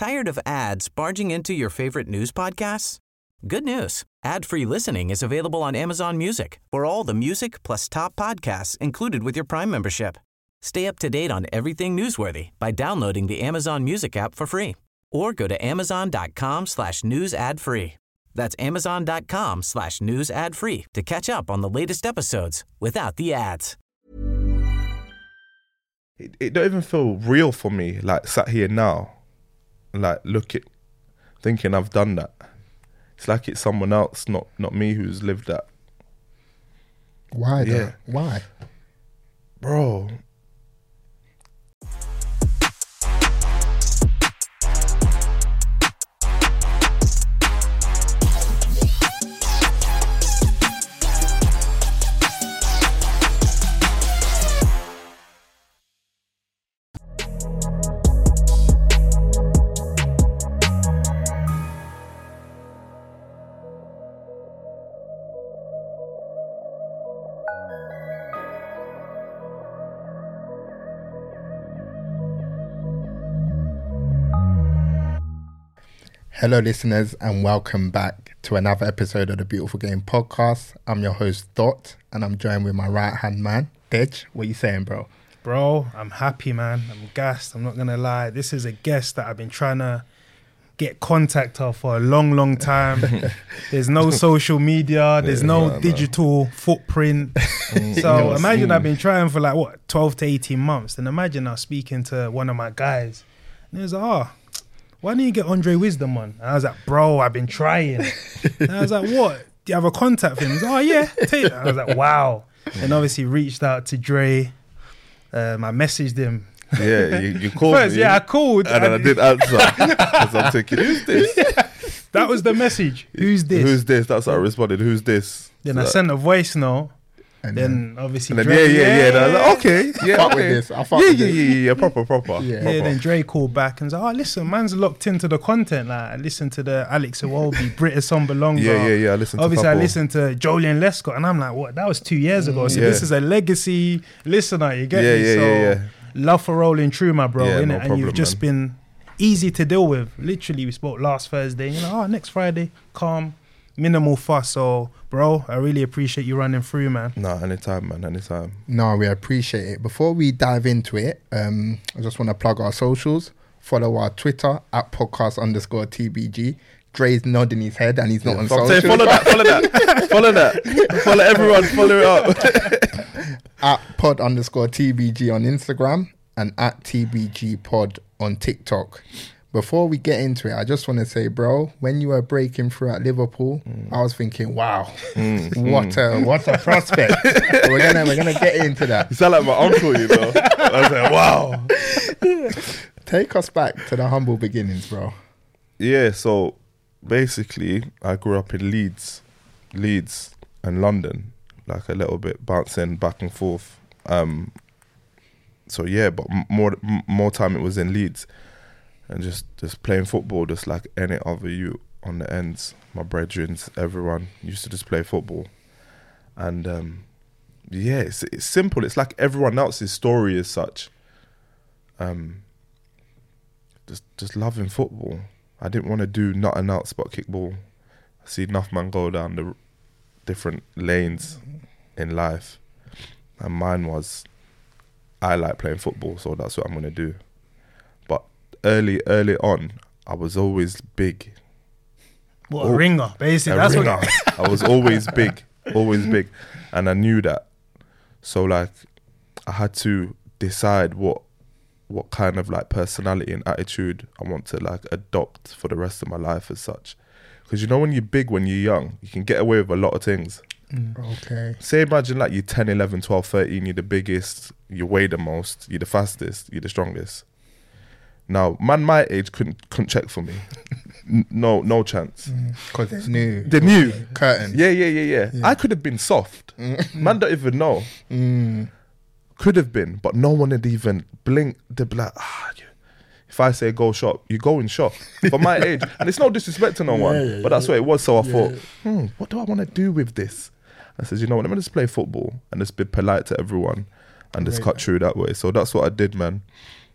Tired of ads barging into your favorite news podcasts? Good news. Ad-free listening is available on Amazon Music for all the music plus top podcasts included with your Prime membership. Stay up to date on everything newsworthy by downloading the Amazon Music app for free or go to amazon.com slash news ad free. That's amazon.com slash news ad free to catch up on the latest episodes without the ads. It, it don't even feel real for me, like sat here now, like look at, thinking I've done that. It's like it's someone else, not not me, who's lived that. Why? though? Yeah. Why? Bro, Hello, listeners, and welcome back to another episode of the Beautiful Game Podcast. I'm your host Dot, and I'm joined with my right hand man, Dej. What you saying, bro? Bro, I'm happy, man. I'm gassed. I'm not gonna lie. This is a guest that I've been trying to get contact of for a long, long time. there's no social media. There's Yeah, no no. digital footprint. Mm. so imagine I've been trying for like what 12 to 18 months. Then imagine I was speaking to one of my guys, and he was like, "Oh, ah, why didn't you get Andre Wisdom on?" And I was like, "Bro, I've been trying." and I was like, "What? Do you have a contact for him?" He's like, "Oh yeah." Take it. I was like, "Wow." And obviously reached out to Dre. Um, I messaged him yeah, you, you called First, me. yeah, I called. and then I and did answer because I'm thinking, who's this? That was the message. Who's this? Who's this? That's how I responded. Who's this? then I So- sent a voice note. And Then obviously, And then, Dre, yeah, yeah, yeah. I like, okay, yeah, fuck okay. with this. I fuck yeah, with yeah, this. yeah, yeah, yeah, proper, proper. Yeah. Yeah, then Dre called back and said, "Oh, listen, man's locked into the content. Like, I listened to the Alex Iwobi, Britt Assombalonga. Yeah, yeah, yeah. I listened to Obviously, I couple. listened to Joleon Lescott, and I'm like, what? That was two years ago. So Yeah. this is a legacy listener. You get Yeah, me? yeah, so yeah, yeah. love for rolling true, my bro. Yeah, innit? no and problem, you've just man. been easy to deal with. Literally, we spoke last Thursday. You know, oh, next Friday, calm, minimal fuss. So, bro, I really appreciate you running through, man. No, anytime, man, anytime. No, we appreciate it. Before we dive into it, um, I just want to plug our socials. Follow our Twitter at podcast underscore TBG. Dre's nodding his head and he's not on So social. saying, follow that, follow that, follow that, follow everyone, follow it up. at pod underscore TBG on Instagram and at TBG pod on TikTok. Before we get into it, I just want to say, bro, when you were breaking through at Liverpool, I was thinking, wow, what a what a prospect. we're gonna we're gonna get into that. You sound like my uncle, you know. I was like, wow. Take us back to the humble beginnings, bro. Yeah, so basically, I grew up in Leeds, Leeds and London, like a little bit bouncing back and forth. Um, so yeah, but more more time it was in Leeds, and just just playing football, just like any other you on the ends. My brethrens, everyone used to just play football, and um, yeah, it's it's simple. It's like everyone else's story as such. Um, just just loving football. I didn't want to do nothing else but kickball. I see enough man go down the different lanes in life, and mine was I like playing football, so that's what I'm gonna do. Early, early on, I was always big. What a ringer, basically. A That's ringer. what. I was always big, always big, and I knew that. So like, I had to decide what what kind of like personality and attitude I want to like adopt for the rest of my life as such. Because you know when you're big when you're young, you can get away with a lot of things. Mm. Okay. Say imagine like you're 10, 11, 12, 13, you're the biggest, you weigh the most, you're the fastest, you're the strongest. Now, man my age couldn't couldn't check for me. N- no, no chance. Because they knew. They knew. Curtain. Yeah, yeah, yeah, yeah. I could have been soft. Man don't even know. Could have been, but no one had even blinked. They'd be like, ah, you. If I say go shop, you go in shop. For my age, and it's no disrespect to no one, but that's what it was. So I thought, hmm, what do I want to do with this? I said, you know what, let me just play football and just be polite to everyone and just cut through that way. So that's what I did, man.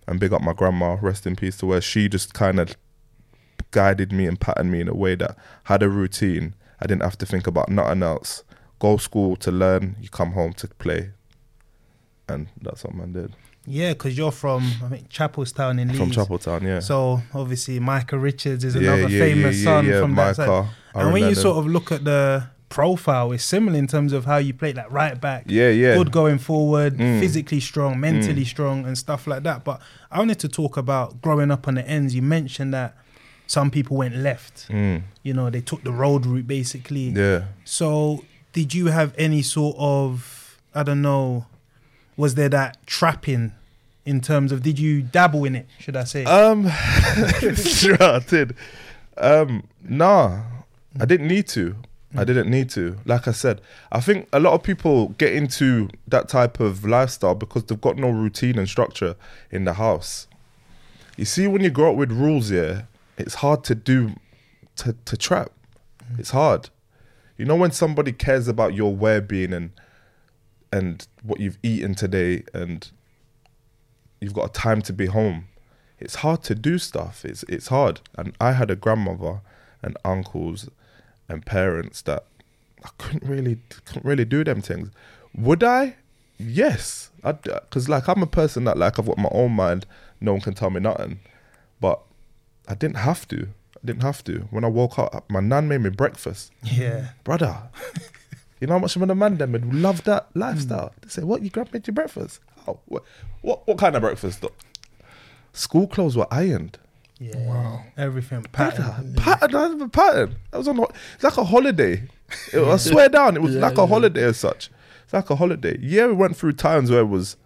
And big up my grandma, rest in peace to where she just kind of guided me and patterned me in a way that had a routine. I didn't have to think about nothing else. Go school to learn, you come home to play. And that's what man did. Yeah, because you're from I think Chapelstown in Leeds. From Chapeltown, yeah. So obviously Micah Richards is Yeah, another yeah, famous yeah, son from that side. Micah, And when you remember. sort of look at the profile, is similar in terms of how you played like right back. Yeah, yeah. Good going forward, Mm. physically strong, mentally strong, and stuff like that. But I wanted to talk about growing up on the ends. You mentioned that some people went left. Mm, You know, they took the road route basically. yeah. So, did you have any sort of, I don't know, was there that trapping in terms of, did you dabble in it, should I say? Um, sure, I did. Um, nah, I didn't need to. I didn't need to. Like I said, I think a lot of people get into that type of lifestyle because they've got no routine and structure in the house. You see, when you grow up with rules, yeah, it's hard to do, to, to trap. It's hard. You know, when somebody cares about your well being and and what you've eaten today and you've got a time to be home. It's hard to do stuff. It's it's hard. And I had a grandmother and uncles and parents that I couldn't really couldn't really do them things. Would I? Yes. Because like I'm a person that like I've got my own mind. No one can tell me nothing. But I didn't have to. I didn't have to. When I woke up, my nan made me breakfast yeah. brother. you know how much of a man them would love that lifestyle. They say, "What you grab made your breakfast? Oh, what, what, what kind of breakfast? Though? School clothes were ironed. Yeah. Wow. Everything pattern. pattern, that was a pattern. That was on. ho- It's like a holiday. It- I swear down, it was like a holiday as such. It's like a holiday. Yeah, we went through times where it was.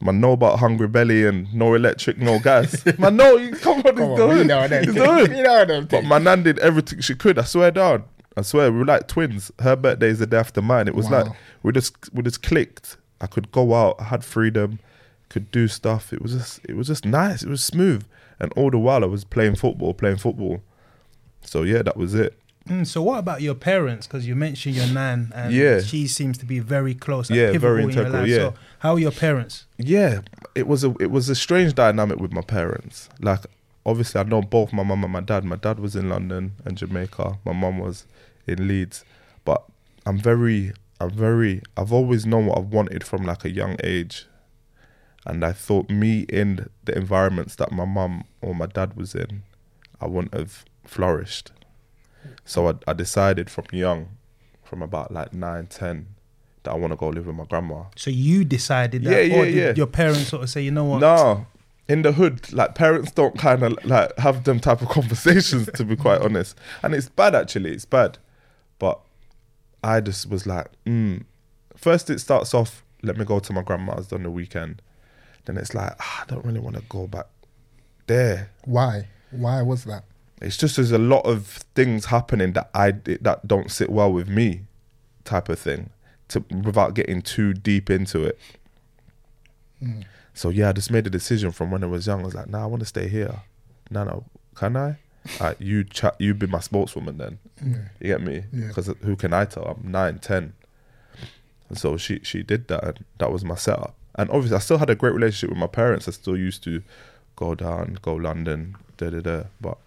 Man, know about hungry belly and no electric, no gas. man, no, you come on, Come he's on, doing. you know them He's doing. You know them But my nan did everything she could. I swear down. I swear we were like twins. Her birthday is the day after mine. It was Wow. like we just we just clicked. I could go out. I had freedom. Could do stuff. It was just it was just nice. It was smooth. And all the while I was playing football, playing football. So yeah, that was it. Mm, so what about your parents? Because you mentioned your nan, and Yeah. she seems to be very close. Like Yeah, very in your integral, life. yeah. So how are your parents? Yeah, it was a it was a strange dynamic with my parents. Like obviously I know both my mum and my dad. My dad was in London and Jamaica. My mum was in Leeds. But I'm very I'm very I've always known what I've wanted from like a young age. And I thought me in the environments that my mum or my dad was in, I wouldn't have flourished. So I, I decided from young, from about like nine, ten, that I want to go live with my grandma. So you decided that, Yeah, yeah, or did yeah. your parents sort of say, you know what? No, in the hood, like parents don't kind of like have them type of conversations. to be quite honest, and it's bad actually. It's bad, but I just was like, mm. first it starts off. Let me go to my grandma's on the weekend. Then it's like ah, I don't really want to go back there. Why? Why was that? It's just there's a lot of things happening that I that don't sit well with me, type of thing. To without getting too deep into it. So yeah, I just made a decision from when I was young. I was like, nah, I want to stay here. No, no, can I? Alright, you chat. You be my sportswoman then. You get me? Yeah. Because who can I tell? I'm nine, ten. And so she she did that, and that was my setup. And obviously, I still had a great relationship with my parents. I still used to go down, go London, da da da. But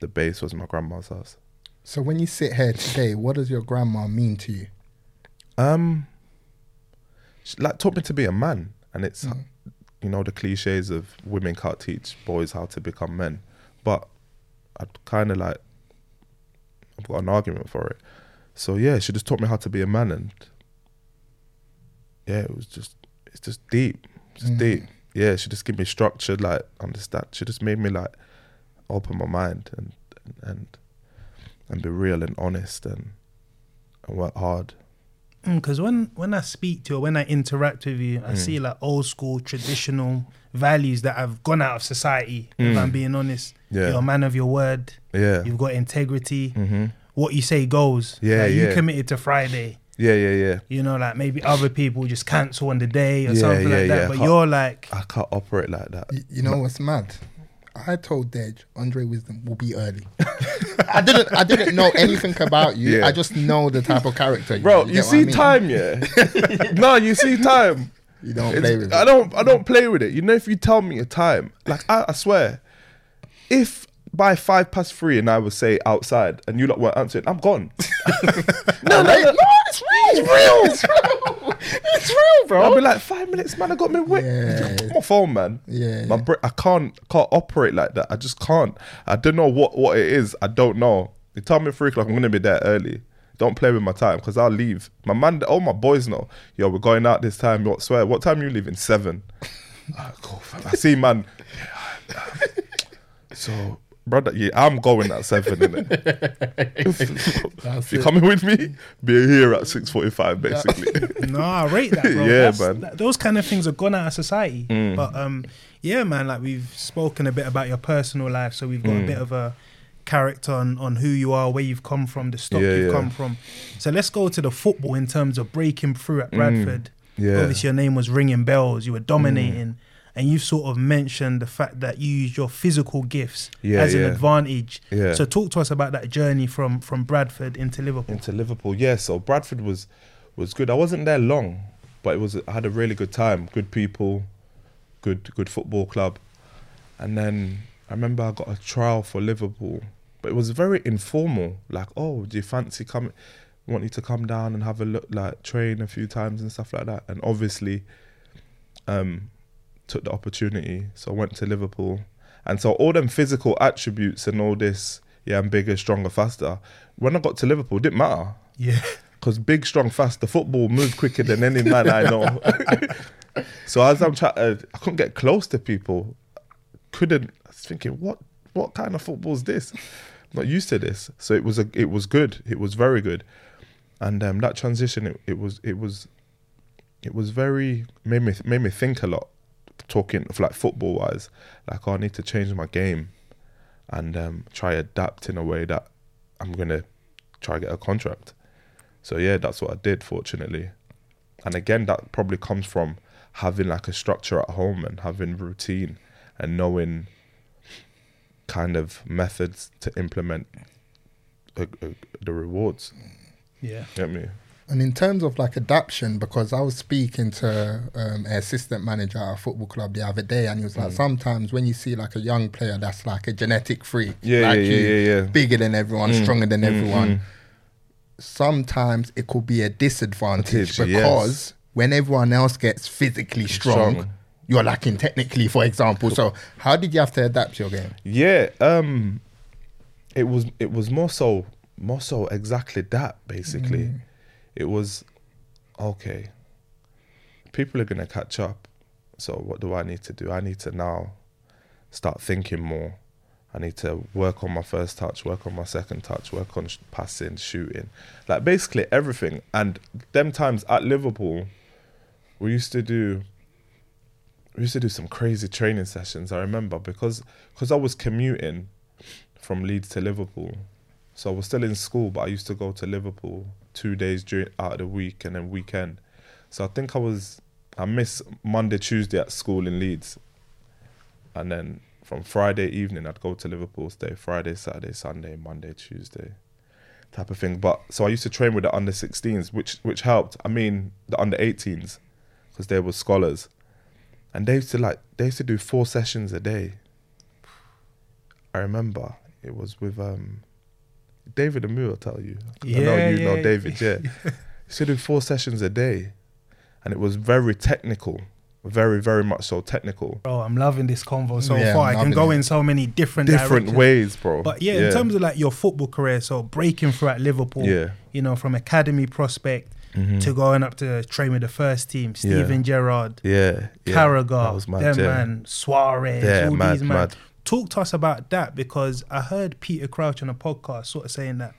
the base was my grandma's house. So when you sit here today, what does your grandma mean to you? Um, she, like taught me to be a man, and it's you know the cliches of women can't teach boys how to become men, but I kind of like I've got an argument for it. So yeah, she just taught me how to be a man, and yeah, it was just it's just deep, just deep. Yeah, she just gave me structure, like understand. She just made me like open my mind and and and be real and honest and and work hard. because when when I speak to you, when I interact with you, I Mm. see like old school traditional values that have gone out of society. If I'm being honest, Mm. Yeah. you're a man of your word. Yeah. You've got integrity. What you say goes. Yeah, Like, You committed to Friday. Yeah, yeah, yeah. You know, like maybe other people just cancel on the day or Yeah, something yeah, like that. yeah. But you're like, I can't operate like that. Y- You know what's mad? I told Dej Andre Wisdom will be early. I didn't. I didn't know anything about you. Yeah. I just know the type of character. Bro, you you see I mean? time, yeah? no, you see time. You don't It's- play with I it. don't. I don't play with it. You know, if you tell me a time, like I, I swear, if by five past three and I would say outside and you lot weren't answering, I'm gone. no, no, no, it's real. It's real. It's real. It's real, bro. I'll be like five minutes, man. I got me wet. Yeah. My phone, man. Yeah. my bra- I can't can't operate like that. I just can't. I don't know what what it is. I don't know. They tell me three o'clock, I'm gonna be there early. Don't play with my time because I'll leave. My man, all my boys know. Yo, we're going out this time. What swear? What time you leaving? Seven. Cool, fam. I see, man. So, brother, yeah, I'm going at seven. Innit? you coming with me? Be here at six forty-five, basically. No, I rate that, bro. Yeah, That's- man. Mm. that- those kind of things have gone out of society. But um, yeah, man, like we've spoken a bit about your personal life, so we've got Mm. a bit of a character on, on who you are, where you've come from, the stock Yeah, you've yeah. come from. So let's go to the football in terms of breaking through at Bradford. Mm. Yeah. Obviously, your name was ringing bells. You were dominating. And you've sort of mentioned the fact that you use your physical gifts Yeah, as an advantage. Yeah. So talk to us about that journey from from Bradford into Liverpool. into Liverpool. Yeah, so Bradford was was good. I wasn't there long, but it was I had a really good time. Good people, good good football club, and then I remember I got a trial for Liverpool, but it was very informal. Like, oh, do you fancy coming? Want you to come down and have a look, like train a few times and stuff like that. And obviously, um, took the opportunity. So I went to Liverpool, and so all them physical attributes and all this, yeah, I'm bigger, stronger, faster. When I got to Liverpool, it didn't matter Yeah. because big, strong, fast. The football moved quicker than any man I know. so as I'm trying, I couldn't get close to people. Couldn't. I was thinking, what, what kind of football is this? not used to this. So it was a, it was good. It was very good, and um, that transition, it, it was, it was, it was very made me made me think a lot. Talking of like football wise, like oh, I need to change my game, and um, try adapt in a way that I'm gonna try get a contract. So yeah, that's what I did. Fortunately, and again, that probably comes from having like a structure at home and having routine and knowing kind of methods to implement uh, uh, the rewards. Yeah. Get me? And in terms of like adaptation, because I was speaking to um, an assistant manager at a football club the other day, and he was Mm. like, sometimes when you see like a young player that's like a genetic freak, Yeah, like yeah, you, yeah, yeah, bigger than everyone, stronger than everyone, mm. sometimes it could be a disadvantage Advantage, yes. because when everyone else gets physically strong, Strong. you're lacking technically, for example. So, how did you have to adapt your game? Yeah, um, it was it was more so more so exactly that basically. It was okay. People are gonna catch up. So what do I need to do? I need to now start thinking more. I need to work on my first touch, work on my second touch, work on sh- passing, shooting, like basically everything. And them times at Liverpool, we used to do we used to do some crazy training sessions. I remember because because I was commuting from Leeds to Liverpool, so I was still in school, but I used to go to Liverpool two days during out of the week and then weekend. So I think I was I miss Monday, Tuesday at school in Leeds, and then from Friday evening I'd go to Liverpool, stay Friday, Saturday, Sunday, Monday, Tuesday, type of thing. But so I used to train with the under 16s, which which helped. I mean the under 18s, because they were scholars and they used to like they used to do four sessions a day. I remember it was with um David Amu, I'll tell you. I know Yeah, you know yeah. David, yeah. used to do four sessions a day. And it was very technical. Very, very much so technical. Bro, I'm loving this convo so Yeah, far. I'm I can go it. in so many different Different directions. ways, bro. But yeah, in terms of like your football career, so breaking through at Liverpool, Yeah. Mm-hmm. you know, from academy prospect to going up to train with the first team, Steven Gerrard, yeah, yeah, Carragher, that was mad, them yeah. man, Suarez, Yeah, all mad, these man. mad. Talk to us about that because I heard Peter Crouch on a podcast sort of saying that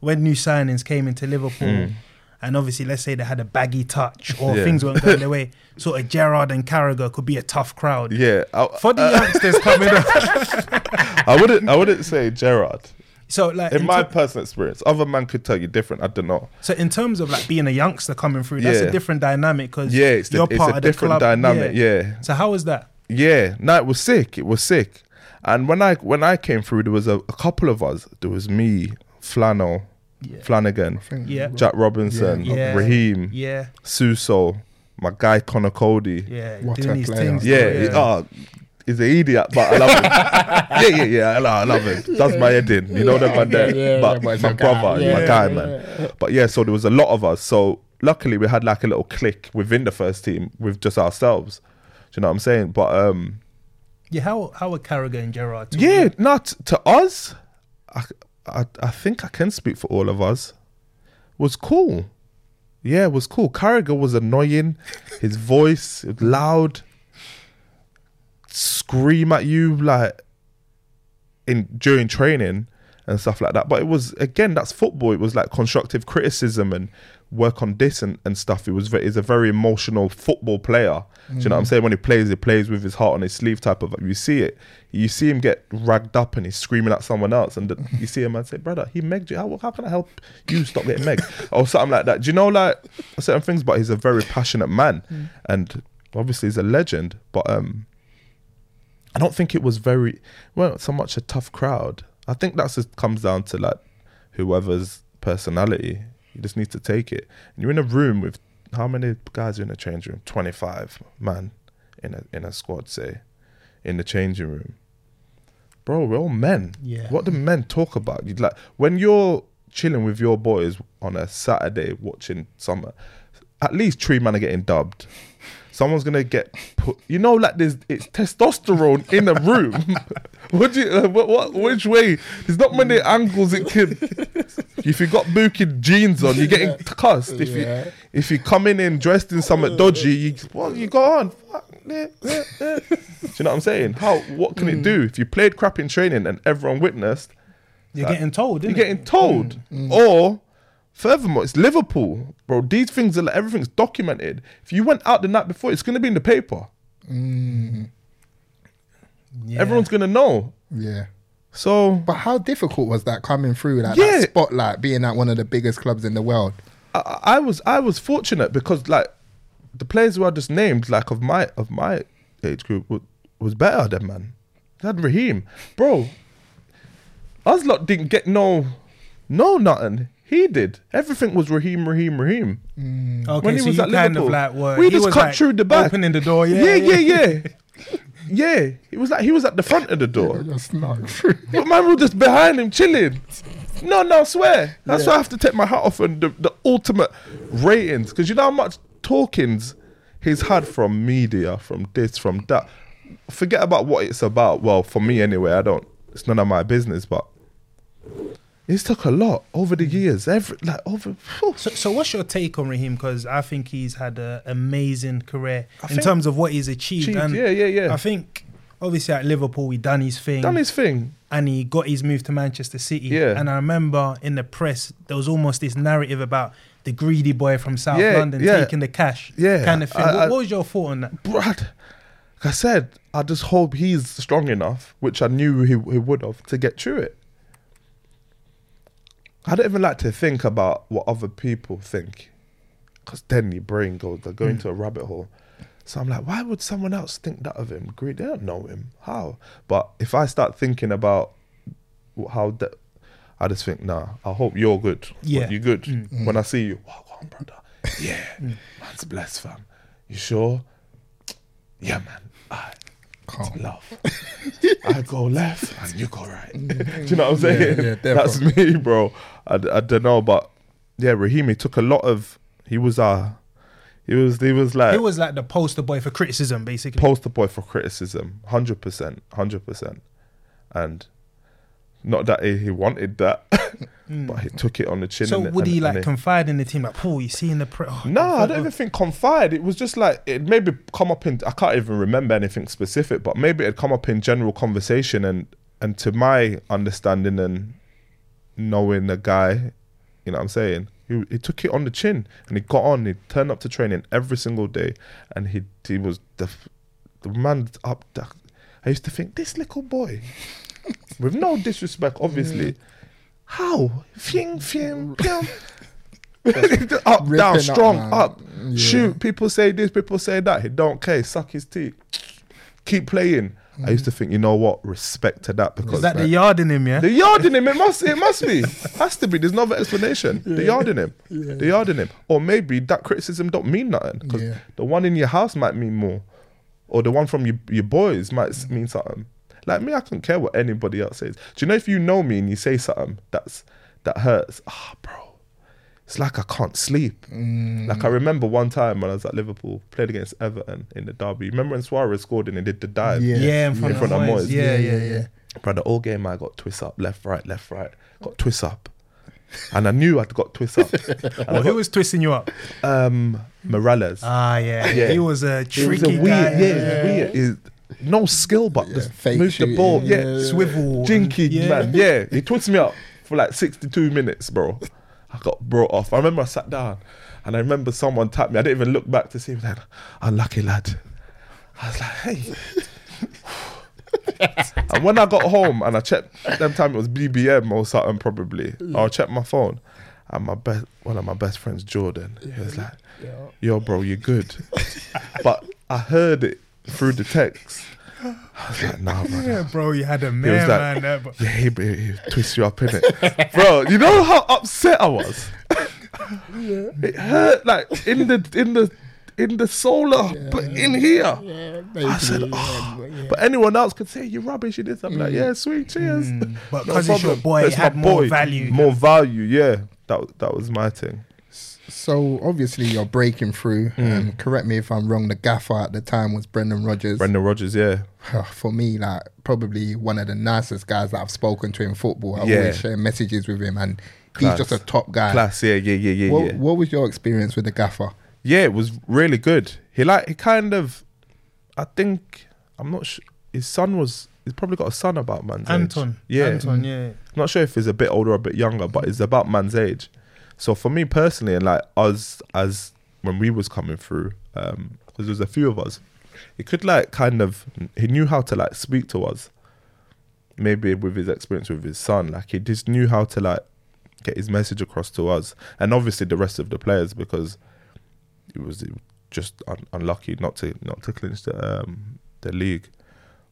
when new signings came into Liverpool Mm. and obviously, let's say they had a baggy touch or Yeah. things weren't going their way, sort of Gerrard and Carragher could be a tough crowd. Yeah, I, For the youngsters coming up, I wouldn't. I wouldn't say Gerrard. so like In in my ter- personal experience, other man could tell you different. I don't know. so in terms of like being a youngster coming through, that's Yeah. a different dynamic because Yeah, it's, the, you're it's part a of the different club. dynamic. Yeah. So how was that? Yeah, no, it was sick. It was sick. And when I when I came through, there was a, a couple of us. There was me, Flannel, Yeah. Flanagan, Yeah. Jack Robinson, Yeah. Raheem, Yeah, Suso, my guy Conor Coady. yeah, What doing a these things. Yeah, though, he- oh, he's an idiot, but I love him. yeah, yeah, yeah, I love, I love him. Does my head in, you know that man there. Yeah, yeah, but but it's my a brother, Yeah, my guy, yeah, man. But yeah, so there was a lot of us. So luckily we had like a little clique within the first team with just ourselves. Do you know what I'm saying? But um, yeah. How how were Carragher and Gerrard? too? yeah, not to us. I, I, I think I can speak for all of us. Was cool. Yeah, it was cool. Carragher was annoying. His voice loud. Scream at you like in during training and stuff like that. But it was again, that's football. It was like constructive criticism and work on this and, and stuff. It was ve- he's a very emotional football player. Do you know what I'm saying? When he plays, he plays with his heart on his sleeve type of you see it. You see him get ragged up and he's screaming at someone else and the, you see him and say, Brother, he megged you. How, how can I help you stop getting megged? or something like that. Do you know like certain things? But he's a very passionate man and obviously he's a legend. But um I don't think it was very well so much a tough crowd. I think that's just comes down to like whoever's personality. You just need to take it. And you're in a room with how many guys are in a change room? Twenty five man in a in a squad, say, in the changing room. Bro, we're all men. Yeah. What do men talk about? You'd like when you're chilling with your boys on a Saturday watching summer, at least three men are getting dubbed. Someone's gonna get put. You know, like there's it's testosterone in a room. what do you? Uh, what, what? Which way? There's not many mm. angles it can. If you got booking jeans on, you're getting cussed. If Yeah. you if you come in and dressed in something dodgy, you well, you go on. Fuck. Do you know what I'm saying? How? What can it mm. do if you played crap in training and everyone witnessed? You're getting told, You're innit? getting told. Mm. Or furthermore, it's Liverpool, bro. These things are like, everything's documented. If you went out the night before, it's gonna be in the paper. Mm. Yeah. Everyone's gonna know. Yeah. So But how difficult was that coming through like Yeah. that spotlight, being at one of the biggest clubs in the world? I, I was I was fortunate because like the players who I just named, like of my of my age group, was, was better than man. I had Raheem, bro. Us lot didn't get no, no nothing. He did. Everything was Raheem, Raheem, Raheem. Mm. Okay, when he so was you at kind Liverpool. of like were, We he just was cut like through the back. opening the door. Yeah, yeah, yeah, yeah. yeah. It was like he was at the front of the door. Just no. But man was just behind him chilling. No, no, I swear. That's why I have to take my hat off on the, the ultimate ratings. Because you know how much talkings he's had from media, from this, from that. Forget about what it's about. Well, for me anyway, I don't, it's none of my business, but it's took a lot over the mm. years. Every, like, over. So, so what's your take on Raheem? Because I think he's had an amazing career I in terms of what he's achieved. Achieved, And yeah, yeah, yeah. I think obviously at Liverpool he done his thing, done his thing. and he got his move to Manchester City. Yeah. And I remember in the press there was almost this narrative about the greedy boy from South Yeah, London yeah. taking the cash, Yeah, kind of thing. I- what, I- what was your thought on that? Brad, like I said, I just hope he's strong enough, which I knew he, he would have, to get through it. I don't even like to think about what other people think, because then your brain goes, they go into a hmm. rabbit hole. So I'm like, why would someone else think that of him? Great, they don't know him. How? But if I start thinking about how that, I just think, nah. I hope you're good. Yeah. you good. Hmm. When I see you, wow, go on, brother. Hmm. Yeah, man's blessed, fam. You sure? Yeah, man. I Calm. love. I go left and you go right. Do you know what I'm saying? yeah, That's me, bro. I, I don't know, but yeah, Raheem, he took a lot of. He was uh he was he was like He was like the poster boy for criticism, basically. poster boy for criticism, hundred percent, hundred percent, and not that he, he wanted that, hmm. but he took it on the chin. so and, would and- he like confide in the team? Like, Paul, you see in the pre- oh, No, I confide- don't oh. even think confide. It was just like it maybe come up in. I can't even remember anything specific, but maybe it come up in general conversation, and and to my understanding and knowing the guy, you know what I'm saying. He, he took it on the chin and he got on. He turned up to training every single day, and he he was the the man up. The, I used to think this little boy, with no disrespect, obviously, how fing fing pium. up, down, strong, man. up, Yeah. shoot. People say this, people say that. He don't care. Suck his teeth. Keep playing. I used to think, you know what? Respect to that because Is that the yard in him? Yeah. the yard in him, it must it must be. Has to be. There's no other explanation. The yard in him. The yard in him. Or maybe that criticism don't mean nothing. Because Yeah. the one in your house might mean more. Or the one from your, your boys might mean something. Like me, I don't care what anybody else says. Do you know if you know me and you say something that's that hurts, ah bro. It's like I can't sleep. Like I remember one time when I was at Liverpool, played against Everton in the derby. Remember when Suarez scored and he did the dive? Yeah. Yeah, in front, In front of, of Moyes. Moyes. Yeah, yeah, yeah. Brother, all game I got twist up, left, right, left, right. Got twist up. And I knew I'd got twist up. And I Well, who was twisting you up? um Mirallas. Ah, yeah. Yeah. He was a It tricky was a weird, guy. yeah, it was weird. It- no skill, but just fake move the ball. Yeah, yeah. Swivel. Jinky, yeah. man. Yeah, he twists me up for like 62 minutes, bro. I got brought off. I remember I sat down and I remember someone tapped me. I didn't even look back to see him. Like, unlucky lad. I was like, hey. and when I got home and I checked, them time it was BBM or something probably. I'll check my phone. And my best, one of my best friends, Jordan, he was like, "Yo, bro, you're good," but I heard it through the text. I was like, "Nah, brother." Yeah, bro, you had a man, was like, man. There, but yeah, he, he, he twists you up in it, bro. You know how upset I was. yeah. It hurt like in the in the in the solar, but in here. Yeah, I said, oh. but anyone else could say you're rubbish. You did something like, mm. yeah, sweet, cheers. Mm. but No 'cause it's your boy, it had more value. More value, yeah. That that was my thing. So obviously you're breaking through. And correct me if I'm wrong. The gaffer at the time was Brendan Rodgers. Brendan Rodgers, yeah, For me, like probably one of the nicest guys that I've spoken to in football. I Yeah. always share messages with him, and Class. he's just a top guy. class, yeah, yeah, yeah, yeah, What, yeah. what was your experience with the gaffer? Yeah, it was really good. He like he kind of, I think I'm not sure. His son was. He's probably got a son about man's age. Anton. Yeah, Anton, mm. yeah. not sure if he's a bit older or a bit younger, but he's about man's age. So for me personally, and like us as when we was coming through, um, because there was a few of us, he could like kind of he knew how to like speak to us. Maybe with his experience with his son, like he just knew how to like get his message across to us, and obviously the rest of the players because it was just un- unlucky not to not to clinch the um, the league.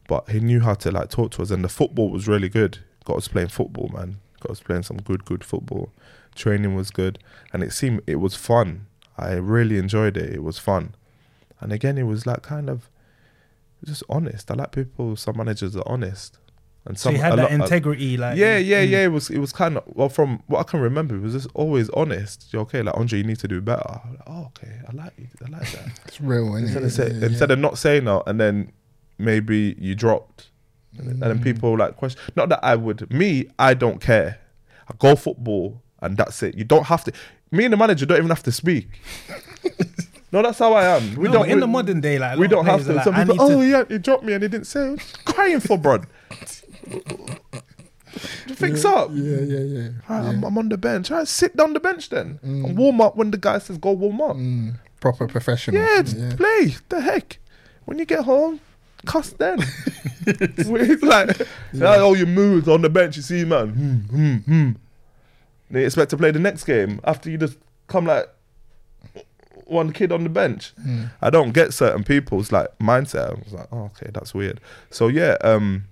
But he knew how to like talk to us, and the football was really good. Got us playing football, man. Got us playing some good, good football. Training was good, and it seemed it was fun. I really enjoyed it. It was fun, and again, it was like kind of just honest. I like people. Some managers are honest, and So some you had a that lot- a- integrity, like yeah, yeah, mm. yeah. It was it was kind of well from what I can remember. It was just always honest. You're okay, like Andre, you need to do better. Like, oh, okay, I like you. I like that. It's real, instead it? of say, Yeah, instead of not saying that, and then maybe you dropped, and, then- and then people like question. Not that I would. Me, I don't care. I go football, and that's it. You don't have to. Me and the manager don't even have to speak. no, that's how I am. We No, don't. in we, the modern day, like we don't have to. like, Some people, oh to- yeah, he dropped me and he didn't say. Crying for broad. Fix up. yeah, yeah, yeah. Right, I'm, I'm on the bench. Right, sit down the bench then and warm up when the guy says go warm up. Mm, proper professional. Yeah, just play. The heck. When you get home, cuss then. it's like, like, oh, you moved on the bench. You see, man. Hmm, hmm, hmm. They expect to play the next game after you just come like one kid on the bench. I don't get certain people's like mindset. I was like, oh, okay, that's weird. So yeah, um,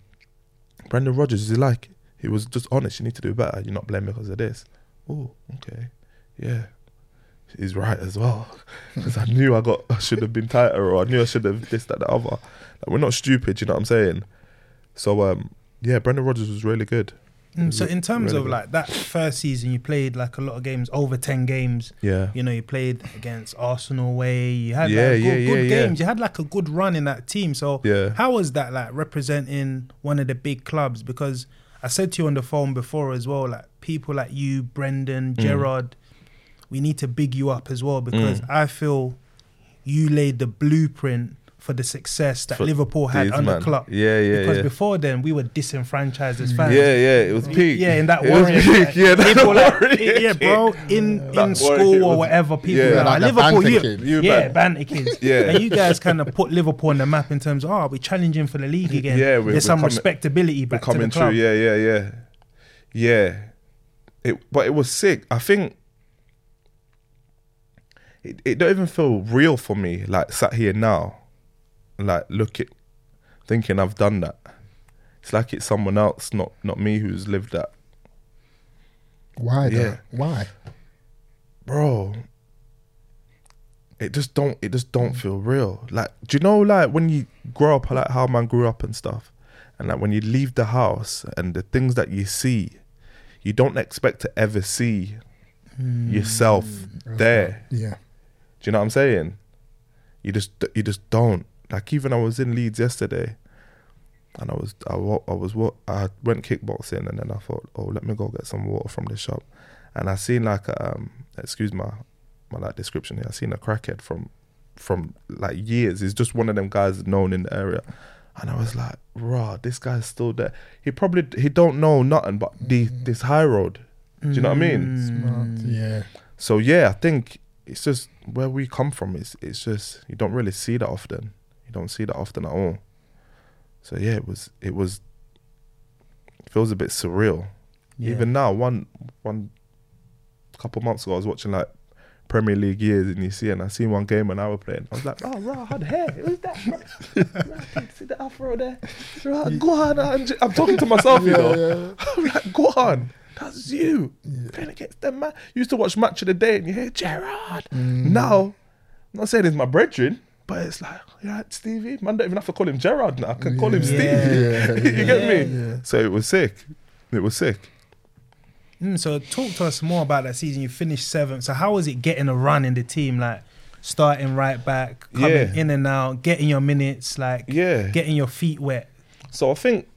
Brendan Rodgers is like, he was just honest. You need to do better. You're not blaming because of this. Oh, okay, yeah he's right as well. Because I knew I got, I should have been tighter, or I knew I should have this, that, the other. Like, we're not stupid, you know what I'm saying? So, um, yeah, Brendan Rodgers was really good. Mm, so in terms Really of good. like that first season, you played like a lot of games, over ten games. Yeah, You know, you played against Arsenal away. You had Yeah, like, good, yeah, good yeah, games. You had like a good run in that team. So Yeah. how was that like representing one of the big clubs? Because I said to you on the phone before as well, like people like you, Mm. Brendan, Gerrard, we need to big you up as well mm. because Mm. I feel you laid the blueprint for the success that For Liverpool had these under man. Klopp. Yeah, yeah, Because yeah. before then, we were disenfranchised as mm. fans. Yeah, yeah, it was peak. Yeah, in that It warrior. peak. Yeah, that people like, warrior yeah, bro. Mm. In That in warrior school or was- whatever, people yeah. were like, Like Liverpool, banter you, kids. You yeah, ban- banter kids. Yeah. and you guys kind of put Liverpool on the map in terms of, oh, we're challenging for the league again. Yeah, we're- there's some we're coming- respectability We're back to the club. true. Yeah, yeah, yeah, yeah. It, but it was sick. I think it, it don't even feel real for me. Like sat here now, like look at thinking I've done that. It's like it's someone else, not not me, who's lived that. Why? though? Yeah. Why? bro it just don't it just don't feel real like do you know like when you grow up like how man grew up and stuff and like when you leave the house and the things that you see you don't expect to ever see hmm. yourself there Yeah. Do you know what i'm saying? You just you just don't. Like even i was in leeds yesterday and i was i, I was what i went kickboxing and then i thought oh let me go get some water from the shop. And i seen like a, um excuse my my like description here. I seen a crackhead from from like years. He's just one of them guys known in the area. And i was like raw this guy's still there. He probably he don't know nothing but the this high road. Do you know what i mean? Smart. Yeah. so yeah, I think it's just where we come from. It's it's just you don't really see that often. You don't see that often at all. So yeah, it was it was it feels a bit surreal. Yeah. Even now, one one couple months ago, I was watching like Premier League years, and you see, and I seen one game when I was playing. I was like, oh, I had hair. Who's that? Right, see the afro there? Right, go on, Ange- I'm talking to myself, you know. I'm like, go on. That's you playing against them man. You used to watch Match of the Day and you hear Gerrard. Now, I'm not saying he's my brethren, but it's like, you right, Stevie? Man, don't even have to call him Gerrard now. I can call him Yeah. Stevie. Yeah, you get me? So it was sick. It was sick. Mm, so talk to us more about that season. You finished seventh. So how was it getting a run in the team? Like starting right back, coming Yeah. in and out, getting your minutes, like Yeah. getting your feet wet. So I think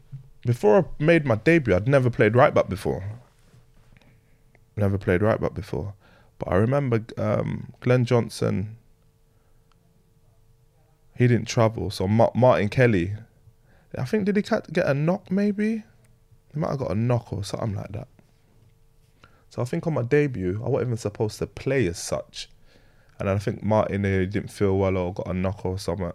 before I made my debut, I'd never played right back before. Never played right back before. But I remember um, Glenn Johnson, he didn't travel. So Ma- Martin Kelly, I think, did he get a knock maybe? He might have got a knock or something like that. So I think on my debut, I wasn't even supposed to play as such. And I think Martin uh, didn't feel well or got a knock or something.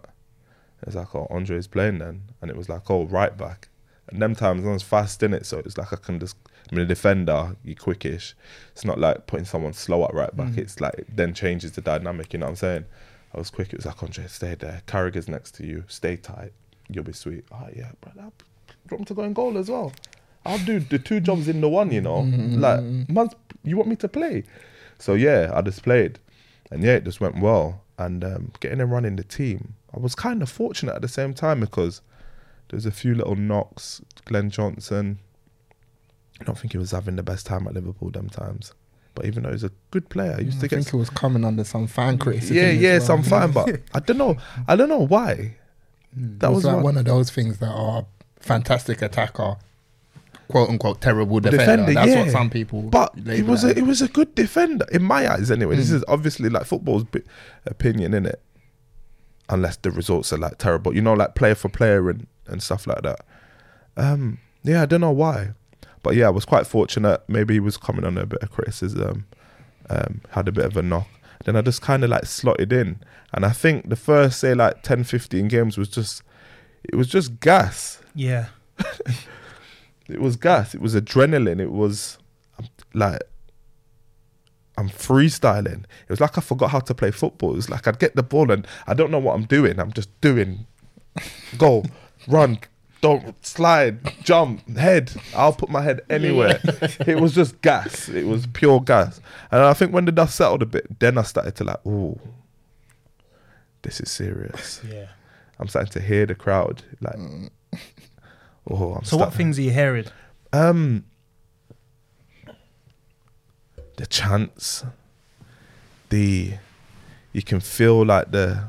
It's like, oh, Andre's playing then. And it was like, oh, right back. And them times I was fast in it, so it's like I can just, I'm a defender, you quickish. It's not like putting someone slow at right back. Mm. It's like, it then changes the dynamic, you know what I'm saying? I was quick, it was like, Andre, stay there. Carragher's next to you, stay tight. You'll be sweet. Oh, yeah, bro. Do you want me to go in goal as well? I'll do the two jobs in the one, you know? Mm-hmm. Like, man's, you want me to play? So, yeah, I just played. And yeah, it just went well. And um, getting and running the team, I was kind of fortunate at the same time because there's a few little knocks. Glenn Johnson, I don't think he was having the best time at Liverpool them times. But even though he's a good player, he used I to get think it was coming under some fan criticism. yeah, yeah, well. some fine, but I don't know. I don't know why. That it was was like one- one of those things that are fantastic attacker, quote unquote terrible defender. defender. That's yeah. what some people. But he label was it a, it was a good defender in my eyes. Anyway, Mm. this is obviously like football's opinion in it, unless the results are like terrible. You know, like player for player and and stuff like that. Um, yeah, I don't know why, but yeah, I was quite fortunate. Maybe he was coming on a bit of criticism, um, had a bit of a knock. Then I just kind of like slotted in, and I think the first say like 10, 15 games was just, it was just gas. Yeah. It was gas. It was adrenaline. It was like I'm freestyling. It was like I forgot how to play football. It was like I'd get the ball and I don't know what I'm doing. I'm just doing go, run, don't slide, jump, head. I'll put my head anywhere. it was just gas. It was pure gas. And I think when the dust settled a bit, then I started to like, ooh, this is serious. Yeah. I'm starting to hear the crowd like. Oh, I'm So what things are you hearing? um, the chants, the you can feel like the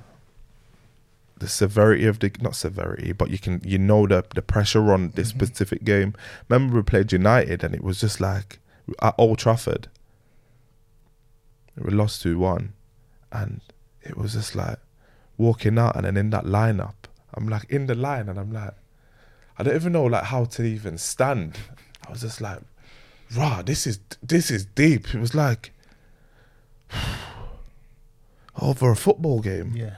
the severity of the not severity, but you can you know the the pressure on this mm-hmm. specific game. Remember we played United and it was just like at Old Trafford. We lost two one, and it was just like walking out and then in that lineup, I'm like in the line and I'm like, I don't even know like how to even stand. I was just like, rah, this is this is deep. It was like over a football game. Yeah.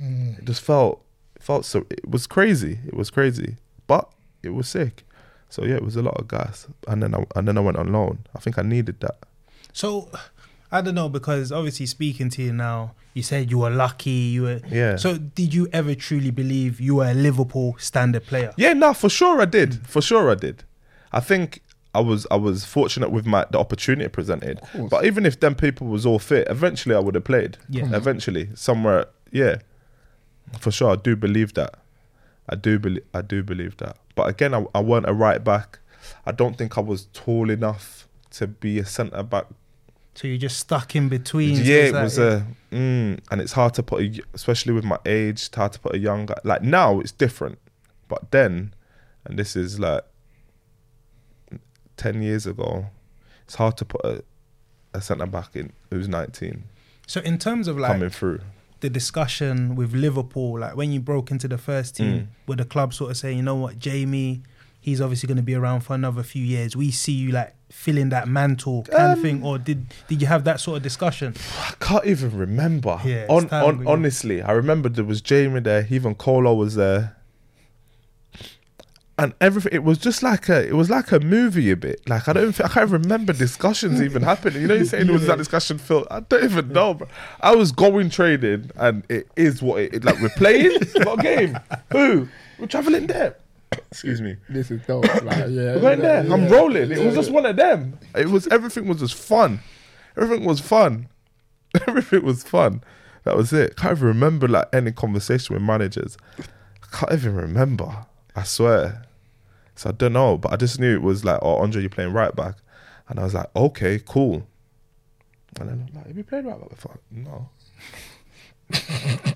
Mm. It just felt it felt so it was crazy. It was crazy. But it was sick. So yeah, it was a lot of gas. And then I and then I went on loan. I think I needed that. So I don't know because obviously speaking to you now, you said you were lucky. You were Yeah. So did you ever truly believe you were a Liverpool standard player? Yeah, no, for sure I did. Mm. For sure I did. I think I was I was fortunate with my the opportunity presented. But even if them people was all fit, eventually I would have played. Yeah. Mhm. Eventually, somewhere, yeah. For sure, I do believe that. I do believe I do believe that. But again, I, I weren't a right back. I don't think I was tall enough to be a centre back. So you're just stuck in between. So yeah, it's it like- was a, mm, and it's hard to put, a, especially with my age, it's hard to put a young guy. Like now, it's different, but then, and this is like ten years ago, it's hard to put a, a centre back in who's nineteen So in terms of like coming through. the discussion with Liverpool, like when you broke into the first team, Mm. with the club sort of saying, you know what, Jamie, he's obviously going to be around for another few years. We see you like filling that mantle kind of Um, thing, or did did you have that sort of discussion? I can't even remember. Yeah, on, on honestly, I remember there was Jamie there. Even Kolo was there, and everything. It was just like a. It was like a movie a bit. Like I don't. Think, I can't remember discussions even happening. You know, you saying it was that discussion. Phil, I don't even know. Bro. I was going trading, and it is what it. it like we're playing. what game? Who? We're traveling there. Excuse me. This is dope. Like, yeah, We're going yeah, there. I'm yeah. rolling. It was just one of them. It was everything was just fun. Everything was fun. everything was fun. That was it. Can't even remember like any conversation with managers. I can't even remember. I swear. So I don't know, but I just knew it was like, oh, Andre, you're playing right back, and I was like, okay, cool. And then I'm like, have you played right back before? No.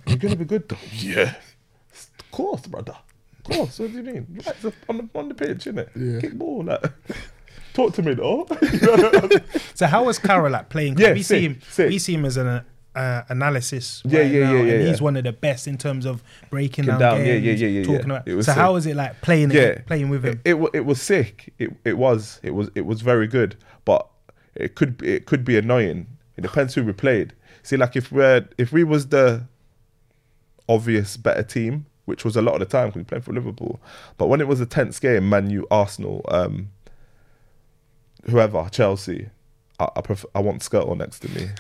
you're gonna be good though. Yeah. Of course, brother. Of course. What do you mean? Right on the on the pitch, innit? Yeah. Kick ball, like. Talk to me though. So how was Carra like playing? Yeah, we sick, see him. sick. We see him as an uh, analysis. Yeah, right yeah, now, yeah, yeah, And he's one of the best in terms of breaking down, down, yeah, games, yeah, yeah, yeah, talking yeah. about. It so how was it like playing? yeah, playing with him. It, it it was sick. It it was it was it was very good, but it could it could be annoying. It depends who we played. See, like if we're if we was the obvious better team, which was a lot of the time because we played for Liverpool, but when it was a tense game, Man U, Arsenal, um, whoever, Chelsea, I I, prefer, I want Skrtel next to me.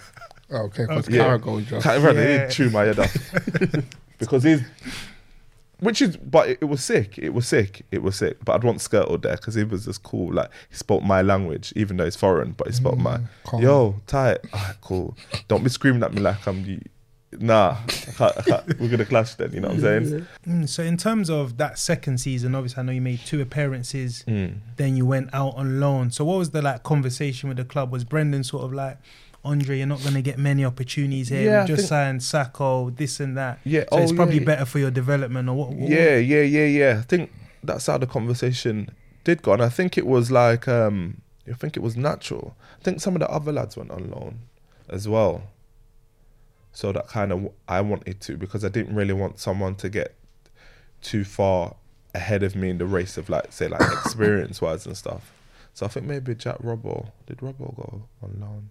Okay, because Yeah. Carragher just. Can't even Yeah. he'd chew my head off because he's, which is, but it, it was sick. It was sick. It was sick. But I'd want Skrtel there because he was just cool. Like he spoke my language, even though it's foreign, but he spoke my. calm. Yo, tight. Ah, cool. Don't be screaming at me like I'm the. Nah, I can't, I can't. we're gonna clash then. You know what I'm saying? Mm, so in terms of that second season, obviously I know you made two appearances. Mm. Then you went out on loan. So what was the like conversation with the club? Was Brendan sort of like, Andre, you're not going to get many opportunities here. Yeah, just think- signed Sakho, this and that. Yeah, So it's oh, probably yeah. better for your development or what? what Yeah, yeah, yeah, yeah. I think that's how the conversation did go, and I think it was like, um, I think it was natural. I think some of the other lads went on loan as well. So that kind of I wanted to because I didn't really want someone to get too far ahead of me in the race of like say like experience wise and stuff. So I think maybe Jack Robbo did Robbo go on loan?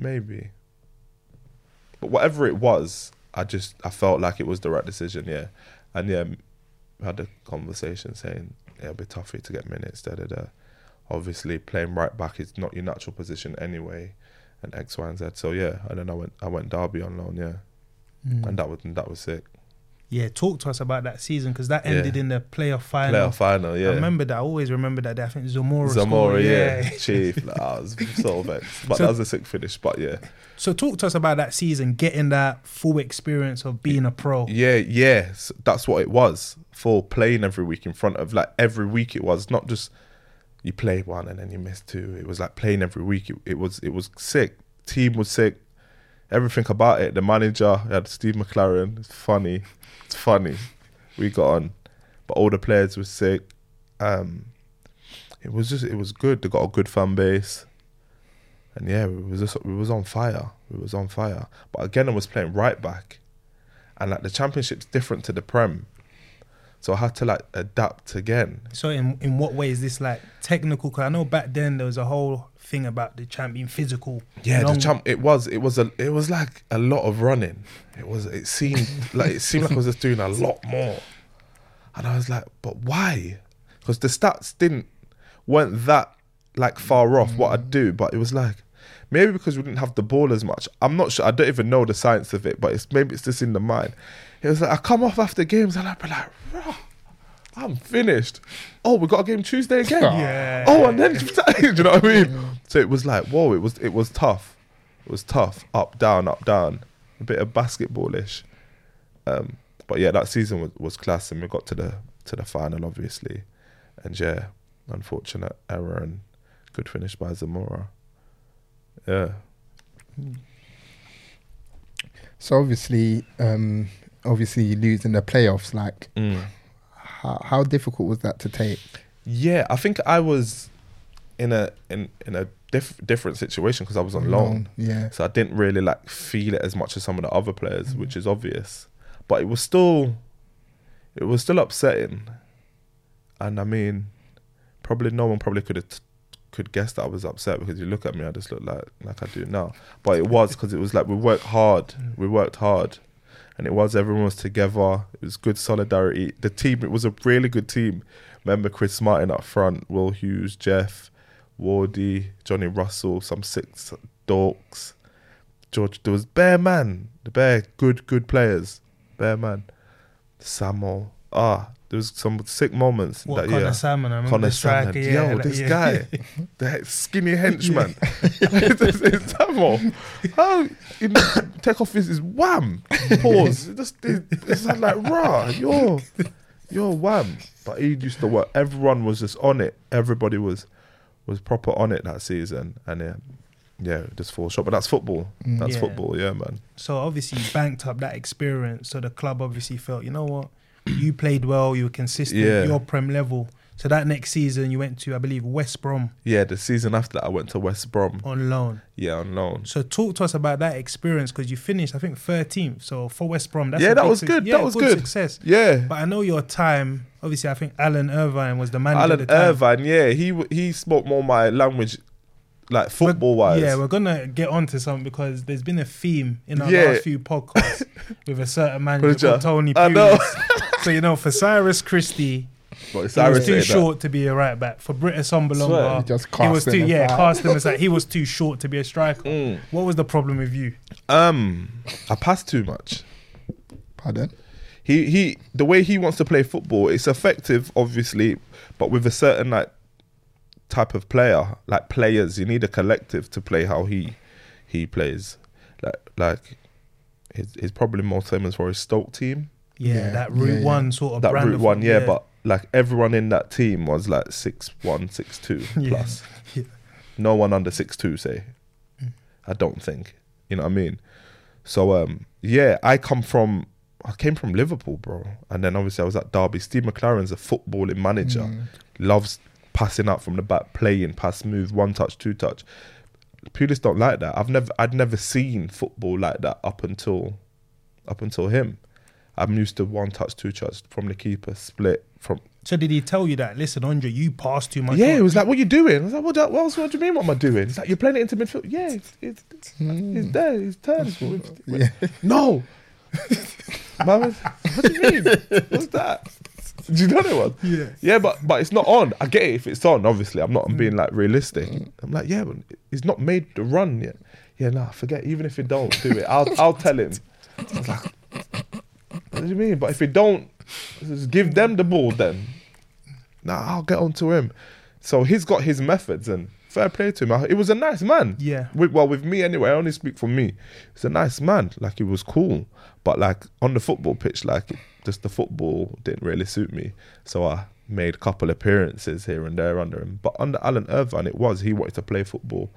Maybe. But whatever it was, I just I felt like it was the right decision, yeah. And yeah, had a conversation saying yeah, it'll be tough for you to get minutes. Da da da. Obviously, playing right back is not your natural position anyway, and X, Y, and Z. So yeah, and then I went I went Derby on loan, yeah, Mm. and that was that was sick. Yeah, talk to us about that season because that Yeah. ended in the playoff final. Playoff final, yeah. I remember that. I always remember that. I think Zamora. Zamora, scored, yeah, chief. Like, I was so vexed, but So- that was a sick finish. But yeah, So talk to us about that season, getting that full experience of being a pro. Yeah, yeah, s- that's what it was for playing every week in front of like every week. It was not just you play one and then you miss two. It was like playing every week. It, it was it was sick. Team was sick. Everything about it. The manager had Steve McClaren. It's funny. It's funny. We got on, but all the players were sick. Um, it was just it was good. They got a good fan base. And yeah, we was just we was on fire. We was on fire. But again, I was playing right back. and like the championship's different to the prem, so I had to like adapt again. So in in what way is this like technical? Because I know back then there was a whole thing about the champ being physical. Yeah, long- the champ. It was. It was a. It was like a lot of running. It was. It seemed like it seemed like I was just doing a lot more, and I was like, but why? Because the stats didn't weren't that like far off what I'd do, but it was like maybe because we didn't have the ball as much. I'm not sure. I don't even know the science of it, but it's maybe it's just in the mind. It was like I come off after games and I'd be like, "Rah, I'm finished. Oh, we got a game Tuesday again. Yeah. Oh, and then do you know what I mean? So it was like, whoa, it was it was tough. It was tough. Up, down, up, down. A bit of basketballish. Um, but yeah, that season was, was class, and we got to the to the final, obviously. And yeah, unfortunate error and good finish by Zamora. Yeah. So obviously, um, obviously you lose in the playoffs. Like, Mm. How, how difficult was that to take? Yeah, I think I was in a in in a diff- different situation because I was on loan. Yeah. So I didn't really like feel it as much as some of the other players, which mm-hmm. is obvious. But it was still, it was still upsetting. And I mean, probably no one probably could have t- could guess that I was upset because you look at me, I just look like like I do now. But it was because it was like we worked hard, we worked hard, and it was everyone was together. It was good solidarity. The team, it was a really good team. Remember Chris Martin up front, Will Hughes, Jeff, Wardy, Johnny Russell, some six dorks. George, there was bare man, the Bear, good, good players, bare man. Samuel, ah, there was some sick moments What that Conor year. Sammon? I remember Conor the striker. Sammon, Yeah, yo, like, this yeah. guy, the skinny henchman, is Samuel. How you know, take off his, his wham? Pause. It just it, it's like rah, you're you're wham. But he used to work. Everyone was just on it. Everybody was was proper on it that season, and yeah, yeah, just fall short. But that's football. Mm, that's Yeah. football. Yeah, man. So obviously you banked up that experience. So the club obviously felt, you know what, you played well, you were consistent, Yeah. you're prem level. So that next season you went to, I believe, West Brom Yeah, the season after that, I went to West Brom. on loan. Yeah, on loan. So talk to us about that experience because you finished, I think, 13th. So for West Brom, that's Yeah, that was suc- good. Yeah, That was good. success. Yeah. But I know your time. Obviously, I think Alan Irvine was the manager. Alan at the time. Irvine, yeah, he he spoke more my language, like football wise. Yeah, we're gonna get onto something because there's been a theme in our Yeah. last few podcasts with a certain manager called Tony I know. Pulis. so you know, for Cyrus Christie, but he Cyrus was too said that. short to be a right back. For Britta Swear. Sombalonga, You just he was too yeah, aside. cast him aside. He was too short to be a striker. Mm. What was the problem with you? Um, I pass too much. Pardon? He he, the way he wants to play football, it's effective, obviously, but with a certain like type of player, like players, you need a collective to play how he he plays. Like like, his his probably more famous for his Stoke team. Yeah, Yeah, that Route yeah. One sort of that brand route of one, yeah, but like everyone in that team was like six one, six two plus. No one under six two, say. I don't think. You know what I mean? So um yeah, I come from I came from Liverpool, bro. And then obviously I was at Derby. Steve McClaren's a footballing manager. Mm. Loves passing out from the back, playing, pass move, one touch, two touch. Pulis don't like that. I've never I'd never seen football like that up until up until him. I'm used to one touch, two touch from the keeper, split from. So did he tell you that? Listen, Andre, you pass too much. yeah, on." it was like, "What are you doing?" I was like, "What? What, else, what do you mean? What am I doing?" It's like you're playing it into midfield. Yeah, it's it's, it's there. It's turns. With- with- No, Man, what what do you mean? What's that? Do you know what it was? Yeah. Yeah, but but it's not on. I get it if it's on. Obviously, I'm not. I'm being hmm. like realistic. I'm like, yeah, but it's not made the run yet. Yeah, nah, forget. Even if you don't do it, I'll I'll tell him. I was like, what do you mean? But if you don't, just give them the ball then. Nah, I'll get on to him. So he's got his methods and fair play to him. I- He was a nice man. Yeah. With, well, with me anyway. I only speak for me. He's a nice man. Like he was cool, but like on the football pitch, like just the football didn't really suit me. So I made a couple appearances here and there under him. But under Alan Irvine, it was he wanted to play football.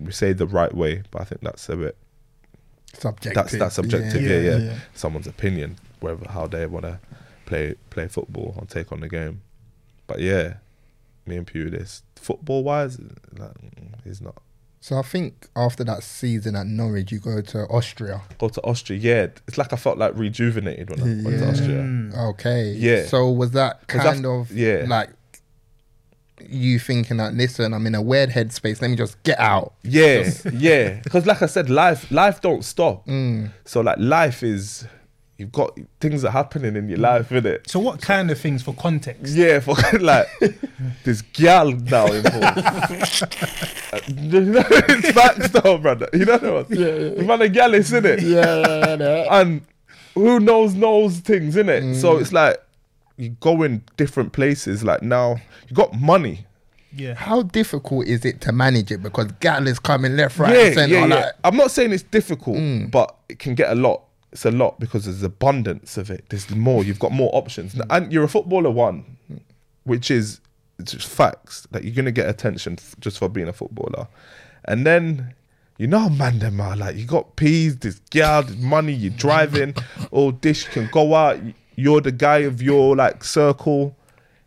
We say the right way, but I think that's a bit Subjective. that's that's subjective. Yeah, Yeah, yeah. yeah. Someone's opinion, whether how they want to play play football or take on the game. But yeah, me and Pulis, football wise, like, mm, he's not So I think after that season at Norwich, you go to Austria. Go to Austria. Yeah, it's like I felt like rejuvenated when I went to Austria. Okay. Yeah. So was that kind of yeah. like you thinking that listen, I'm in a weird headspace. Let me just get out. Yeah, yeah. Because like I said, life life don't stop. Mm. So like life is you've got things are happening in your life, innit? So what kind of things for context? Yeah, for like this gal now involved. Uh, you know, it's facts though, brother. You know what? Yeah, yeah. Man, a gal is in it. Yeah, yeah, And who knows knows things, in innit? So it's like you go in different places. Like now you got money. Yeah. How difficult is it to manage it? Because gal is coming left, right, yeah, and centre. yeah, yeah. like, I'm not saying it's difficult, but it can get a lot. It's a lot because there's abundance of it. There's more. You've got more options, and you're a footballer. One, which is just facts that you're gonna get attention f- just for being a footballer, and then. You know, man, them are like you got peas, this girl, this money, you're driving, all dish can go out. You're the guy of your like circle.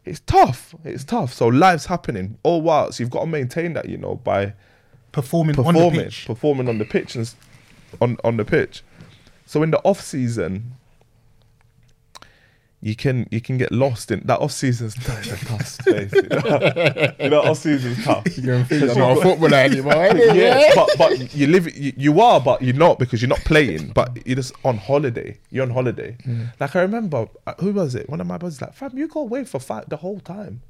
It's tough. It's tough. So life's happening all while. So you've got to maintain that, you know, by Performing, on the performing, pitch. performing on the pitch and on on the pitch. So in the off season, you can you can get lost in that off season's it's a tough space. You know, you know off season's tough. you don't think Because you're not a you've footballer anymore. innit? yeah, but but you live you, you are, but you're not because you're not playing. But you're just on holiday. You're on holiday. Like I remember, uh, who was it? One of my brothers like, fam, you go away for five the whole time.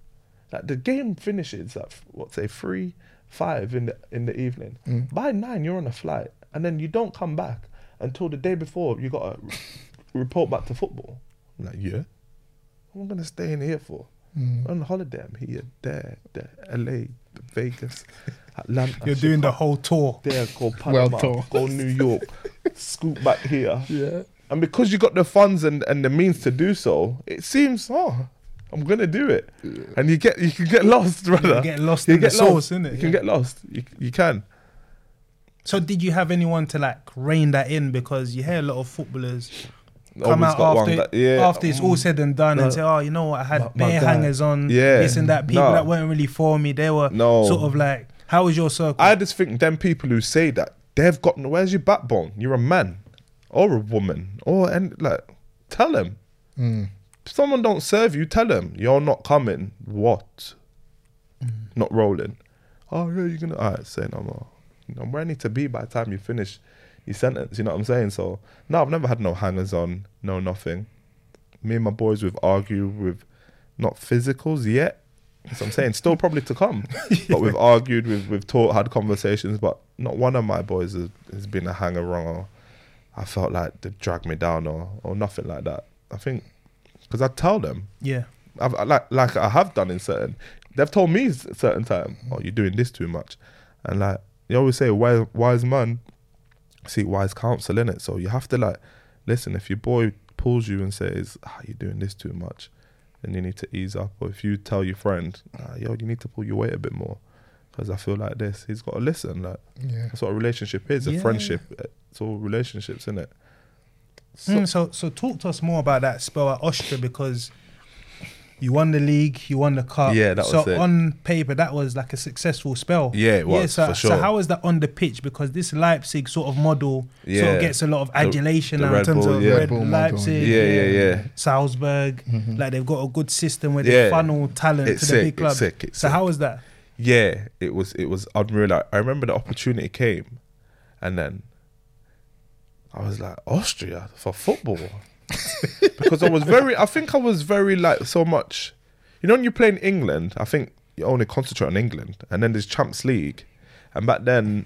Like the game finishes at what say three, five in the in the evening. By nine, you're on a flight, and then you don't come back until the day before. You got to report back to football. I'm like, yeah, what am I gonna stay in here for? Mm. On holiday, I'm here, there, there, LA, Vegas, Atlanta. You're doing the whole tour. there, go Panama, Well go New York, scoop back here. Yeah. And because you got the funds and, and the means to do so, it seems, oh, I'm gonna do it. And you get you can get lost, brother. You get lost You in get sauce, lost. innit? You can get lost. You, you can. So did you have anyone to like rein that in? Because you hear a lot of footballers come Always out after, that- yeah. after it's all mm. said and done No. and say, oh, you know what, I had My- my bare guy. hangers on, Yeah. this and that. People No. that weren't really for me, they were No. sort of like, how was your circle? I just think them people who say that they've got where's your backbone? You're a man or a woman or and like tell them. Mm. If someone don't serve you, tell them you're not coming. What? Mm. Not rolling. Oh yeah, you're gonna. Alright, say no more. Know, where I need to be by the time you finish your sentence. You know what I'm saying? So no, I've never had no hangers on, no nothing. Me and my boys we've argued with not physicals yet. So I'm saying still probably to come. But we've argued, we've we've taught, had conversations, but not one of my boys has, has been a hanger wrong or I felt like they dragged me down or or nothing like that. I think because I tell them, yeah. I've I- like like I have done in certain. They've told me certain time, oh, you're doing this too much, and like you always say, wise wise man, seek wise counsel in it. So you have to like listen. If your boy pulls you and says, ah, you're doing this too much, then you need to ease up. Or if you tell your friend, ah, yo, you need to pull your weight a bit more, because I feel like this. He's got to listen. Like Yeah. that's what a relationship is. A Yeah. friendship. It's all relationships, isn't it? So, Mm, so so talk to us more about that spell at Austria because you won the league, you won the cup. Yeah, that so was it. on paper that was like a successful spell. Yeah, it was, so, for so sure. how was that on the pitch? Because this Leipzig sort of model sort of gets a lot of adulation the now in terms Bull, of yeah. Red Red Bull Leipzig, yeah, yeah, yeah. Salzburg. Mm-hmm. Like they've got a good system where they Yeah. funnel talent It's to sick, the big it's clubs. sick, it's so sick. how was that? yeah, it was it was unreal. Like, I remember the opportunity came, and then I was like Austria for football because I was very. I think I was very like so much. You know, when you play in England, I think you only concentrate on England, and then there's Champs League, and back then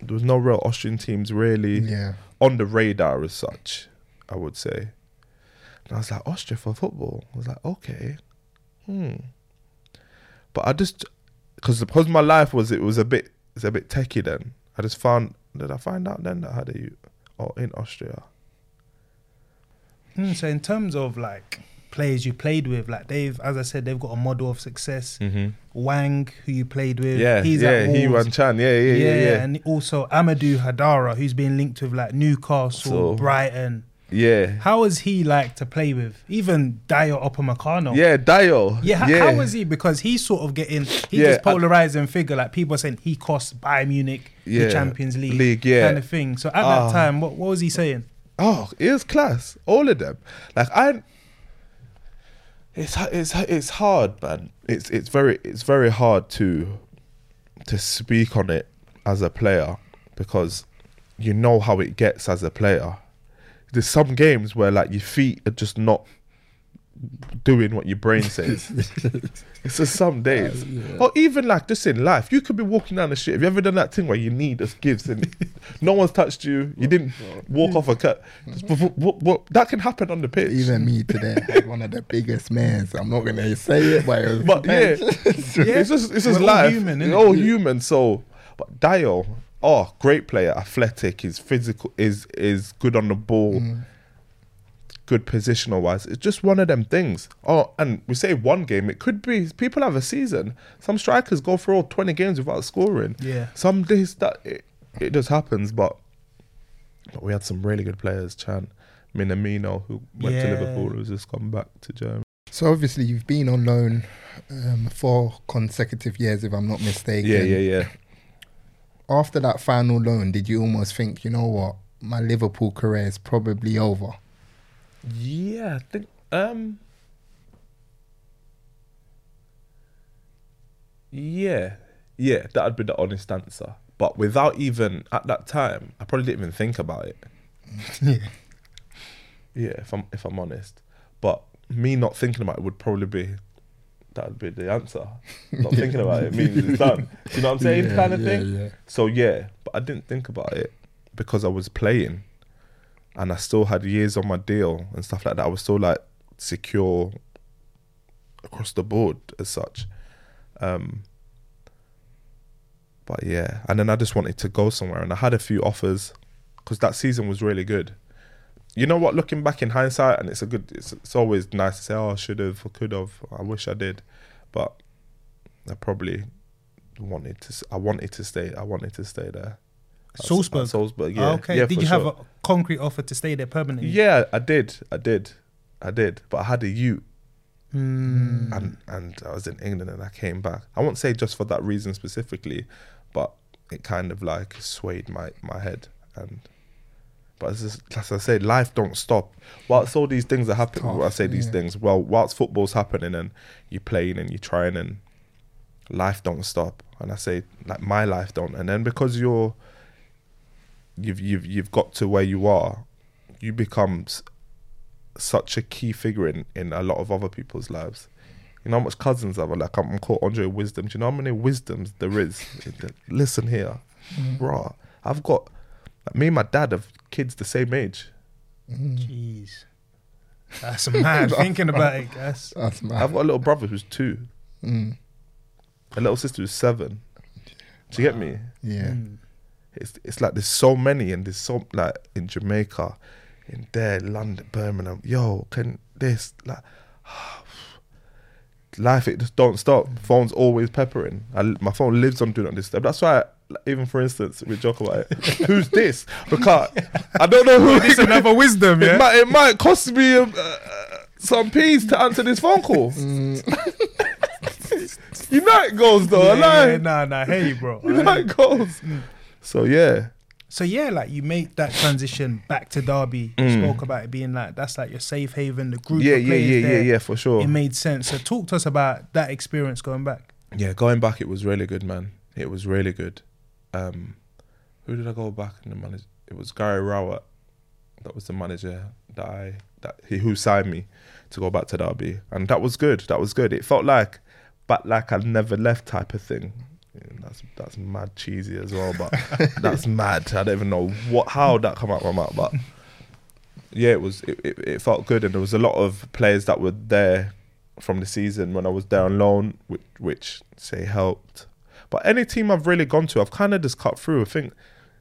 there was no real Austrian teams really Yeah. on the radar as such. I would say. And I was like Austria for football. I was like, okay, hmm. But I just because because my life was it was a bit it's a bit techie then. I just found did I find out then that I had a oh in Austria. Mm, so in terms of like players you played with, like they've, as I said, they've got a model of success. Mm-hmm. Hwang, who you played with, Yeah, he's yeah, at he Wolves. Wan Chan, yeah, yeah, yeah, yeah. and also Amadou Haidara, who's been linked with like Newcastle, So- Brighton. Yeah. How was he like to play with? Even Dayot Upamecano. Yeah, Dayot. Yeah, h- how was he? Because he's sort of getting he's Yeah, this I- polarizing figure. Like people are saying he cost Bayern Munich Yeah, the Champions League, League, yeah. kind of thing. So at Ah. that time, what, what was he saying? Oh, it is class. All of them. Like I. It's it's it's hard, man. It's it's very it's very hard to to speak on it as a player because you know how it gets as a player. There's some games where like your feet are just not doing what your brain says. it's just some days, uh, or even like just in life, you could be walking down the street. Have you ever done that thing where you need just gives and no one's touched you? You didn't walk off a cut. Just w- w- w- that can happen on the pitch. Even me today had one of the biggest mans. I'm not gonna say it, but it was But yeah, it's just it's just We're all life. human, It's innit? all human. So, but Dayot, oh, great player, athletic. He's physical. Is is good on the ball. Mm. Good positional wise. It's just one of them things. Oh, and we say one game. It could be people have a season. Some strikers go for all twenty games without scoring. Yeah. Some days that it, it just happens, but but we had some really good players. Chan, Minamino, who went to Liverpool, who's just come back to Germany. So obviously you've been on loan um, for consecutive years, if I'm not mistaken. Yeah, yeah, yeah. After that final loan, did you almost think, you know what, my Liverpool career is probably over? Yeah, I think um Yeah. Yeah, that'd be the honest answer. But without even at that time, I probably didn't even think about it. yeah. Yeah, if I'm if I'm honest. But me not thinking about it would probably be that'd be the answer. Not thinking about it means it's done. Do you know what I'm saying? Yeah, kind of yeah, thing. yeah. So yeah, but I didn't think about it because I was playing, and I still had years on my deal and stuff like that. I was still like secure across the board as such. Um, but yeah, and then I just wanted to go somewhere, and I had a few offers because that season was really good. You know what? Looking back in hindsight, and it's a good. It's, it's always nice to say, "Oh, I should have, or could have." I wish I did, but I probably wanted to. I wanted to stay. I wanted to stay there. Salzburg? Salzburg, Oh, yeah. okay. Yeah, did you have sure. a concrete offer to stay there permanently? Yeah, I did. I did. I did. But I had a Ute, Mm. and and I was in England, and I came back. I won't say just for that reason specifically, but it kind of like swayed my my head and. But as, just- as I say, life don't stop. Whilst all these things are happening, well, I say these yeah. things. Well, whilst football's happening and you're playing and you're trying, and life don't stop. And I say, like my life don't. And then because you're, you've you've you've got to where you are, you become s- such a key figure in, in a lot of other people's lives. You know how much cousins I've like I'm called Andre Wisdom. Do you know how many wisdoms there is? Listen here, mm-hmm. raw. I've got like, me and my dad have kids the same age. Mm-hmm. Jeez. That's mad thinking about it, guys. That's mad. I've got a little brother who's two, Mm, a little sister who's seven. Do you get me? yeah. Mm. It's it's like there's so many and there's so like in Jamaica, in there, London, Birmingham. Yo, can this like life? It just don't stop. Phone's always peppering. I, my phone lives on do not disturb. That's why, like, even for instance, we joke about it. Who's this? Because I don't know who. It's another wisdom, It yeah. might it might cost me um, uh, some peas to answer this phone call. you know it goes though. Yeah, I lie. yeah, nah, nah. Hey, bro. You know it goes. So yeah. So yeah, like you made that transition back to Derby. You spoke about it being like that's like your safe haven, the group. Mm. Yeah, yeah, yeah, yeah, yeah, for sure. It made sense. So talk to us about that experience going back. Yeah, going back, it was really good, man. It was really good. Um, who did I go back and the manager? It was Gary Rowett. That was the manager that I that he who signed me to go back to Derby, and that was good. That was good. It felt like, but like I never left type of thing. That's that's mad cheesy as well, but that's mad. I don't even know what how that come out my mouth, but yeah, it was it, it, it felt good, and there was a lot of players that were there from the season when I was there on loan, which, which say helped. But any team I've really gone to, I've kind of just cut through. I think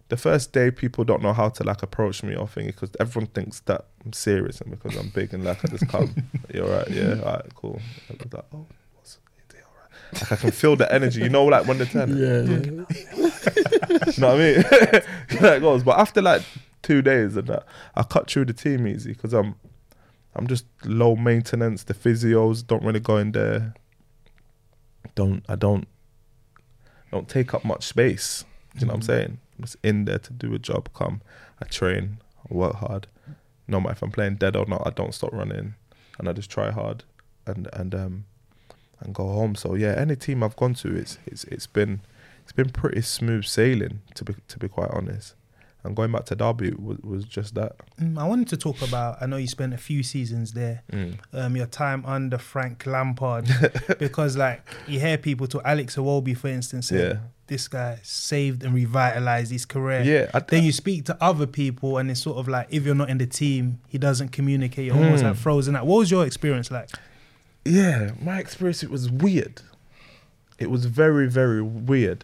the first day people don't know how to like approach me or thing because everyone thinks that I'm serious and because I'm big and like I just come, you're right, yeah, all right, cool. I was like, oh, what's is he all right? Like I can feel the energy, you know, like when they turn, Yeah, yeah. you know what I mean? you know it goes. But after like two days and that. I cut through the team easy because I'm I'm just low maintenance. The physios don't really go in there. Don't I don't don't take up much space. You know what I'm saying? I'm just in there to do a job. Come, I train, I work hard. No matter if I'm playing dead or not, I don't stop running, and I just try hard, and and um and go home. So yeah, any team I've gone to, it's it's it's been it's been pretty smooth sailing to be to be quite honest. And going back to Derby was, was just that. Mm, I wanted to talk about. I know you spent a few seasons there. Mm. Um, your time under Frank Lampard, because like you hear people to Alex Iwobi, for instance, Yeah. this guy saved and revitalized his career. Yeah, I- then you speak to other people, and it's sort of like if you're not in the team, he doesn't communicate. You're almost Mm. like frozen out. What was your experience like? Yeah, my experience it was weird. It was very very weird.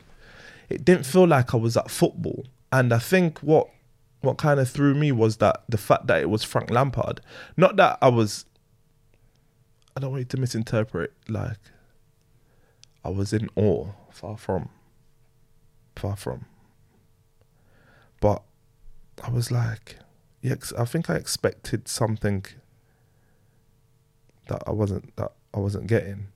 It didn't feel like I was at football, and I think what what kind of threw me was that the fact that it was Frank Lampard. Not that I was. I don't want you to misinterpret. Like, I was in awe. Far from. Far from. But I was like, yeah, I think I expected something that I wasn't that I wasn't getting.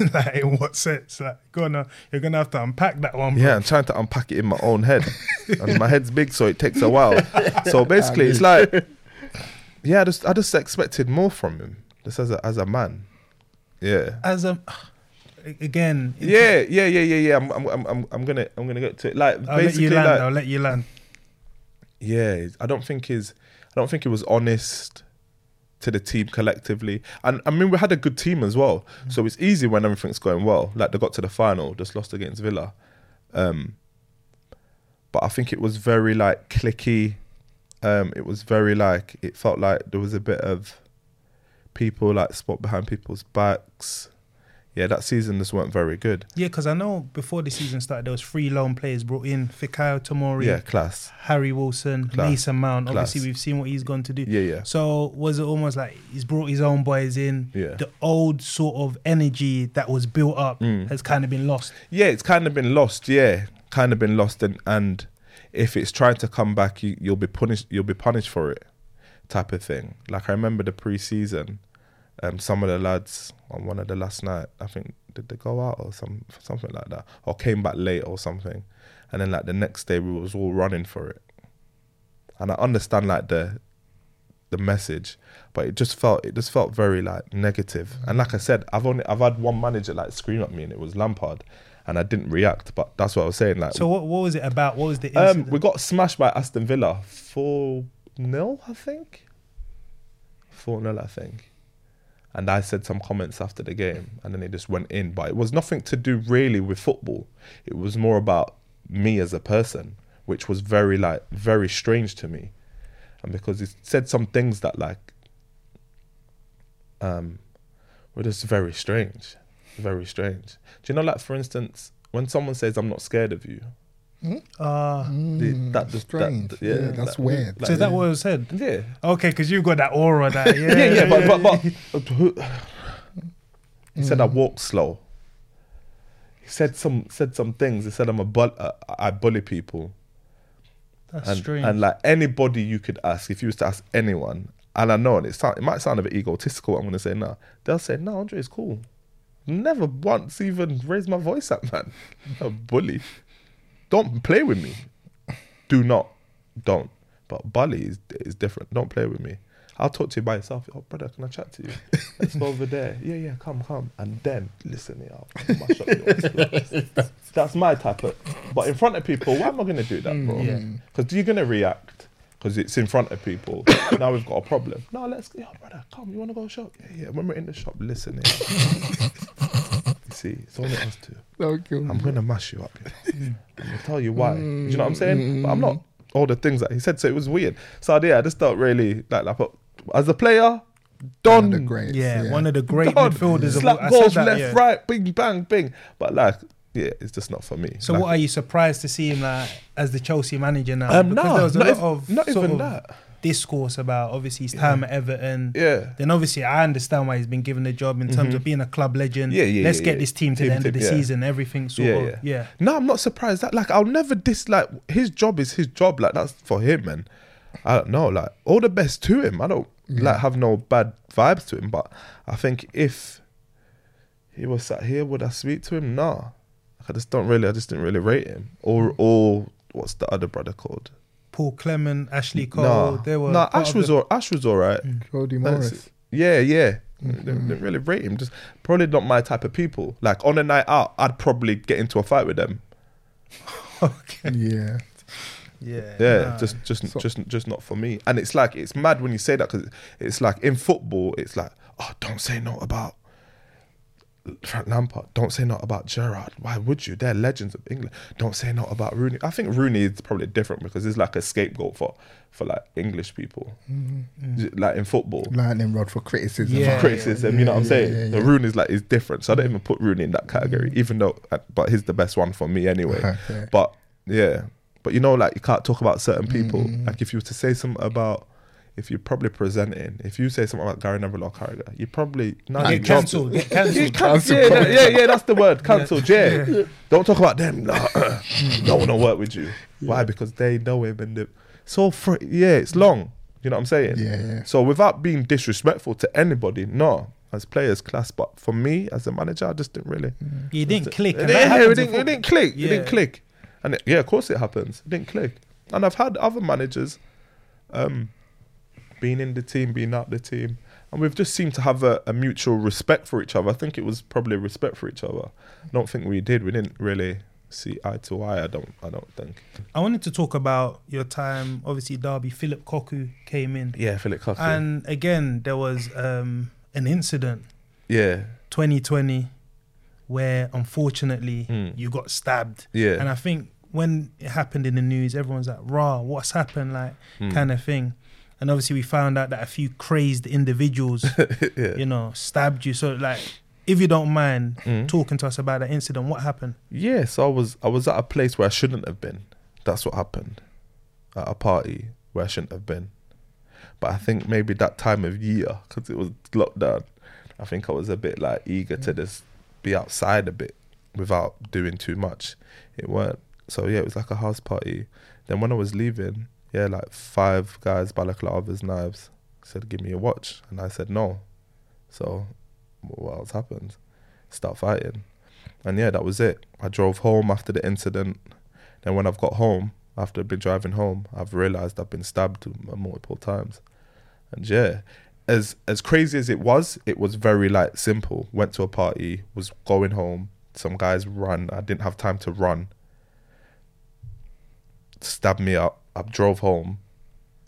like in what sense? Like, go on, now, you're gonna have to unpack that one. bro. Yeah, I'm trying to unpack it in my own head, and my head's big, so it takes a while. So basically, it's like, yeah, I just I just expected more from him, just as a as a man. Yeah, As a again, yeah, yeah, yeah, yeah, yeah. I'm I'm I'm I'm, I'm gonna I'm gonna get to it. Like I'll let basically, you land. like I'll let you land. yeah, I don't think his I don't think he was honest to the team collectively. And I mean we had a good team as well. So it's easy when everything's going well. Like they got to the final, just lost against Villa. Um but I think it was very like clicky. Um it was very like it felt like there was a bit of people like spot behind people's backs. Yeah, that season just weren't very good. Yeah, because I know before the season started, there was three loan players brought in: Fikayo Tomori, Yeah, class. Harry Wilson, Class. Mason Mount. Class. Obviously, we've seen what he's gone to do. Yeah, yeah. So was it almost like he's brought his own boys in? Yeah. The old sort of energy that was built up Mm. has kind of been lost. Yeah, it's kind of been lost. Yeah, kind of been lost, and and if it's trying to come back, you, you'll be punished. You'll be punished for it, type of thing. Like I remember the pre-season, um, some of the lads on one of the last night, I think did they go out or some something like that, or came back late or something, and then like the next day we was all running for it, and I understand like the the message, but it just felt it just felt very like negative. And like I said, I've only I've had one manager like scream at me, and it was Lampard, and I didn't react. But that's what I was saying. Like, So what what was it about? What was the um, we got smashed by Aston Villa four 0 I think. Four 0 I think. And I said some comments after the game, and then it just went in. But it was nothing to do really with football. It was more about me as a person, which was very like very strange to me, and because it said some things that like um were just very strange, very strange. Do you know, like for instance, when someone says, "I'm not scared of you," Ah, the- that just that- strange. Yeah, that's that- weird. like- so is that what was said? yeah. Okay, because you've got that aura. That yeah, yeah, yeah, but but but who- he said I walk slow. He said some said some things. He said I'm a bull, uh, I bully people, that's and strange. and like anybody you could ask, if you was to ask anyone, and I know, and it sound, it might sound a bit egotistical. What I'm gonna say now. They'll say no, Andre is cool. Never once even raised my voice at man. a bully. Don't play with me. Do not. Don't. But bully is is different. Don't play with me. I'll talk to you by yourself. Oh, brother, can I chat to you? Let's go over there. Yeah, yeah, come, come. And then listen. I'll mash up your. That's my type of. But in front of people, why am I going to do that, bro? Mm, yeah. Because you're going to react because it's in front of people. now we've got a problem. No, let's. go, Yeah, brother, come. You want to go shop? Yeah, yeah. When we're in the shop, listen here. you see, it's only us two. Don't kill I'm me. gonna mash you up. You know? I'm gonna tell you why. Do you know what I'm saying? But I'm not all the things that he said. So it was weird. So yeah, I just don't really like. like but as a player, One of the greats, yeah, one of the great done. midfielders. Slap I goals that, left, yeah. right, bing, bang, bing. But like, yeah, it's just not for me. So Like, what are you surprised to see him like as the Chelsea manager now? Um, no, there not lot of not even of that. Discourse about obviously his time at Everton. Yeah. Then obviously I understand why he's been given the job in terms of being a club legend. Mm-hmm. Yeah, yeah, Let's yeah, get yeah. this team to Team the end of the yeah. season. Everything sort Yeah, of yeah. yeah. No, I'm not surprised. That like I'll never dislike his job is his job. Like that's for him, man. I don't know, like all the best to him. I don't like have no bad vibes to him, but I think if he was sat here, would I speak to him? Nah, I just don't really. I just didn't really rate him. Or or what's the other brother called? Paul Clement, Ashley Cole, nah, they were nah. part Ash was the- all, Ash was all right. Mm. Jody That's- Morris. Yeah, yeah. Didn't, didn't mm-hmm. really rate him. Just probably not my type of people. Like on a night out, I'd probably get into a fight with them. okay. Yeah. Yeah, Yeah, nah. just just So- just just not for me. And it's like it's mad when you say that because it's like in football, it's like oh, don't say no about Frank Lampard. Don't say no about Gerrard. Why would you? They're legends of England. Don't say no about Rooney. I think Rooney is probably different because he's like a scapegoat for for like English people, like in football. Lightning rod for criticism. Yeah. Criticism, you know what I'm yeah, saying? yeah, The yeah. Rooney's like is different, so I don't even put Rooney in that category, even though, uh, but he's the best one for me anyway. Okay. But yeah, but you know, like you can't talk about certain people. Mm-hmm. Like if you were to say something about, if you're probably presenting, if you say something about Gary Neville or Carragher, you probably no, Get you cancelled, dropped get it. cancelled. Yeah, yeah, yeah, yeah, that's the word. Cancelled. Yeah. Don't talk about them. No, no one will work with you. Why? Because they know him and the, so fr- yeah, it's long. You know what I'm saying? Yeah, yeah. So without being disrespectful to anybody, no. As players, class, but for me as a manager, I just didn't really. You didn't click. It, and didn't- it didn't, it didn't click. It didn't click. And it, yeah, of course it happens. It didn't click. And I've had other managers um, being in the team, being out the team. And we've just seemed to have a, a mutual respect for each other. I think it was probably respect for each other. I don't think we did. We didn't really see eye to eye. I don't. I don't think. I wanted to talk about your time. Obviously, Derby. Phillip Cocu came in, Yeah, Philip Coffey. and again there was um, an incident, yeah, 2020, where unfortunately Mm. you got stabbed. yeah, And I think when it happened in the news, everyone's like, "Raw, what's happened?" Like Mm. kind of thing. And obviously, we found out that a few crazed individuals, yeah. you know, stabbed you. So, like, if you don't mind Mm. talking to us about that incident, what happened? Yeah, so I was I was at a place where I shouldn't have been. That's what happened. At a party where I shouldn't have been. But I think maybe that time of year, because it was lockdown, I think I was a bit like eager to just be outside a bit without doing too much. It weren't. So yeah, it was like a house party. Then when I was leaving, yeah, like five guys, balaclavas, knives, said, "Give me a watch," and I said no. So what else happened? Start fighting. And yeah, that was it. I drove home after the incident. Then when I've got home, after I've been driving home, I've realised I've been stabbed multiple times. And yeah, as as crazy as it was, it was very like simple. Went to a party, was going home. Some guys run. I didn't have time to run. Stabbed me up. I drove home.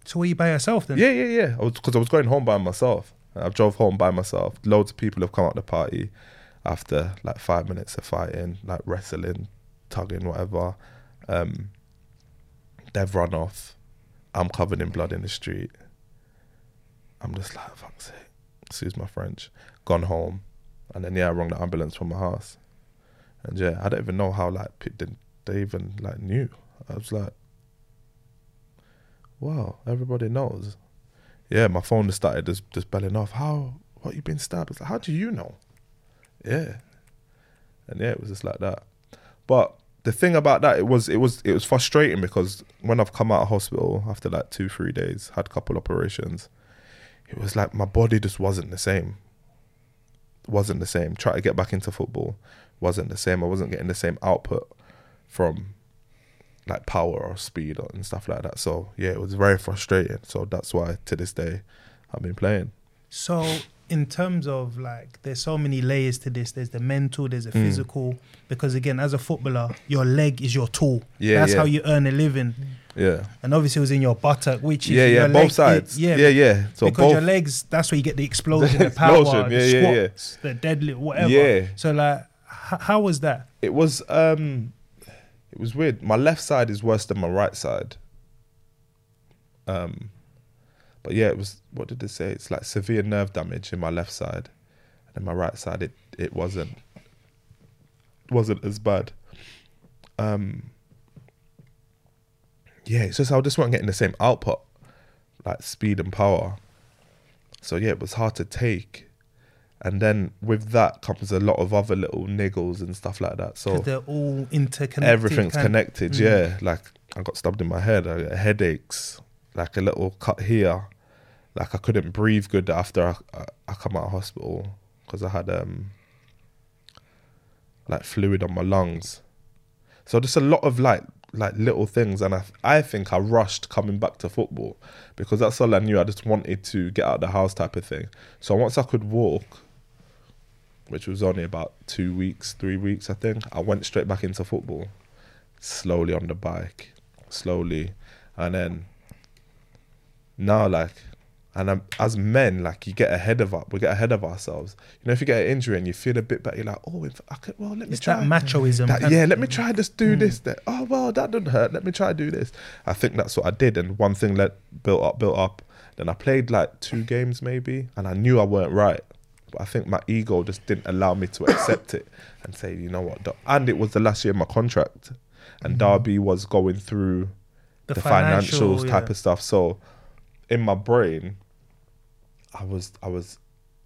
So, were you by yourself then? Yeah, yeah, yeah. I was because I was going home by myself. I drove home by myself. Loads of people have come out the party after like five minutes of fighting, like wrestling, tugging, whatever. Um, they've run off. I'm covered in blood in the street. I'm just like, fuck's sake. Excuse my French. Gone home, and then yeah, I rang the ambulance from my house. And yeah, I don't even know how like they- they even like knew. I was like, wow, everybody knows. Yeah, my phone just started just just belling off. How? What you been stabbed? It's like, how do you know? Yeah, and yeah, it was just like that. But the thing about that, it was it was it was frustrating because when I've come out of hospital after like two three days, had a couple operations, it was like my body just wasn't the same. Wasn't the same. Try to get back into football, wasn't the same. I wasn't getting the same output from like power or speed or, and stuff like that. So yeah, it was very frustrating. So that's why to this day I've been playing. So, in terms of like, there's so many layers to this. There's the mental, there's the Mm. physical. Because again, as a footballer, your leg is your tool. Yeah, that's yeah. how you earn a living. Yeah, And obviously, it was in your buttock, which is yeah, yeah. Both leg- sides. yeah, yeah, yeah. So because both. your legs, that's where you get the explosion, The power, explosion, the yeah, yeah, yeah. squats, the deadlift, whatever. Yeah. So like, h- how was that? It was um, it was weird. My left side is worse than my right side. Um, but yeah, it was. What did they say? It's like severe nerve damage in my left side, and in my right side, it it wasn't wasn't as bad. Um, yeah, it's just I just wasn't getting the same output, like speed and power. So yeah, it was hard to take. And then with that comes a lot of other little niggles and stuff like that. So they're all interconnected. everything's kind- connected. Mm. Yeah, like I got stabbed in my head. I got headaches. like a little cut here. Like I couldn't breathe good after I, I, I come out of hospital because I had um like fluid on my lungs. So just a lot of like like little things, and I I think I rushed coming back to football because that's all I knew. I just wanted to get out of the house type of thing. So once I could walk, which was only about two weeks, three weeks, I think, I went straight back into football, slowly on the bike, slowly, and then now like and as men, like you get ahead of up, we get ahead of ourselves. You know, if you get an injury and you feel a bit better, you're like, oh, if I could, well, let me It's try. that machoism. That- yeah, let me try just do mm. this. That oh well, that doesn't hurt. Let me try to do this. I think that's what I did, and one thing let built up, built up. Then I played like two games maybe, and I knew I weren't right. But I think my ego just didn't allow me to accept it and say, you know what? And it was the last year of my contract, and mm-hmm. Derby was going through The the, financial, financials type yeah. of stuff. So in my brain, I was I was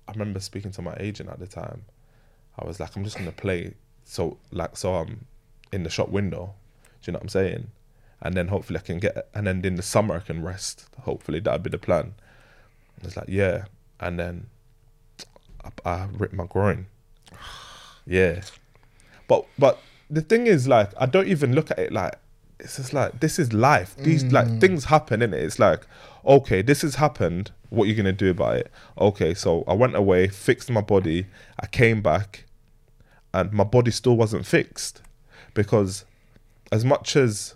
I remember speaking to my agent at the time. I was like, I'm just gonna play so like so I'm in the shop window. Do you know what I'm saying? And then hopefully I can get and then in the summer I can rest. Hopefully that'd be the plan. It's like, yeah. And then I, I ripped my groin. Yeah. But but the thing is like I don't even look at it like it's just like this is life. These like mm. things happen in it. It's like, okay, this has happened. What are you gonna do about it? Okay, so I went away, fixed my body, I came back, and my body still wasn't fixed. Because as much as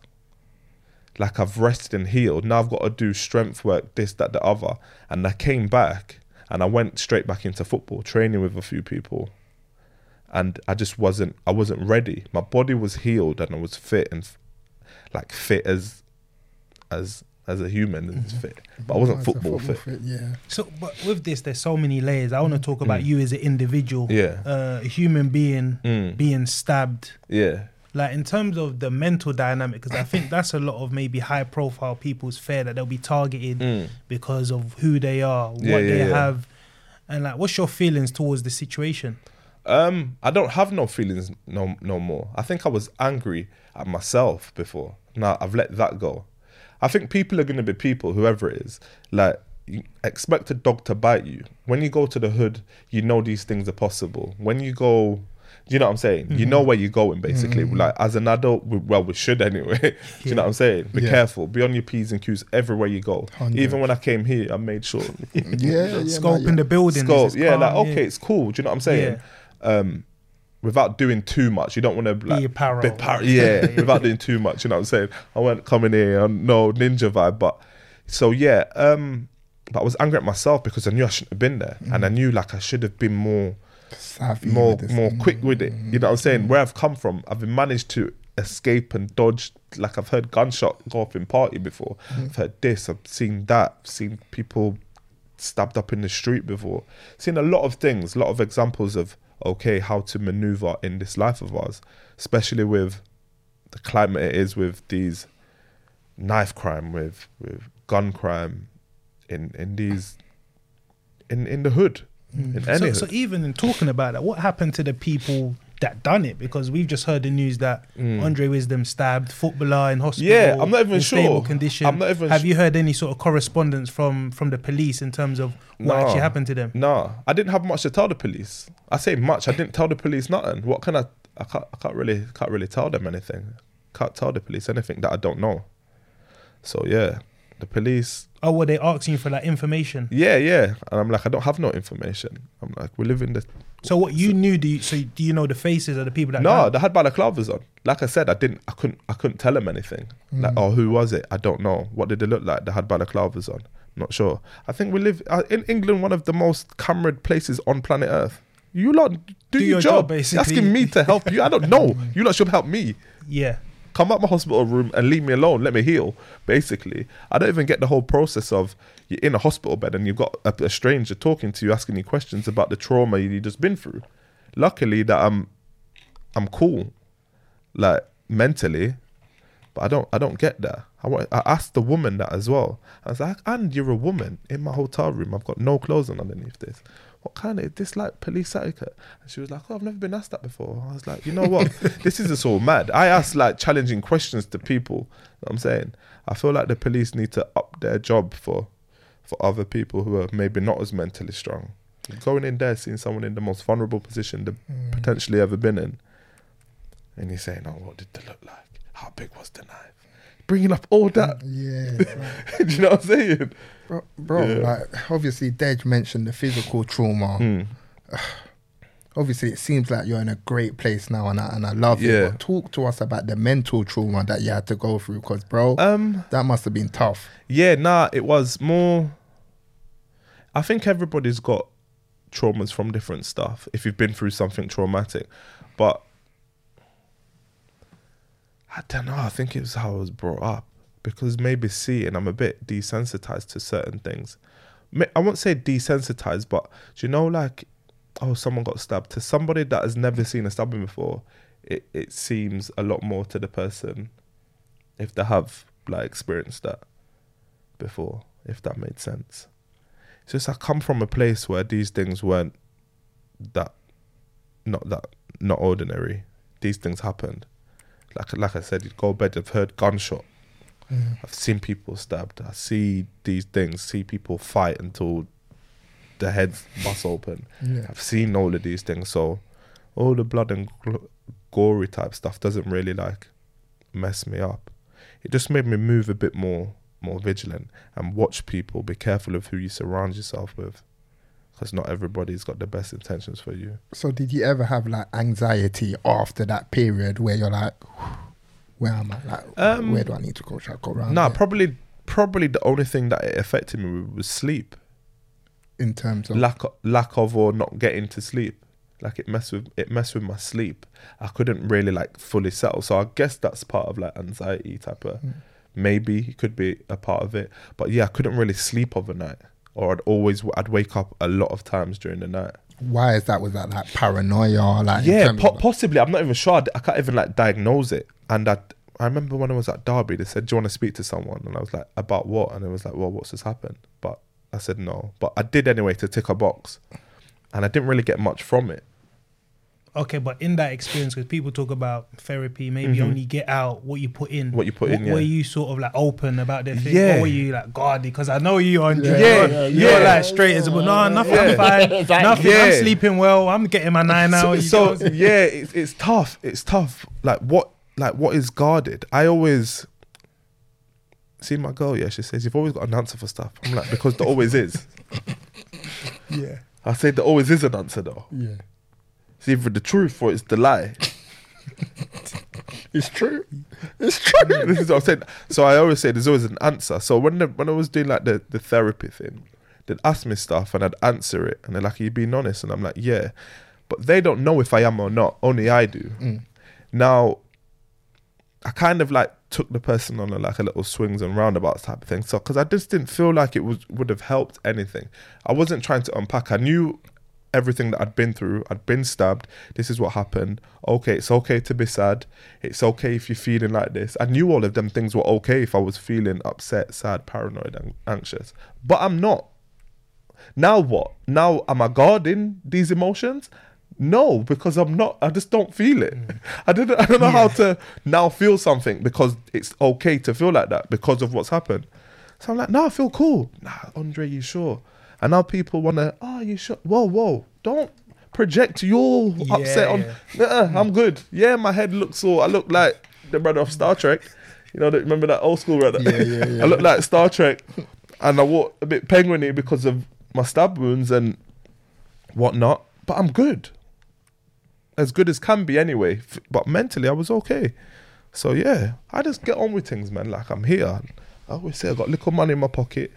like I've rested and healed, now I've got to do strength work, this, that, the other. And I came back and I went straight back into football, training with a few people and I just wasn't I wasn't ready. My body was healed and I was fit and f- like fit as as as a human and fit, but I wasn't As a football, fit. Yeah. So, but with this, there's so many layers. I want to talk about you as an individual, Mm. Yeah. uh, a human being Mm. being stabbed. Yeah, Like in terms of the mental dynamic, because I think that's a lot of maybe high-profile people's fear that they'll be targeted Mm. because of who they are, what Yeah, yeah, they yeah. have, and like, what's your feelings towards the situation? Um, I don't have no feelings no no more. I think I was angry at myself before. Now I've let that go. I think people are gonna be people, whoever it is. Like you expect a dog to bite you. When you go to the hood, you know these things are possible. When you go, you know what I'm saying? You know where you're going, basically. Like as an adult, we, well, we should anyway. Do you know what I'm saying? Be Yeah. careful. Be on your p's and q's everywhere you go. Hundred. Even when I came here, I made sure. Yeah, yeah. Scope no, in the building. Scope, is yeah, like calm, okay, it's cool. Do you know what I'm saying? Um, without doing too much, you don't want to like apparel. be par- yeah, without doing too much. You know what I'm saying? I won't come in here on no ninja vibe, but so yeah. Um, but I was angry at myself because I knew I shouldn't have been there, and I knew like I should have been more Savvy more more Mm. quick with it. You know what I'm saying? Where I've come from, I've managed to escape and dodge. Like I've heard gunshot go off in party before. I've heard this. I've seen that. I've seen people stabbed up in the street before. Seen a lot of things. A lot of examples of okay how to maneuver in this life of ours, especially with the climate it is with these knife crime, with with gun crime, in in these in in the hood. Any So, so even in talking about that, what happened to the people that done it? Because we've just heard the news that Andre Wisdom stabbed footballer in hospital. Mm. Yeah, I'm not even sure. Condition. I'm not even Have you heard any sort of correspondence from from the police in terms of what No. actually happened to them? Nah, I didn't have much to tell the police. I say much. I didn't tell the police nothing. What can I? I can't. I can't really. Can't really tell them anything. Can't tell the police anything that I don't know. So yeah, the police. Oh, were they asking you for that information? Yeah, yeah. And I'm like, I don't have no information. I'm like, we live in the. So what you knew? Do you, so do you know the faces of the people that? No, died? they had balaclavas on. Like I said, I didn't. I couldn't. I couldn't tell them anything. Like, oh, who was it? I don't know. What did they look like? They had balaclavas on. Not sure. I think we live uh, in England, one of the most camered places on planet Earth. You lot do, your, your job. job, You're basically. asking me to help you. I don't know. you lot should help me. yeah. Come out my hospital room and leave me alone. Let me heal. Basically, I don't even get the whole process of you're in a hospital bed and you've got a, a stranger talking to you, asking you questions about the trauma you just been through. Luckily, that I'm I'm cool, like mentally, but I don't I don't get that. I want, I asked the woman that as well. I was like, and you're a woman in my hotel room. I've got no clothes on underneath this. What kind of, is this like police etiquette? And she was like, oh, I've never been asked that before. I was like, you know what? this is just all mad. I ask like challenging questions to people. You know what I'm saying? I feel like the police need to up their job for, for other people who are maybe not as mentally strong. Going in there, seeing someone in the most vulnerable position they've mm. potentially ever been in, and you're saying, "Oh, what did they look like? How big was the knife?" Bringing up all that, Yeah, do you know what I'm saying? bro. bro Yeah. Like obviously, Dej mentioned the physical trauma. Hmm. Obviously, it seems like you're in a great place now, and I, and I love Yeah. it. But talk to us about the mental trauma that you had to go through, because bro, Um, that must have been tough. yeah, nah, it was more. I think everybody's got traumas from different stuff. If you've been through something traumatic, but I don't know. I think it was how I was brought up because maybe seeing I'm a bit desensitized to certain things. I won't say desensitized, but do you know, like, oh, someone got stabbed. To somebody that has never seen a stabbing before, it, it seems a lot more to the person if they have like experienced that before, if that made sense. It's just I come from a place where these things weren't that not that not ordinary. These things happened. Like like I said, you'd go to bed, I've heard gunshot. Mm. I've seen people stabbed. I see these things, see people fight until the heads bust open. Yeah. I've seen all of these things. So all the blood and gl- gory type stuff doesn't really like mess me up. It just made me move a bit more more vigilant and watch people. Be careful of who you surround yourself with, because not everybody's got the best intentions for you. So, did you ever have like anxiety after that period where you're like, where am I? Like, Um, where do I need to go? Should I go around? Nah, probably probably the only thing that it affected me with was sleep. in terms of lack of, lack of or not getting to sleep. Like it messed with it messed with my sleep. I couldn't really like fully settle. So I guess that's part of like anxiety type of maybe it could be a part of it. But yeah, I couldn't really sleep overnight. Or I'd always I'd wake up a lot of times during the night. why is that? Was that like paranoia? Like Yeah, po- of- possibly. I'm not even sure. I can't even like diagnose it. And I, I remember when I was at Derby, they said, "Do you want to speak to someone?" And I was like, "About what?" And it was like, "Well, what's just happened?" But I said no. But I did anyway to tick a box, and I didn't really get much from it. Okay, but in that experience, because people talk about therapy, maybe you only get out what you put in. Mm-hmm. What you put in, Yeah. Were you sort of like open about their thing? Yeah. Or were you like guarded? Because I know you, Andre. Yeah, you're, yeah, you're yeah. like straight as a but no, nothing. I'm fine. Nothing. Yeah. I'm sleeping well. I'm getting my nine so, hours. so yeah, it's, it's tough. It's tough. Like what? Like what is guarded? I always see my girl. Yeah, she says you've always got an answer for stuff. I'm like because there always is. yeah, I say there always is an answer though. yeah, It's either the truth or it's the lie. it's true. It's true. this is what I'm saying. So I always say there's always an answer. So when the, when I was doing like the, the therapy thing, they'd ask me stuff and I'd answer it, and they're like, "Are you being honest?" And I'm like, "Yeah," but they don't know if I am or not. Only I do. Mm. Now, I kind of like took the person on a, like a little swings and roundabouts type of thing. So because I just didn't feel like it was would have helped anything. I wasn't trying to unpack. I knew everything that I'd been through. I'd been stabbed. This is what happened. Okay, it's okay to be sad. It's okay if you're feeling like this. I knew all of them things were okay if I was feeling upset, sad, paranoid, and anxious. But I'm not. Now what? Now am I guarding these emotions? No, because I'm not. I just don't feel it. Mm. I didn't. I don't know how to now feel something because it's okay to feel like that because of what's happened. So I'm like, no, I feel cool. Nah, Andre, you sure? And now people want to. Oh, you sure? Whoa, whoa! Don't project your upset on. Nuh-uh, I'm good. Yeah, my head looks all. I look like the brother of Star Trek. You know, remember that old school brother? Yeah, yeah, yeah. I look like Star Trek, and I walk a bit penguiny because of my stab wounds and whatnot. But I'm good, as good as can be anyway. But mentally, I was okay. So yeah, I just get on with things, man. Like I'm here. I always say I got little money in my pocket.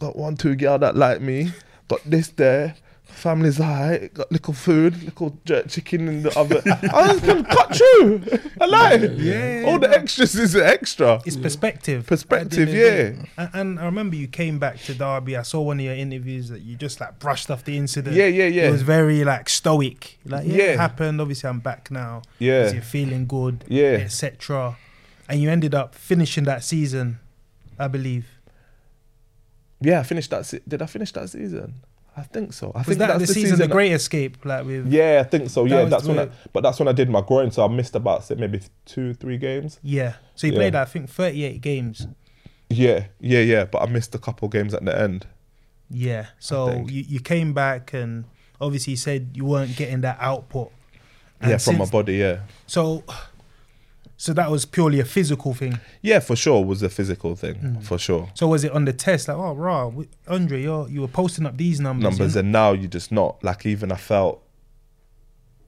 Got one, two girl that like me. Got this there. Family's alright. Got little food, little jerk chicken in the oven. I just can cut you. I like. it. Yeah, All the extras is extra. It's perspective. Perspective, At the end of the yeah. And, and I remember you came back to Derby. I saw one of your interviews that you just like brushed off the incident. Yeah, yeah, yeah. It was very like stoic. Like, yeah, Yeah. it happened. Obviously, I'm back now. Yeah. Obviously, You're feeling good. Yeah. Etc. And you ended up finishing that season, I believe. Yeah, I finished that. Se- Did I finish that season? I think so. I Was think that the, season, The Great Escape? Like with Yeah, I think so. That Yeah, was that's when. I, the- but that's when I did my groin, so I missed about say, maybe two, three games. yeah. So you Yeah. played I think 38 games. Yeah, yeah, yeah. But I missed a couple games at the end. Yeah. So think. you, you came back and obviously you said you weren't getting that output. And yeah, from my since- body. Yeah, So so that was purely a physical thing. yeah, for sure was a physical thing Mm. for sure. So was it on the test like, oh, raw, Andre, you you were posting up these numbers. Numbers, and now you're just not like even I felt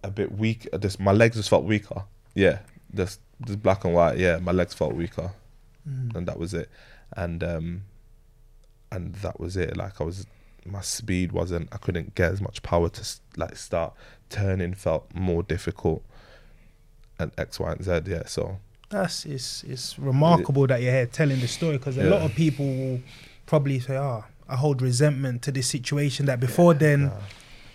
a bit weak. uh, Just my legs just felt weaker. Yeah, just just black and white. Yeah, my legs felt weaker, Mm. and that was it. And um, and that was it. Like I was, my speed wasn't. I couldn't get as much power to like start turning. Felt more difficult. And X, Y, and Z. Yeah. So That's it's it's remarkable that you're here telling the story because a Yeah. lot of people will probably say, "Oh, I hold resentment to this situation that before then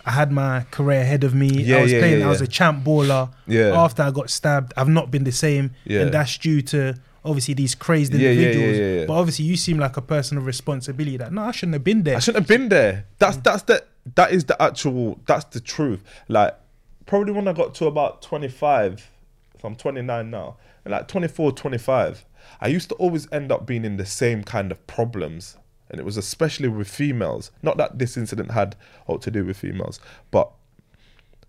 I had my career ahead of me. Yeah, I was yeah, playing. yeah, I was a champ baller. Yeah. After I got stabbed, I've not been the same, Yeah. and that's due to obviously these crazed Yeah, yeah, yeah, individuals. yeah, yeah. But obviously, you seem like a person of responsibility. That no, I shouldn't have been there. I shouldn't have been there. That's mm. that's the that is the actual that's the truth. Like probably when I got to about 25, so I'm 29 now, and like 24, 25, I used to always end up being in the same kind of problems. And it was especially with females. Not that this incident had all to do with females, but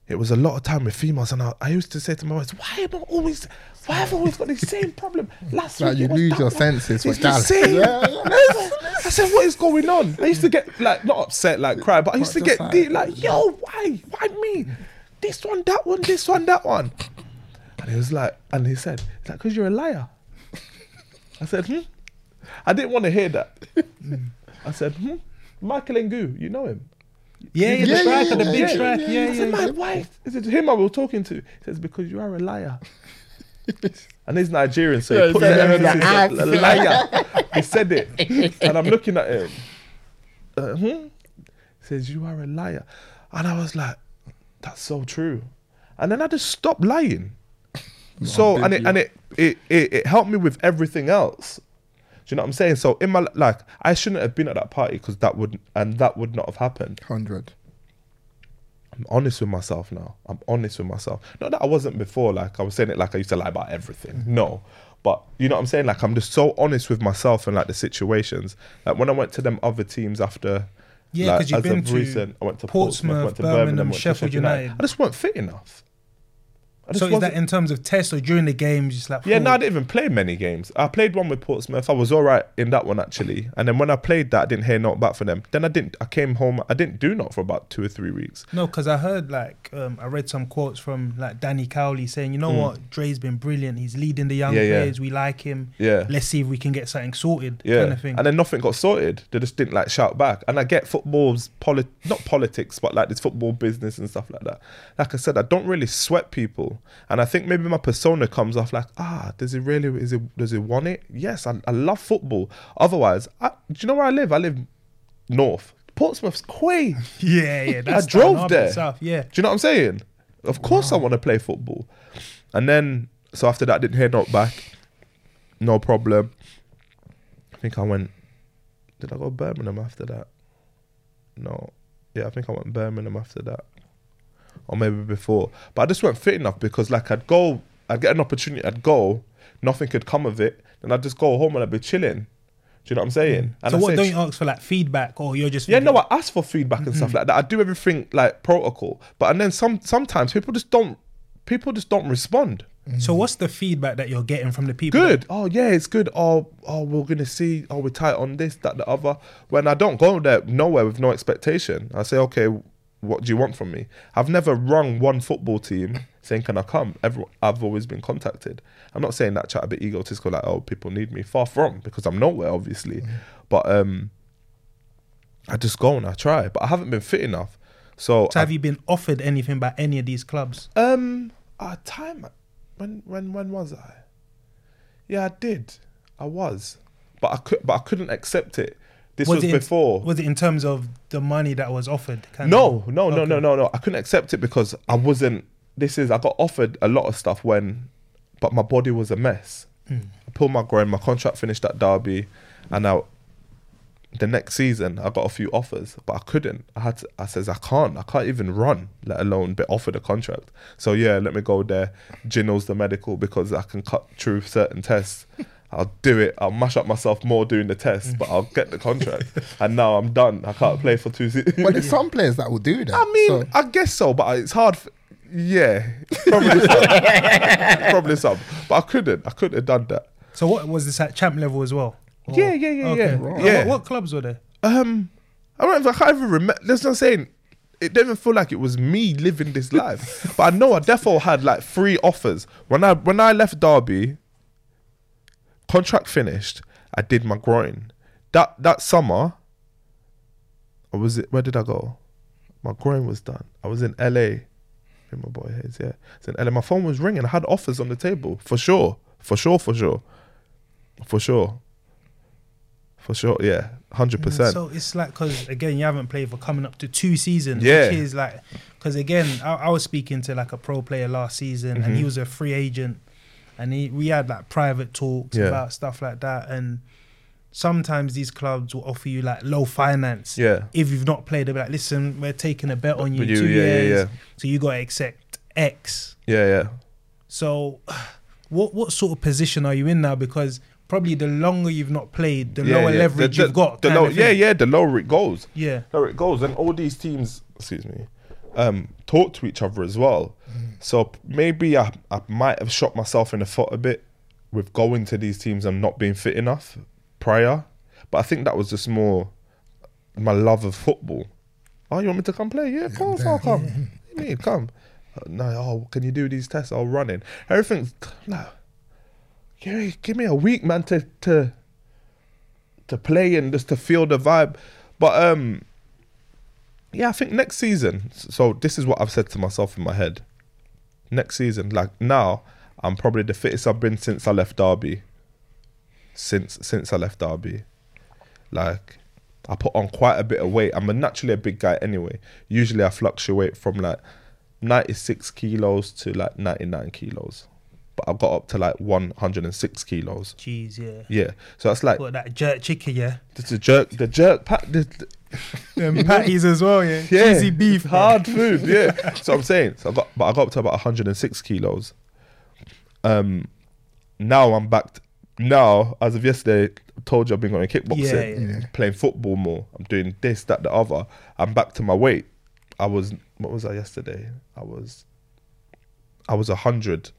it was a lot of time with females. And I, I used to say to my wife, why am I always, why have I always got the same problem? Last Like week you lose your one. senses It's the same. I said, what is going on? I used to get like not upset, like cry, but I used to get like- deep, like, yo, why? Why me? This one, that one, this one, that one. And he was like, and he said, it's like, because you're a liar. I said, hmm? I didn't want to hear that. I said, hmm? Michael Ngoo, you know him. yeah, yeah, the striker, yeah, the big yeah, striker. yeah, Yeah, I said, my wife. Is it him I was talking to? He says, because you are a liar. and he's Nigerian, so he put the emphasis on liar. he said it. And I'm looking at him. Uh, hmm? He says, you are a liar. And I was like, that's so true. And then I just stopped lying. So and it and it, it it it helped me with everything else. Do you know what I'm saying? So in my like, I shouldn't have been at that party because that would and that would not have happened. Hundred. I'm honest with myself now. I'm honest with myself. Not that I wasn't before. Like I was saying it like I used to lie about everything. Mm-hmm. No, but you know what I'm saying. Like I'm just so honest with myself and like the situations. Like when I went to them other teams after. Yeah, like, 'cause you've as been of to recent, I went to Portsmouth, Portsmouth, went to Birmingham, Birmingham, went to Sheffield United. I just weren't fit enough. So is that in terms of tests or during the games? Just like yeah, no, I didn't even play many games. I played one with Portsmouth. I was all right in that one actually. And then when I played that, I didn't hear not back for them. Then I didn't. I came home. I didn't do not for about two or three weeks. No, because I heard like um, I read some quotes from like Danny Cowley saying, you know what, Dre's been brilliant. He's leading the young Mm. Yeah, yeah. players. We like him. Yeah. Let's see if we can get something sorted. Yeah, kind of thing. and then nothing got sorted. They just didn't like shout back. And I get football's polit, not politics, but like this football business and stuff like that. Like I said, I don't really sweat people, and I think maybe my persona comes off like, ah, does he really? Is it? Does he want it? Yes, I, I love football. Otherwise, I, do you know where I live? I live north. Portsmouth's quay. yeah, yeah. That's I drove there. South. Yeah. Do you know what I'm saying? Of course, I want to play football. And then, so after that, didn't hear not back. No problem. I think I went. Did I go Birmingham after that? No. Yeah, I think I went Birmingham after that, or maybe before. But I just weren't fit enough because, like, I'd go, I'd get an opportunity, I'd go, nothing could come of it, then I'd just go home and I'd be chilling. Do you know what I'm saying? Mm. And so I what? say, Don't you ask for like feedback, or you're just yeah, no, I ask for feedback and stuff mm-hmm. like that. I do everything like protocol, but and then some sometimes people just don't people just don't respond. So mm-hmm. what's the feedback that you're getting from the people? Good. Oh yeah, it's good. Oh oh, we're gonna see. Oh, we're tight on this, that, the other. When I don't go there nowhere with no expectation, I say, okay, what do you want from me? I've never rung one football team saying, can I come? Everyone, I've always been contacted. I'm not saying that chat a bit egotistical, like oh, people need me. Far from, because I'm nowhere, obviously. But um, I just go and I try, but I haven't been fit enough. So, So have you been offered anything by any of these clubs? um, a time when when when was I? Yeah, I did. I was, but I could, but I couldn't accept it. This was, in- before. was it in terms of the money that was offered? no, of? no, no, Okay. no, no, no. I couldn't accept it because I wasn't. This is I got offered a lot of stuff when, but my body was a mess. Hmm. I pulled my groin. My contract finished at Derby, and now the next season I got a few offers, but I couldn't. I had to, I says I can't. I can't even run, let alone be offered a contract. So yeah, let me go there. Ginnell's the medical because I can cut through certain tests. I'll do it. I'll mash up myself more doing the test, but I'll get the contract. and now I'm done. I can't play for two seasons. But there's some players that will do that. I mean, So- I guess so, but it's hard. For, yeah, probably some. probably some. But I couldn't. I couldn't have done that. So what was this at champ level as well? Or- Yeah, yeah, yeah, yeah. What- Yeah. What, clubs were there? Um, I don't. Even, I can't even remember. That's what I'm saying. It didn't feel like it was me living this life. but I know I definitely had like three offers when I when I left Derby. Contract finished. I did my groin. That that summer. Or was it? Where did I go? My groin was done. I was in LA. In my boy heads, yeah. It's in LA. My phone was ringing. I had offers on the table for sure, for sure, for sure, for sure, for sure. Yeah, hundred percent. So it's like because again you haven't played for coming up to two seasons. Yeah. which is like because again I, I was speaking to like a pro player last season and Mm-hmm. he was a free agent, and he we had like private talks Yeah. about stuff like that and. Sometimes these clubs will offer you like low finance. Yeah. If you've not played, they'll be like, "Listen, we're taking a bet on you, you, two yeah, years, yeah. so you got to accept X." Yeah, yeah. So, what what sort of position are you in now? Because probably the longer you've not played, the lower leverage The- you've got. The low, yeah, yeah. The lower it goes, yeah. The lower it goes, and all these teams, excuse me, um, talk to each other as well. So maybe I, I might have shot myself in the foot a bit with going to these teams and not being fit enough prior, but I think that was just more my love of football. Oh, you want me to come play? Yeah, of course I'll come. You mean, come. Uh, No, oh, can you do these tests? I'll run in. Everything's no. Give me, give me a week, man, to to to play and just to feel the vibe. But um, yeah, I think next season. So this is what I've said to myself in my head. Next season, like now, I'm probably the fittest I've been since I left Derby. Since since I left Derby, like I put on quite a bit of weight. I'm a naturally a big guy anyway. Usually I fluctuate from like 96 kilos to like 99 kilos, but I got up to like 106 kilos. Jeez, yeah. Yeah, so that's like What that jerk chicken, yeah. just the jerk, the jerk pat, the, the- Them patties as well, yeah. yeah, Cheesy beef, hard food. Yeah, so I'm saying, so I got, but I got up to about 106 kilos. Um, now I'm back. t- now, as of yesterday, I told you I've been going kickboxing, Yeah, yeah. playing football more. I'm doing this, that, the other. I'm back to my weight. I was, what was I yesterday? I was, I was 100,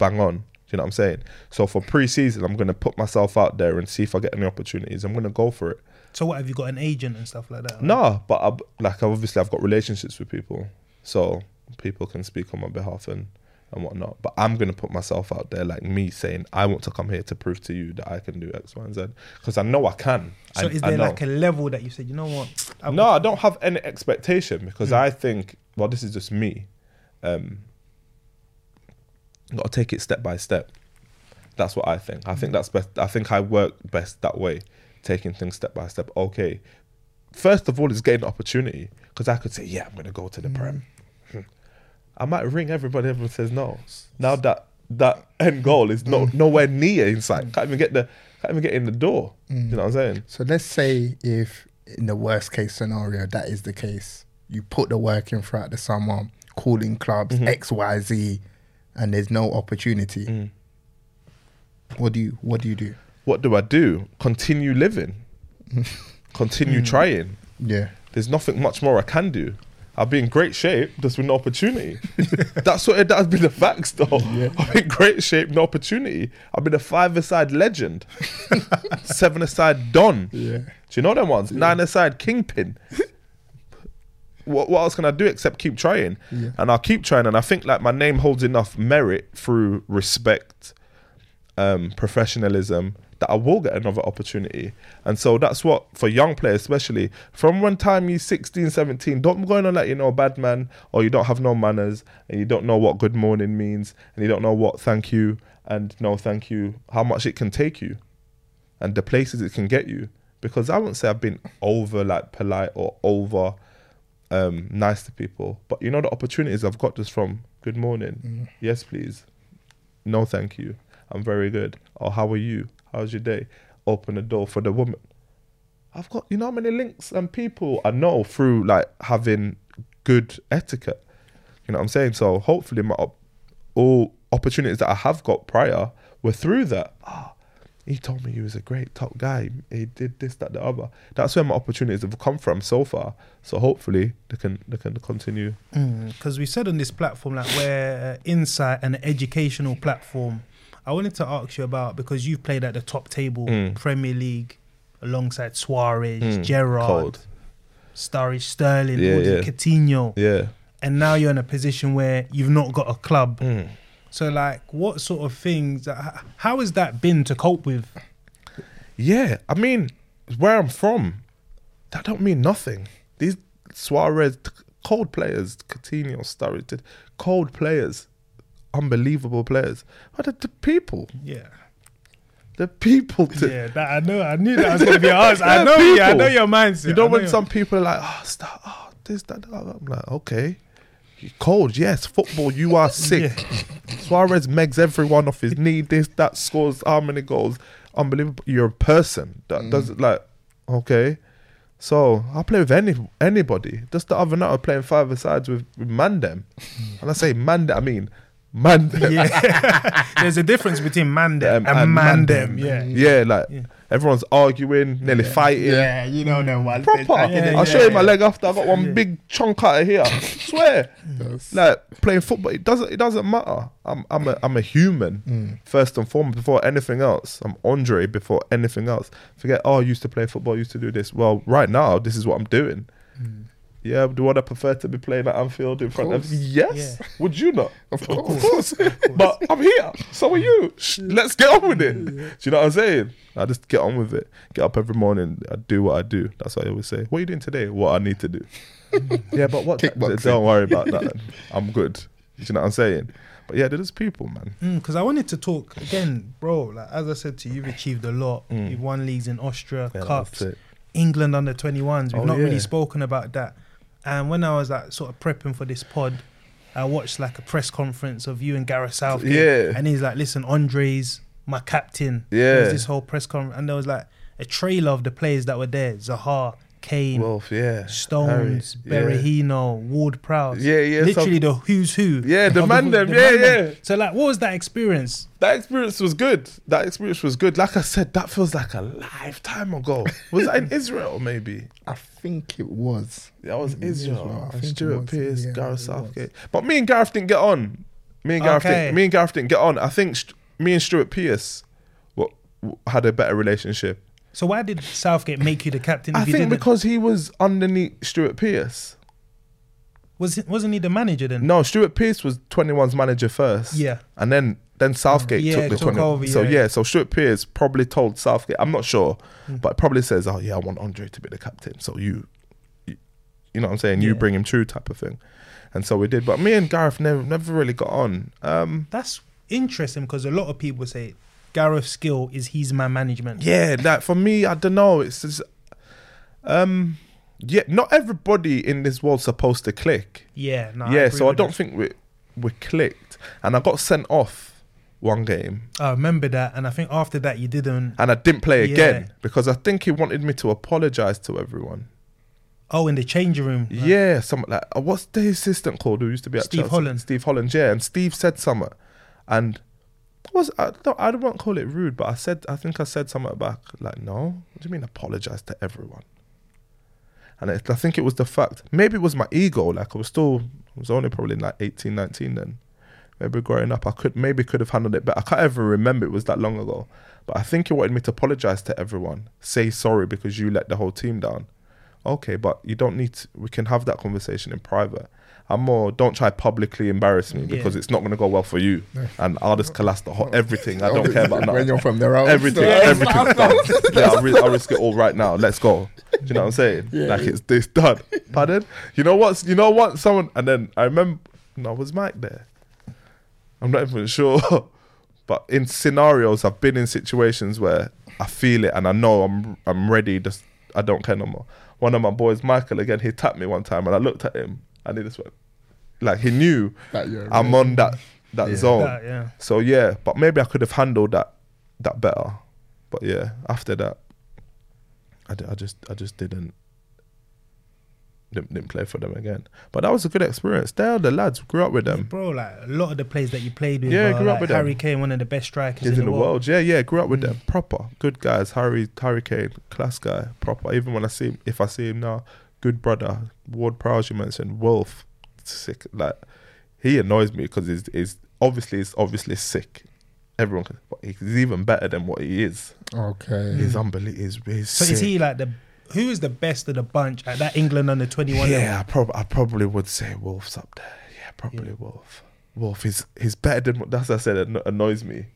bang on. Do you know what I'm saying? So for pre-season, I'm gonna put myself out there and see if I get any opportunities. I'm gonna go for it. So what have you got an agent and stuff like that? No, but I, like obviously I've got relationships with people, so people can speak on my behalf and and whatnot. But I'm gonna put myself out there, like me saying I want to come here to prove to you that I can do X, Y, and Z because I know I can. So I, is there like a level that you said, you know what? I've No, I don't have any expectation because Hmm. I think, well, this is just me. Um, got to take it step by step. That's what I think. I think that's best. I think I work best that way, taking things step by step. Okay, first of all, is getting the opportunity because I could say, yeah, I'm gonna go to the prem. Mm. Hmm. I might ring everybody. Everyone says no. Mm. Now that that end goal is no mm. nowhere near inside. Can't even get the can't even get in the door. You know what I'm saying? So let's say if in the worst case scenario that is the case, you put the work in throughout the summer, calling clubs Mm-hmm. X, Y, Z, and there's no opportunity. Mm. What do you What do you do? what do I do? Continue living, continue trying. Yeah, There's nothing much more I can do. I'll be in great shape, just with no opportunity. That's what that's been the facts, though. Yeah. I'm in great shape, no opportunity. I've been a five-a-side legend, seven-a-side don. Yeah. Do you know them ones? Nine-a-side kingpin. What, what else can I do except keep trying? Yeah. And I'll keep trying. And I think like my name holds enough merit through respect, um, professionalism that I will get another opportunity. And so that's what for young players, especially from one time you're 16, 17, don't go in and let you know bad man or you don't have no manners and you don't know what good morning means and you don't know what thank you and no thank you, how much it can take you and the places it can get you. Because I wouldn't say I've been over like polite or over um, nice to people, but you know the opportunities I've got just from good morning, yes please, no thank you, I'm very good. Or how are you? How's your day? Open the door for the woman. I've got you know how many links and people I know through like having good etiquette. You know what I'm saying? So hopefully my op- all opportunities that I have got prior were through that. Ah, he told me he was a great top guy. He did this, that, the other. That's where my opportunities have come from so far. So hopefully they can they can continue. because we said on this platform like we're uh, insight and educational platform i wanted to ask you about because you've played at the top table Mm. premier league alongside suarez Mm, gerrard cold. Sturridge, sterling Yeah, yeah. coutinho Yeah. and now you're in a position where you've not got a club Mm. So like what sort of things how has that been to cope with Yeah, I mean, where I'm from, that don't mean nothing. These Suarez, cold players, Coutinho, Sturridge, did- cold players, unbelievable players. But the, the people, yeah the people. To, yeah that i know i knew that was going to be asked i know you i know your mindset You know I when your- some people are like, ah, oh, start, oh, this, that, that. I'm like, okay. You're cold, yes. Football, you are sick. Suarez megs everyone off his knee. This, that scores how many goals? Unbelievable. You're a person that Mm. does it like, okay. So I play with any anybody. Just the other night, I was playing five sides with, with Mandem. And I say Mandem, I mean Mandem. yeah there's a difference between mandem Um, and, and mandem, Mandem. yeah Yeah, like Yeah. Everyone's arguing, nearly fighting. Yeah, you know them ones. Proper. I'll show you my leg after. I got one big chunk out of here. Swear. Yes. Like playing football, it doesn't. It doesn't matter. I'm. I'm a. I'm a human Mm. first and foremost. Before anything else, I'm Andre. Before anything else, forget. Oh, I used to play football. I used to do this. Well, right now, this is what I'm doing. Mm. Yeah. Do I prefer to be playing at Anfield in front of? Yes. Yeah. Would you not? Of Of course. course. but I'm here. So are you. Let's get on with it. Do you know what I'm saying? I just get on with it. Get up every morning. I do what I do. That's what I always say. What are you doing today? What I need to do. yeah, but what? Kickboxing. Don't worry about that. I'm good. Do you know what I'm saying? But yeah, there's people, man. because I wanted to talk again, bro. Like as I said to you, you've achieved a lot. Mm. You've won leagues in Austria, Yeah, cups, that's it. England under 21s. We've Oh, not really spoken about that. And when I was like sort of prepping for this pod, I watched like a press conference of you and Gareth Southgate. Yeah. And he's like, "Listen, Andre's my captain." Yeah. There was this whole press conference, and there was like a trailer of the players that were there: Zaha, Kane, Wolf, yeah. Stones, Harry, yeah. Berahino, Ward Prowse. Yeah, yeah, so- Literally the who's who. Yeah, the man them, the yeah, man them. yeah. So like, what was that experience? That experience was good. That experience was good. Like I said, that feels like a lifetime ago. Was that in Israel, maybe? I think it was. That was was, Israel. well, I and think it Stuart Pearce, yeah, Gareth it Southgate. But me and Gareth didn't get on. Me and Gareth, Okay. didn't, me and Gareth didn't get on. I think St- me and Stuart Pearce had a better relationship. So why did Southgate make you the captain? I think didn't? because he was underneath Stuart Pearce. was it, wasn't he the manager then? No, Stuart Pearce was 21's manager first. Yeah. And then then Southgate Yeah, took the took 20. over, so yeah. yeah, so Stuart Pearce probably told Southgate, I'm not sure, Mm. but probably says, "Oh yeah, I want Andre to be the captain." So you you, you know what I'm saying? You Yeah. bring him through type of thing. And so we did, but me and Gareth never never really got on. Um That's interesting because a lot of people say Gareth's skill is he's man management. yeah, that for me, I don't know, it's just um yeah, not everybody in this world's supposed to click. Yeah, no, yeah, agree so I don't think we we clicked. And I got sent off one game I remember that, and I think after that you didn't. and I didn't play Yeah. again because I think he wanted me to apologize to everyone. Oh, in the changing room. like, Yeah, something like uh, what's the assistant called who used to be at Steve Chelsea? Holland. Steve Holland, yeah, and Steve said something, and I was I don't I don't call it rude, but I said I think I said something back like, no, what do you mean apologize to everyone? And it, I think it was the fact maybe it was my ego, like I was still I was only probably like 18, 19 then. Maybe growing up, I could maybe could have handled it better. I can't ever remember it was that long ago. But I think he wanted me to apologize to everyone, say sorry because you let the whole team down. Okay, but you don't need. To, we can have that conversation in private. I'm more. Don't try publicly embarrass me Yeah. because it's not going to go well for you, and I'll just collapse the whole everything. I don't care about nothing. when you're from their own. Everything, so- everything's done. Yeah, I'll, ri- I'll risk it all right now. Let's go. Do you know what I'm saying? Like it's this done. Pardon? You know what? You know what? Someone and then I remember. No, was Mike there? I'm not even sure. But in scenarios, I've been in situations where I feel it and I know I'm I'm ready. Just I don't care no more. One of my boys, Michael, again, he tapped me one time and I looked at him and he just went, like he knew That you're I'm on that that Yeah. zone. that, yeah. So yeah, but maybe I could have handled that that better. But yeah, after that, I, d- I just I just didn't, didn't didn't play for them again. But that was a good experience. They're the lads. Grew up with them. Bro, like a lot of the players that you played with, Yeah, were, grew up like, with them. Harry Kane, one of the best strikers Is in, the world. Yeah, yeah. Grew up with Mm. them. Proper good guys. Harry Harry Kane, class guy. Proper. Even when I see him, if I see him now, good brother. Ward Prowse, you mentioned Wolf, sick. Like he annoys me because he's, he's obviously he's obviously sick. Everyone, can, but he's even better than what he is. Okay. He's unbelievable. He's, he's So sick. is he like the who is the best of the bunch at that England under twenty one? Yeah, I, prob- I probably would say Wolf's up there. Yeah, probably Yeah. Wolf. Wolf is he's better than that's what I said. It annoys me.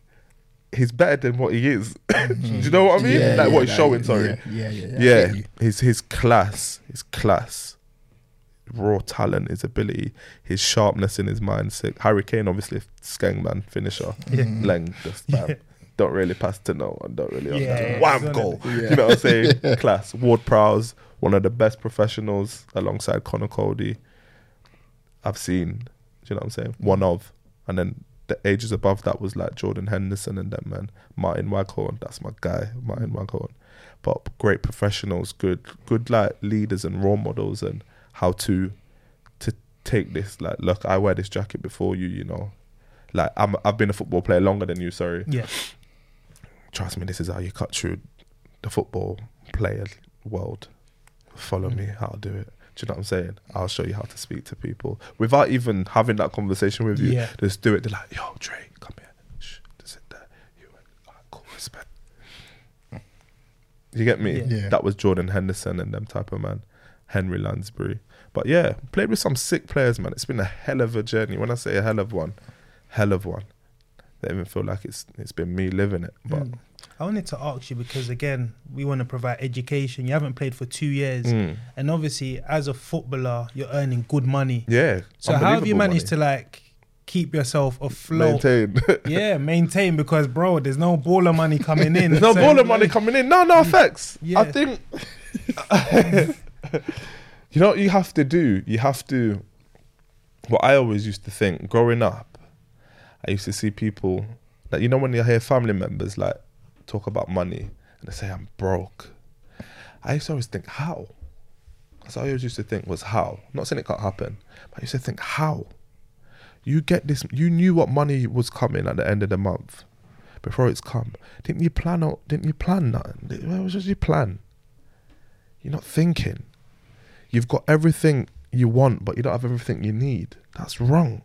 He's better than what he is. Do mm-hmm. you know what I mean? Yeah, like yeah, what he's showing. Sorry. Yeah, yeah, yeah. yeah. Yeah, his his class, his class, raw talent, his ability, his sharpness in his mindset. Harry Kane, obviously, skeng man finisher, Yeah. length, just bam. Don't really pass to no one. Don't really. Yeah, wham goal. You know what I'm saying? Class. Ward Prowse, one of the best professionals alongside Conor Coady. I've seen. Do you know what I'm saying? One of, and then the ages above that was like Jordan Henderson and them man. Martyn Waghorn, that's my guy, Martyn Waghorn. But great professionals, good, good like leaders and role models, and how to to take this. Like, look, I wear this jacket before you. You know, like I'm, I've been a football player longer than you. Sorry, Yeah. trust me, this is how you cut through the football player world. Follow mm. me, how to do it. Do you know what I'm saying? I'll show you how to speak to people without even having that conversation with you. Yeah. Just do it. They're like, yo, Dre, come here. Shh, just sit there. You went, all right, cool, respect. You get me? Yeah. Yeah. That was Jordan Henderson and them type of man. Henry Lansbury. But yeah, played with some sick players, man. It's been a hell of a journey. When I say a hell of one, hell of one. They even feel like it's it's been me living it. But Mm. I wanted to ask you because again, we want to provide education. You haven't played for two years, Mm. and obviously, as a footballer, you're earning good money. yeah. So how have you managed to like keep yourself afloat? maintain? Yeah, maintain because bro, there's no baller money coming in. There's no So, baller money coming in. No, no effects. Yeah. I think you know what you have to do. You have to. What I always used to think growing up, I used to see people that you know when you hear family members like talk about money and they say I'm broke. I used to always think how. So I always used to think was how. not saying it can't happen, but I used to think how. You get this. You knew what money was coming at the end of the month before it's come. Didn't you plan out? Didn't you plan nothing? Where was your plan? You're not thinking. You've got everything you want, but you don't have everything you need. That's wrong.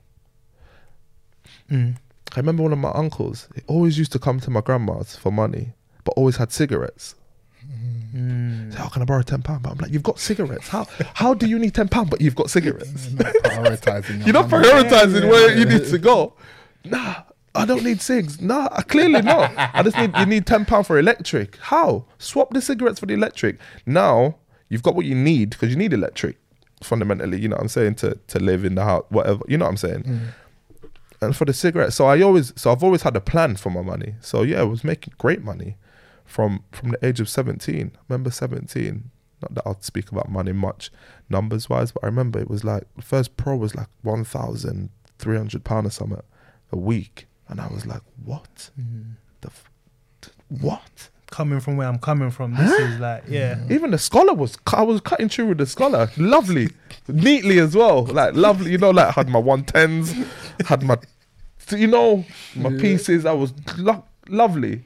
Mm. I remember one of my uncles. He always used to come to my grandma's for money, but always had cigarettes. Mm. Say, How can I borrow ten pound? But I'm like, you've got cigarettes. How how do you need ten pound, but you've got cigarettes? You're not prioritizing. You're not prioritizing where you need to go. Nah, I don't need cigs. Nah, clearly not. I just need you need ten pound for electric. How? Swap the cigarettes for the electric. Now you've got what you need because you need electric. Fundamentally, you know what I'm saying to to live in the house, whatever. You know what I'm saying. And for the cigarettes, so I always so I've always had a plan for my money. So yeah, I was making great money from from the age of 17. Remember 17. Not that I'll speak about money much numbers wise, but I remember it was like the first pro was like 1,300 pound or something a week, and I was like, what? Mm-hmm. The f- what? Coming from where I'm coming from, this is like yeah. Even the scholar was I was cutting through with the scholar, lovely, neatly as well, like lovely. You know, like had my one tens, had my, you know, my pieces. I was lo- lovely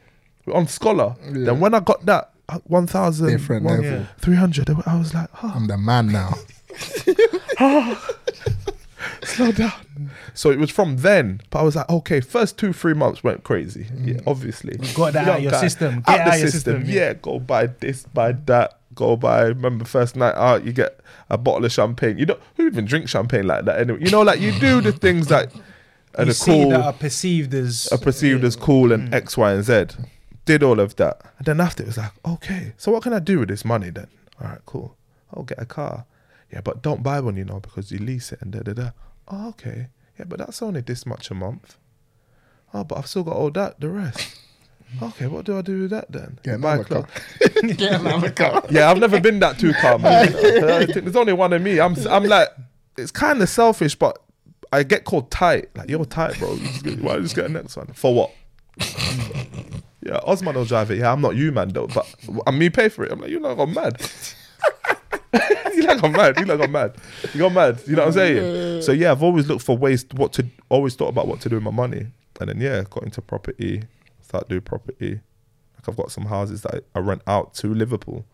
on scholar. Yeah. Then when I got that uh, one thousand, Different one- level. Yeah. 300, I was like, oh, I'm the man now. slow down. So it was from then, but I was like, okay, first two, three months went crazy. Mm. Yeah, obviously. got that You out your guy- system. Get Out out your system. system, Yeah. yeah. go buy this, buy that, go buy. Remember, first night out, you get a bottle of champagne. You don't, who even drink champagne like that anyway? You know, like you do the things that are You cool, that are perceived as are perceived as cool and mm. X, Y, and Z. Did all of that. And then after it was like, okay, so what can I do with this money then? All right, cool. I'll get a car. Yeah, but don't buy one, you know, because you lease it and da da da. Oh, okay. Yeah, but that's only this much a month. Oh, but I've still got all that, the rest. Okay, what do I do with that then? Get Buy another clothes. car. Get another car. Yeah, I've never been that too calm. man. There's only one of me. I'm, I'm like, it's kind of selfish, but I get called tight. Like, you're tight, bro. You just get- Why don't you just get the next one? For what? yeah, Osman will drive it. Yeah, I'm not you, man, though. But and me pay for it. I'm like, you know, I'm mad. you like I'm mad. You like I'm mad. You got mad. You know what I'm saying? So yeah, I've always looked for ways what to. Always thought about what to do with my money, and then yeah, got into property. Start doing property. Like I've got some houses that I, I rent out to Liverpool.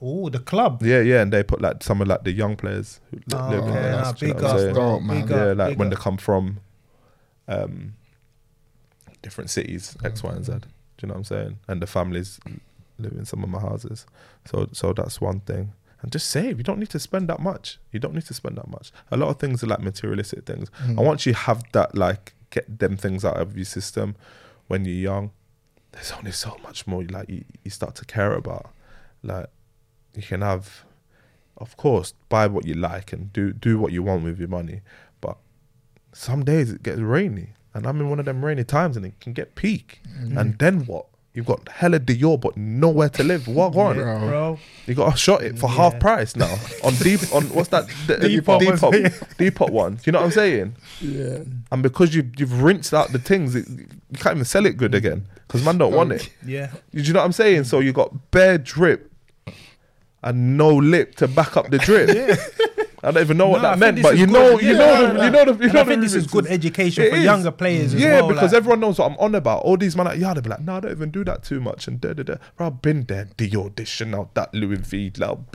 Oh, the club. Yeah, yeah, and they put like some of like the young players who li- Oh, live in okay, there. nah, Do you know big what up, saying? man. Big yeah, like big when they up. come from um different cities, X, Y, and Z. Do you know what I'm saying? And the families live in some of my houses. So so that's one thing. And just save. You don't need to spend that much. You don't need to spend that much. A lot of things are like materialistic things. And mm. once you have that, like, get them things out of your system when you're young, there's only so much more like you, you start to care about. Like you can have of course, buy what you like and do do what you want with your money. But some days it gets rainy, and I'm in one of them rainy times, and it can get peak. Mm. And then what? You've got hella Dior, but nowhere to live. What on? Bro. Bro, You got to shot it for Yeah. half price now on deep on what's that? The, Depop was- Depop, Depop one. You know what I'm saying? Yeah. And because you you've rinsed out the things, it, you can't even sell it good again because man don't want it. yeah. Do you know what I'm saying? So you got bare drip and no lip to back up the drip. I don't even know what No, that meant, but you know, you Yeah, know, no, the, you know the, you know I think this is good education It for is. younger players as yeah, well. because like- everyone knows what I'm on about. All these man, like, yeah, they'll be like, no, I don't even do that too much. And da da da. Bro, I've been there. the audition, Chanel, that Louis V, like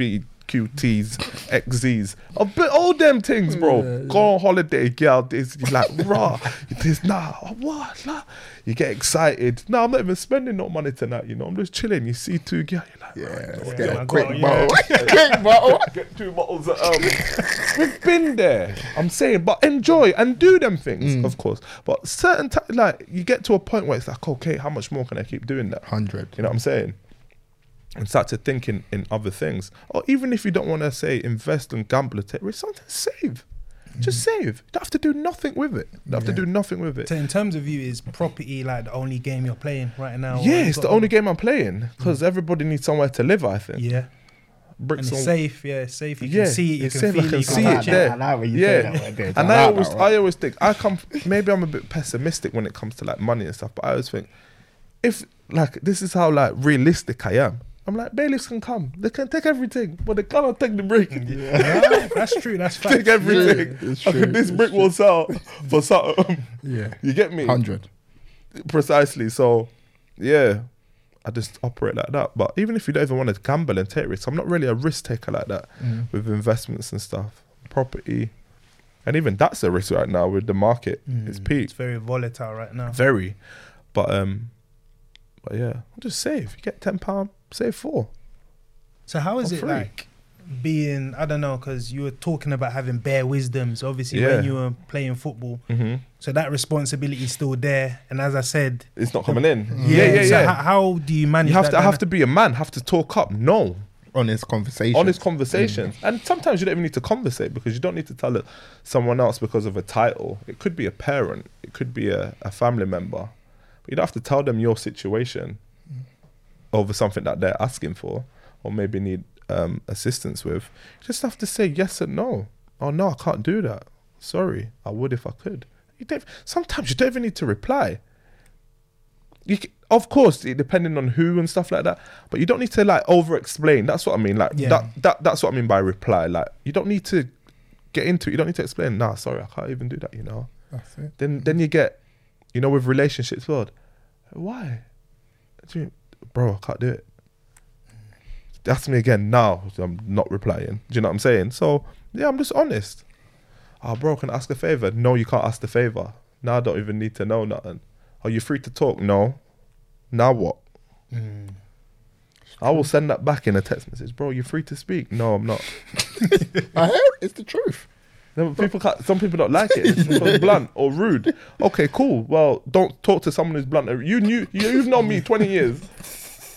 BQTs, XZs. I've been all them things, bro. Go on holiday, girl. This, you like, rah. This, nah, what? Nah. You get excited. No, I'm not even spending no money tonight, you know. I'm just chilling. You see two girls, you're like, Yeah, right, let's get I a quick bottle. quick bottle. get two bottles of um we've been there i'm saying but enjoy and do them things of course but certain like you get to a point where it's like okay how much more can i keep doing that 100. you know what i'm saying and start to think in, in other things or even if you don't want to say invest and gamble or take risk something save just mm-hmm. save you don't have to do nothing with it you don't have to do nothing with it So in terms of you, is property like the only game you're playing right now? yeah it's the only game i'm playing because mm. everybody needs somewhere to live i think Yeah, and it's on safe. Yeah, it's safe. You Yeah, can see it. You it's can safe, I can it. You see it touch there. I like when you yeah, say that one, dude. and I I like always, that one. I always think I come. Maybe I'm a bit pessimistic when it comes to like money and stuff, but I always think if like this is how like realistic I am. I'm like, bailiffs can come. They can take everything, but they cannot take the brick. Yeah. that's true. That's fact. Take everything. Yeah, true, okay, this brick true. will sell for something. Yeah. You get me? 100. Precisely. So, yeah, I just operate like that. But even if you don't even want to gamble and take risks, I'm not really a risk taker like that mm. with investments and stuff, property. And even that's a risk right now with the market. Mm. It's peak. It's very volatile right now. Very. But, um, but yeah, I'll just save. You get £10 Say four. So how is or it three. like being? I don't know because you were talking about having bare wisdom. So obviously, yeah. when you were playing football, mm-hmm. so that responsibility is still there. And as I said, it's not coming in. Yeah, yeah, yeah. yeah. So how, how, do you manage? You have to. I have to be a man. Have to talk up. No. Honest conversation. Honest conversations. Mm. And sometimes you don't even need to conversate because you don't need to tell it someone else because of a title. It could be a parent. It could be a, a family member. But you don't have to tell them your situation over something that they're asking for or maybe need um, assistance with. You just have to say yes and no. Oh no, I can't do that. Sorry, I would if I could. You don't, sometimes you don't even need to reply. You c of course, depending on who and stuff like that, but you don't need to like over explain. That's what I mean. Like Yeah. that, that, that's what I mean by reply. Like you don't need to get into it. You don't need to explain. Nah, sorry, I can't even do that. You know. That's it. Then, then you get, you know, with relationships, world. Why, Do you- bro? I can't do it. Ask me again now. I'm not replying. Do you know what I'm saying? So yeah, I'm just honest. Oh, bro, can I ask a favor? No, you can't ask the favor. Now I don't even need to know nothing. Are you free to talk? No. Now what? Mm. I will send that back in a text message, bro. You're free to speak? No, I'm not. I heard it's the truth. No, people can't, some people don't like it. It's blunt or rude. Okay, cool. Well, don't talk to someone who's blunt. You knew you, you've known me twenty years,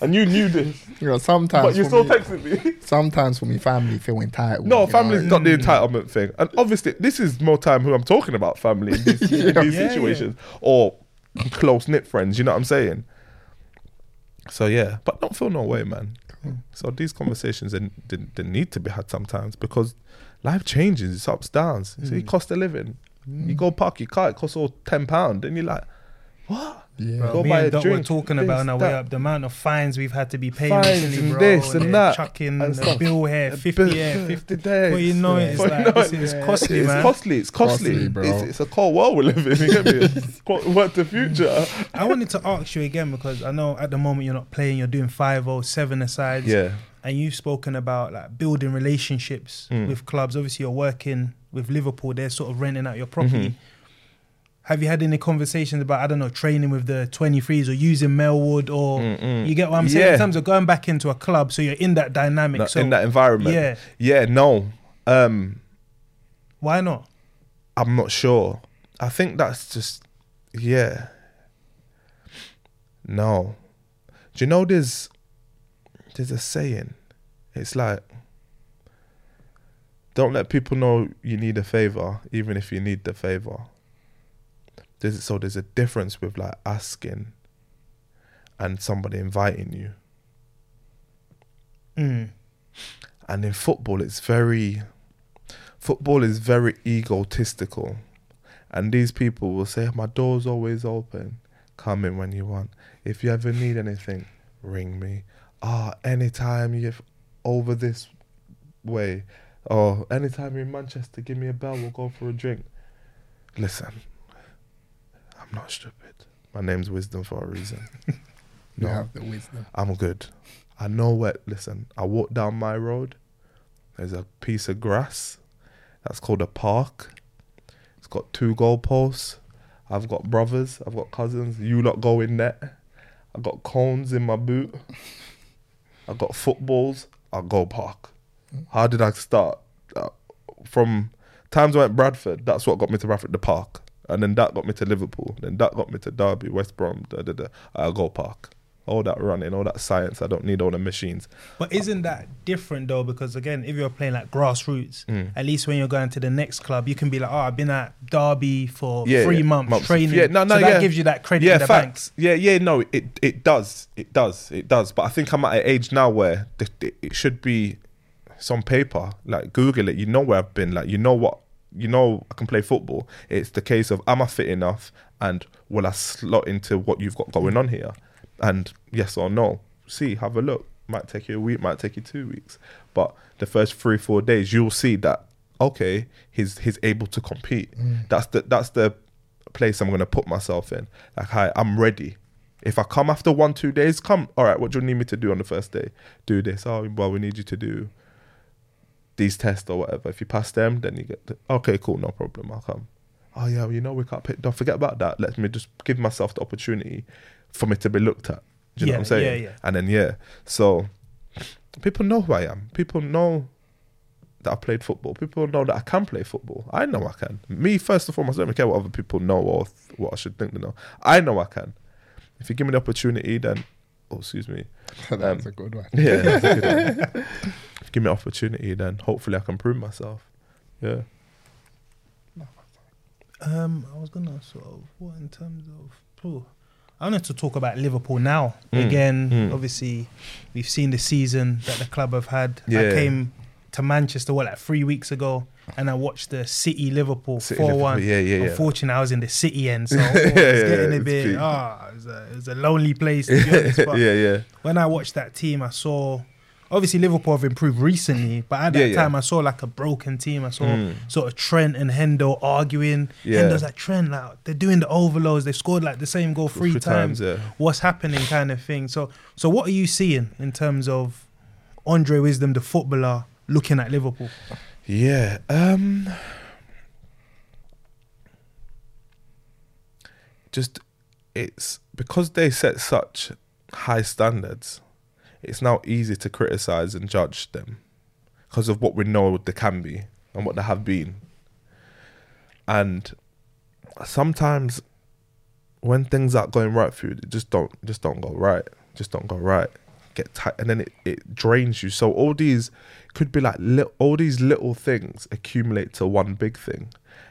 and you knew this, You know, sometimes. but you still me, texting me. Sometimes for me, family feel entitled. No, you know, family's not the entitlement thing, and obviously this is more time who I'm talking about family in these, in these Yeah, situations or close knit friends. You know what I'm saying? So yeah, but don't feel no way, man. So these conversations they, they, they need to be had sometimes because life changes. It's ups downs. You see, mm. cost of living. You mm. go park your car, it costs all ten pound, and you're like, what? Yeah. Bro, Go me buy and a Doc were drink, talking this, about on our way that. up the amount of fines we've had to be paying Fines recently, and bro. this and they're that chucking and a stuff. bill here, A 50 bill- here, 50 days. Well, you know it's Well, like, you know this is costly, it's man. costly. It's costly. Costly, bro. It's, it's a cold world we live in. You get me? It's co- what the future? I wanted to ask you again because I know at the moment you're not playing, you're doing 5 or 7 asides. Yeah. And you've spoken about like building relationships Mm. with clubs. Obviously, you're working with Liverpool, they're sort of renting out your property. Have you had any conversations about, I don't know, training with the 23s or using Melwood or Mm-mm. you get what I'm saying? Yeah. In terms of going back into a club, so you're in that dynamic. That- so in that environment. Yeah. Yeah. No. Um. why not? I'm not sure. I think that's just yeah. No. Do you know there's there's a saying. It's like don't let people know you need a favor, even if you need the favor. There's so there's a difference with like asking and somebody inviting you. Mm. And in football, it's very, football is very egotistical. And these people will say, My door's always open. Come in when you want. If you ever need anything, ring me. Ah, anytime you're over this way, or anytime you're in Manchester, give me a bell, we'll go for a drink. Listen, I'm not stupid. My name's Wisdom for a reason. You have the wisdom. I'm good. I know where. Listen, I walk down my road. There's a piece of grass that's called a park. It's got two goalposts. I've got brothers. I've got cousins. You lot go in there. I've got cones in my boot. I've got footballs. I'll go park. How did I start? Uh, from times I went Bradford, that's what got me to Bradford, the park. And then that got me to Liverpool. Then that got me to Derby, West Brom, da da da. I'll go park. All that running, all that science. I don't need all the machines. But isn't that different though? Because again, if you're playing like grassroots, Mm. at least when you're going to the next club, you can be like, "Oh, I've been at Derby for Yeah, three yeah, months, months. training." Yeah, no, no, so that yeah. gives you that credit yeah, in the facts. Yeah, yeah, no, it it does, it does, it does. But I think I'm at an age now where it should be it's on paper. Like Google it, you know where I've been. Like you know what, you know I can play football. It's the case of am I fit enough, and will I slot into what you've got going on here? And yes or no. See, have a look. Might take you a week, might take you two weeks, but the first three four days you'll see that okay, he's he's able to compete. Mm. That's the that's the place I'm gonna put myself in. Like, hi, I'm ready. If I come after one, two days, come. All right, what do you need me to do on the first day? Do this. Oh, well, we need you to do these tests or whatever. If you pass them, then you get. The, okay, cool, no problem. I'll come. Oh yeah, well, you know we can't pick. Don't forget about that. Let me just give myself the opportunity for me to be looked at. Do you know what I'm saying? yeah, yeah. And then yeah, so people know who I am. People know that I played football. People know that I can play football. I know I can. Me first and foremost, I don't care what other people know or th- what I should think they know. I know I can. If you give me the opportunity, then oh excuse me, That's Um, a good one. yeah. that's a good one. if you give me the opportunity, then hopefully I can prove myself. Yeah. Um, I was gonna sort of what in terms of. Oh, I wanted to talk about Liverpool now. Mm, Again, mm. obviously, we've seen the season that the club have had. I came to Manchester what like three weeks ago, and I watched the City Liverpool four one. Yeah, yeah, yeah. Unfortunately, I was in the City end, so oh, Yeah, it was yeah, getting a it's bit. Ah, it a, it was a lonely place. To be honest, but yeah, yeah. when I watched that team, I saw obviously Liverpool have improved recently, but at that Yeah, time I saw like a broken team. I saw Mm. sort of Trent and Hendo arguing. Yeah. Hendo's like Trent, like they're doing the overloads. They've scored like the same goal three, Three times. times. What's happening, kind of thing. So, so what are you seeing in terms of Andre Wisdom, the footballer, looking at Liverpool? Yeah. Um just it's because they set such high standards, it's now easy to criticize and judge them because of what we know they can be and what they have been. And sometimes when things aren't going right for you, just don't just don't go right. Just don't go right. Get tight, and then it, it drains you. So all these could be like li- all these little things accumulate to one big thing,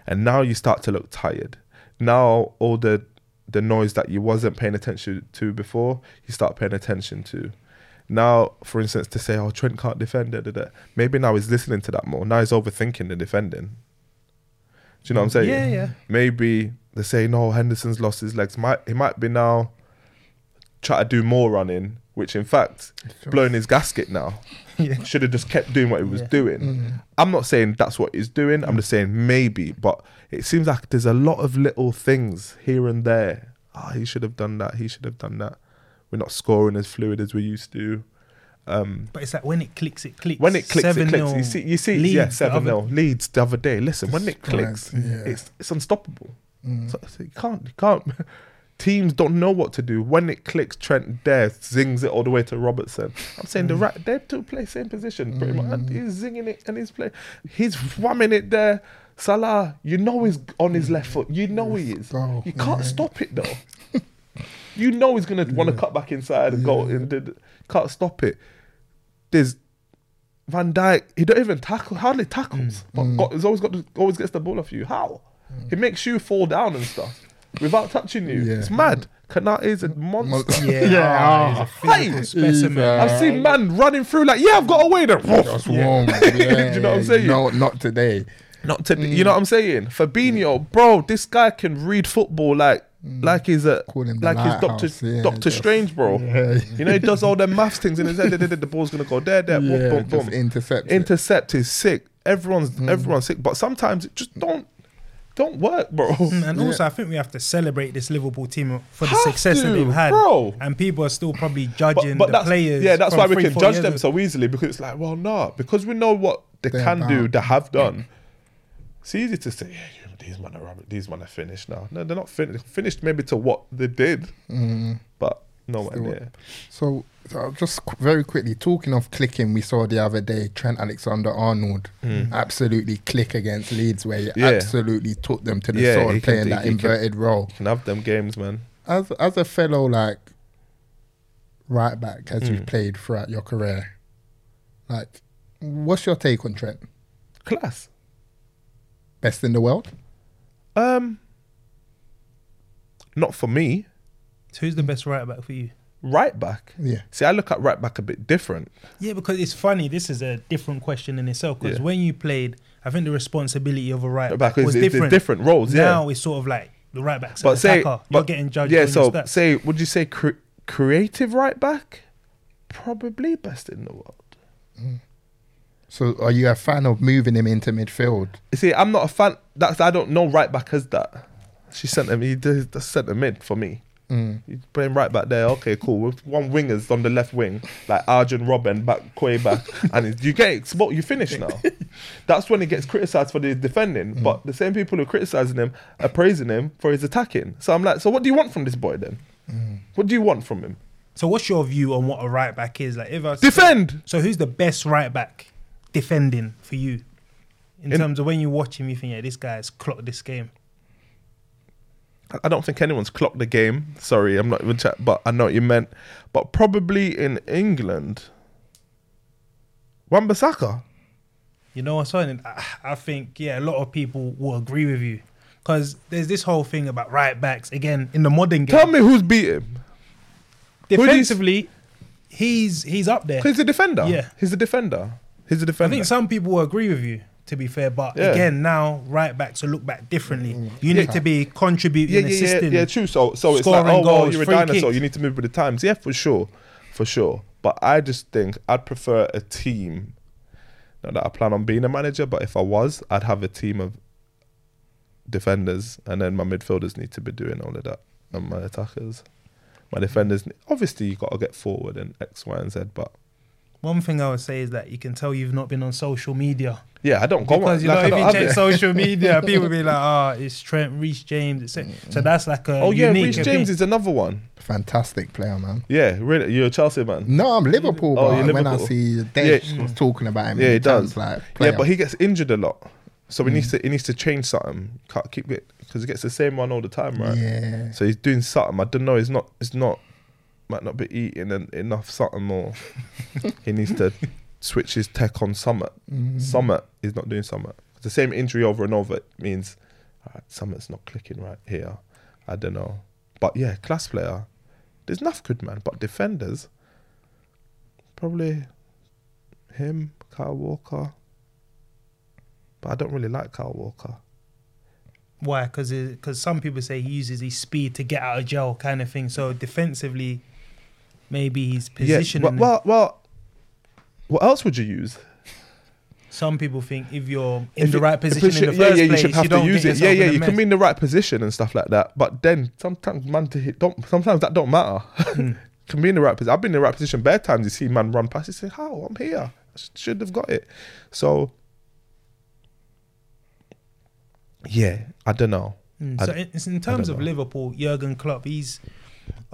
and now you start to look tired. Now all the the noise that you wasn't paying attention to before, you start paying attention to. Now, for instance, to say, "Oh, Trent can't defend," da, da, da. maybe now he's listening to that more. Now he's overthinking the defending. Do you know what I'm saying? Yeah, yeah. Maybe they're saying, "Oh, Henderson's lost his legs. Might he might be now try to do more running, which in fact blowing his gasket now. Should have just kept doing what he was doing. Mm. I'm not saying that's what he's doing. I'm just saying maybe, but it seems like there's a lot of little things here and there. Ah, he should have done that. He should have done that. We're not scoring as fluid as we used to. Um, But it's like when it clicks, it clicks. when it clicks, it 7-0 clicks. You see, you see, Leeds yeah, seven other- 0 Leeds the other day. Listen, when it clicks, yeah. it's it's unstoppable. So, so you can't, you can't. Teams don't know what to do when it clicks. Trent there zings it all the way to Robertson. I'm saying the mm. right, they two play same position pretty much. And mm. he's zinging it and he's playing, He's whamming it there. Salah, you know he's on his left foot. You know he is. Bro, You can't yeah. stop it though. you know he's gonna want to cut back inside and go. And did- can't stop it. There's Van Dijk, he don't even tackle, hardly tackles. But mm. got, he's always got, to, always gets the ball off you. How? He makes you fall down and stuff without touching you. Yeah. It's mad. Konaté is a monster. Yeah, Yeah, ah, he's a Hey! specimen. He's, I've seen man running through like, yeah, I've got away there. Just warm. Yeah, Do you know what I'm saying? No, not today. Not to, you know what I'm saying? Fabinho, bro, this guy can read football like, like he's a, Call him the like he's Doctor, yeah, Doctor just- Strange, bro. Yeah. You know, he does all them maths things in his head. The ball's gonna go there, there, boom, Yeah, boom, just boom. intercept. intercept is sick. Everyone's Mm. everyone's sick, but sometimes it just don't don't work, bro. Mm, And also, I think we have to celebrate this Liverpool team for the Have success that to, they've had. bro. And people are still probably judging but the that's players. yeah, that's from why we three, can four judge years them ago. so easily because it's like, well, no, because we know what they They're can do, about. they have done. It's easy to say, yeah, you- these men are rubbish, these men are finished now. No, they're not finished. Finished maybe to what they did, but nowhere Still- near. So, so just qu- very quickly, talking of clicking, we saw the other day Trent Alexander Arnold absolutely click against Leeds, where he Hmm. Yeah. absolutely took them to the Yeah, sword, he can- playing he- that he can- inverted role. Can have them games, man. As as a fellow like right back, as Hmm. you've played throughout your career, like, what's your take on Trent? Class. Best in the world? Um, not for me. So who's the best right back for you? Right back. Yeah. See, I look at right back a bit different. Yeah, because it's funny. This is a different question in itself. Because Yeah. when you played, I think the responsibility of a right Right back back was is- is different. different roles, yeah. Now it's sort of like the right back's an But say, attacker. but You're getting judged. Yeah, so your say, would you say cre- creative right back? Probably best in the world. Mm. So, are you a fan of moving him into midfield? You see, I'm not a fan. That's I don't know right back as that. She sent him. He did the centre mid for me. Mm. You put him right back there. Okay, cool. With one wingers on the left wing, like Arjen Robben back, Quay back, and you get exposed. You finish now. That's when he gets criticised for the defending. But the same people who are criticising him are praising him for his attacking. So I'm like, so what do you want from this boy then? What do you want from him? So what's your view on what a right back is? Like if I Defend. So who's the best right back defending for you? In, In- terms of when you watch him, you think, yeah, this guy's clocked this game. I- don't think anyone's clocked the game. Sorry, I'm not even chat, but I know what you meant. But probably in England, Wan-Bissaka. You know what's funny? I, I think yeah, a lot of people will agree with you because there's this whole thing about right backs again in the modern game. Tell me who's beat him. who do you- defensively, he's he's up there. He's a defender. Yeah. he's a defender. He's a defender. I think some people will agree with you. To be fair, but Yeah. again, now right backs will look back differently. Mm. You need to be contributing, yeah, yeah, yeah, assisting. yeah, true. So, so it's like, oh, well, you're a dinosaur. kicks. You need to move with the times. Yeah, for sure, for sure. But I just think I'd prefer a team. Not that I plan on being a manager, but if I was, I'd have a team of defenders, and then my midfielders need to be doing all of that, and my attackers, my defenders. Obviously, you got to get forward and X, Y, and Z. But One thing I would say is that you can tell you've not been on social media yeah, I don't go because you like, I know if you have check it. social media, people be like, "Ah, it's Trent, Reece James." Etc. So mm. that's like a Oh yeah, unique Reece James is another one. Fantastic player, man. Yeah, really. You're a Chelsea man. No, I'm Liverpool, Oh, but you're when I see Dave Yeah. Mm. talking about him, Yeah, many he does. times, Like, Yeah, but he gets injured a lot, so he mm. needs to he needs to change something. Can't keep it because he gets the same one all the time, right? Yeah. So he's doing something. I don't know. He's not. It's not. Might not be eating en- enough something more. he needs to switch his tech on Summit. Mm. Summit is not doing Summit. The same injury over and over means alright, Summit's not clicking right here. I don't know, but yeah, class player. There's enough good man, but defenders probably him, Kyle Walker. But I don't really like Kyle Walker. Why? Because because some people say he uses his speed to get out of jail, kind of thing. So defensively, maybe he's Yeah, positioning. well, well, well, what else would you use? some people think if you're in If the right position in the yeah, first yeah, you place, should have don't to use it. Yeah, yeah, you can be in the right position and stuff like that. But then sometimes man to hit don't. Sometimes that don't matter. Hmm. can be in the right position. I've been in the right position bare times. You see man run past. You say, "How? I'm here. I should have got it." So yeah, I don't know. Mm, I so in, in terms of know. Liverpool, Jurgen Klopp, he's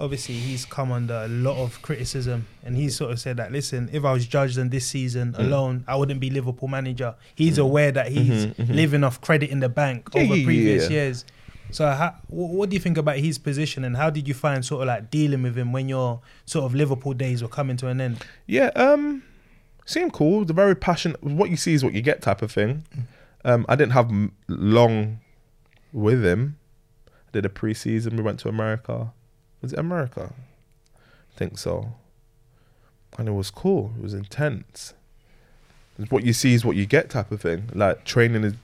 obviously he's come under a lot of criticism, and he's sort of said that listen, if I was judged on this season Mm. alone, I wouldn't be Liverpool manager. He's aware that he's Mhm, mhm. living off credit in the bank Yeah, over yeah, previous yeah. years. So, how, what do you think about his position, and how did you find sort of like dealing with him when your sort of Liverpool days were coming to an end? Yeah, um, seemed cool. The very passionate. What you see is what you get type of thing. Um, I didn't have long with him. I did a preseason. We went to America. Was it America? I think so. And it was cool. It was intense. What you see is what you get type of thing. Like training is,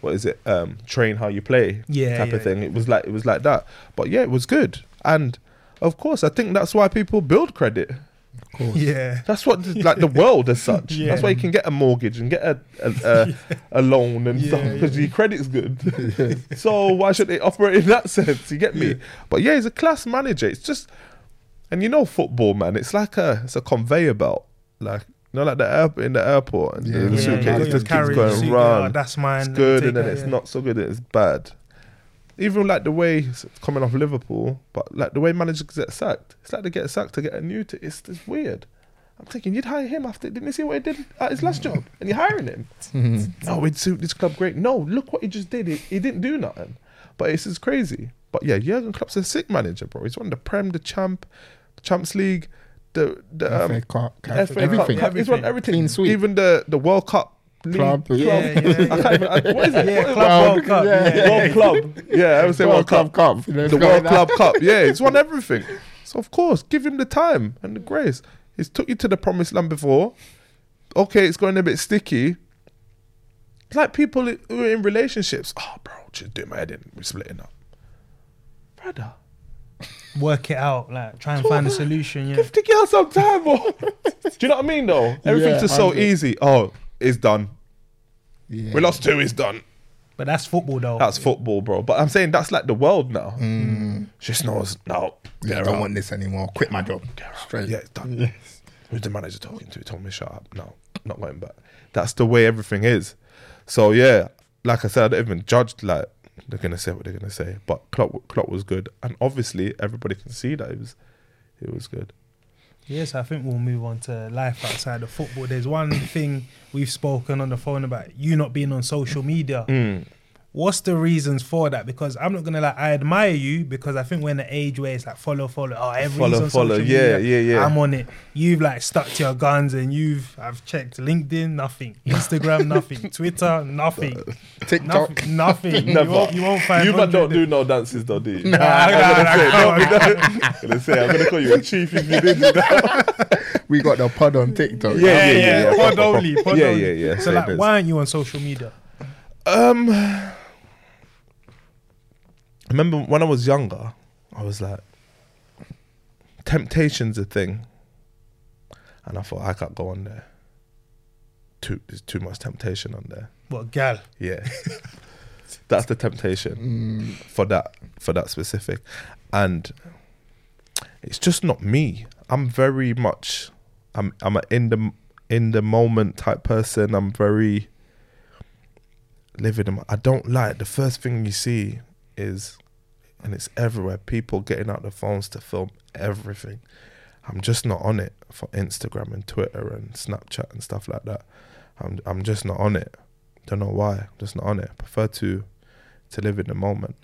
what is it? Um, train how you play Yeah, type yeah, of thing. It was like it was like that. But yeah, it was good. And of course, I think that's why people build credit. Course. Yeah, That's what like the world as such. Yeah. That's why you can get a mortgage and get a a, a, a loan and Yeah, stuff because your credit's good. so why should they operate in that sense? You get me? But yeah, he's a class manager. It's just, and you know football, man. It's like a it's a conveyor belt. Like you know, like the air, in the airport and the suitcase just keeps going oh, that's mine. it's good and then that, it's not so good. It's bad. Even like the way it's coming off Liverpool, but like the way managers get sacked, it's like they get sacked to get a new. T- it's, it's weird. I'm thinking you'd hire him after. Didn't you see what he did at his last job? And you're hiring him. Oh, he'd suit this club great. No, look what he just did. He, he didn't do nothing. But it's just crazy. But yeah, Jurgen Klopp's a sick manager, bro. He's won the Prem, the Champ, the Champs League, the the um, FA Cup, FA everything. Cup. He's won Everything. everything. Clean sweep. Even the the World Cup league Club, club. yeah. Yeah, yeah, I can't even, I, what is it? Yeah, What- Club World Cup. yeah, Yeah, World Club. Yeah, I would say World World Club Cup. you know, The World. Club Cup. Yeah, he's won everything. So of course, give him the time and the grace. He's took you to the promised land before. Okay, it's going a bit sticky. It's like people who are in relationships. Oh, bro, just do my head in. We're splitting up. Brother, work it out, like try and find a solution. Yeah, give the girl some time, do you know what I mean, though? Everything's Yeah, just so easy. Oh, it's done. Yeah. We lost two, it's done. but that's football though. That's football, bro. But I'm saying that's like the world now. Mm. Just knows, no. Yeah, I don't out. want this anymore. Quit my job. Straight. Yeah, it's done. Yes. Who's the manager talking to? He told me shut up. No, not going back. That's the way everything is. So yeah, like I said, I don't even judge. Like they're gonna say what they're gonna say, but Klopp, Klopp was good, and obviously everybody can see that it was, it was good. Yes, I think we'll move on to life outside of football. There's one thing we've spoken on the phone about you not being on social media. Mm. What's the reasons for that? Because I'm not gonna like I admire you because I think we're in the age where it's like follow, follow. Oh, everyone's Follow, on follow. social Yeah, media. yeah, yeah. I'm on it. You've like stuck to your guns and you've I've checked LinkedIn, nothing. Instagram, nothing. Twitter, nothing. TikTok. Nothing. nothing. Never. You won't, you won't find. You man 100 don't do no dances, though, do you? Nah, nah, nah, nah, I'm gonna say, I'm gonna call you a chief if you did do that. We got the pod on TikTok. Yeah, Yeah, yeah, yeah, yeah. Pod only. Pod Yeah, only. yeah, yeah. So Same like, as- why aren't you on social media? Um, I remember when I was younger, I was like, temptation's a thing, and I thought I can't go on there. Too, there's too much temptation on there. What gal? Yeah, that's the temptation mm. for that for that specific, and it's just not me. I'm very much, I'm I'm a in the in the moment type person. I'm very living. In, I don't like the first thing you see is, and it's everywhere. People getting out their phones to film everything. I'm just not on it for Instagram and Twitter and Snapchat and stuff like that. I'm I'm just not on it. Don't know why. Just not on it. prefer to to live in the moment.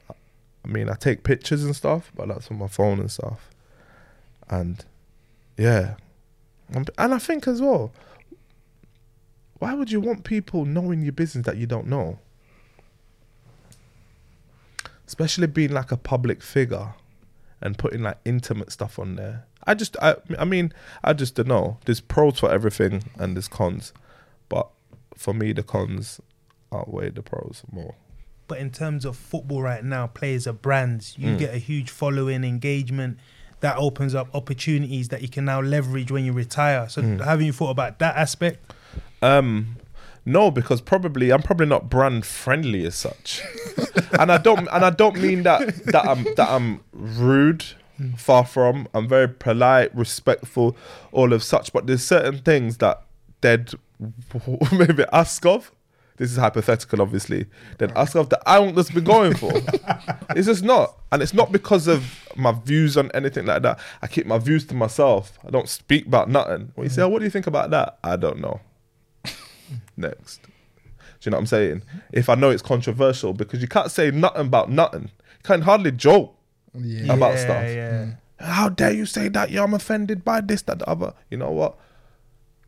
I mean, I take pictures and stuff, but that's on my phone and stuff. And yeah, and I think as well, why would you want people knowing your business that you don't know? Especially being like a public figure and putting like intimate stuff on there. I just, I, I mean, I just don't know. There's pros for everything and there's cons, but for me, the cons outweigh the pros more. But in terms of football right now, players are brands. You get a huge following, engagement. That opens up opportunities that you can now leverage when you retire. So, Hmm. haven't you thought about that aspect? Um, no, because probably I'm probably not brand friendly as such, and I don't and I don't mean that that I'm that I'm rude. Far from. I'm very polite, respectful, all of such. But there's certain things that they'd maybe ask of. This is hypothetical, obviously. Then ask of that I won't just be going for. it's just not, and it's not because of my views on anything like that. I keep my views to myself. I don't speak about nothing. When you say, oh, "What do you think about that?" I don't know next. Do you know what I'm saying? If I know it's controversial, because you can't say nothing about nothing. You can hardly joke Yeah. about yeah, stuff. Yeah. Mm. How dare you say that? Yeah, I'm offended by this, that, the other. You know what?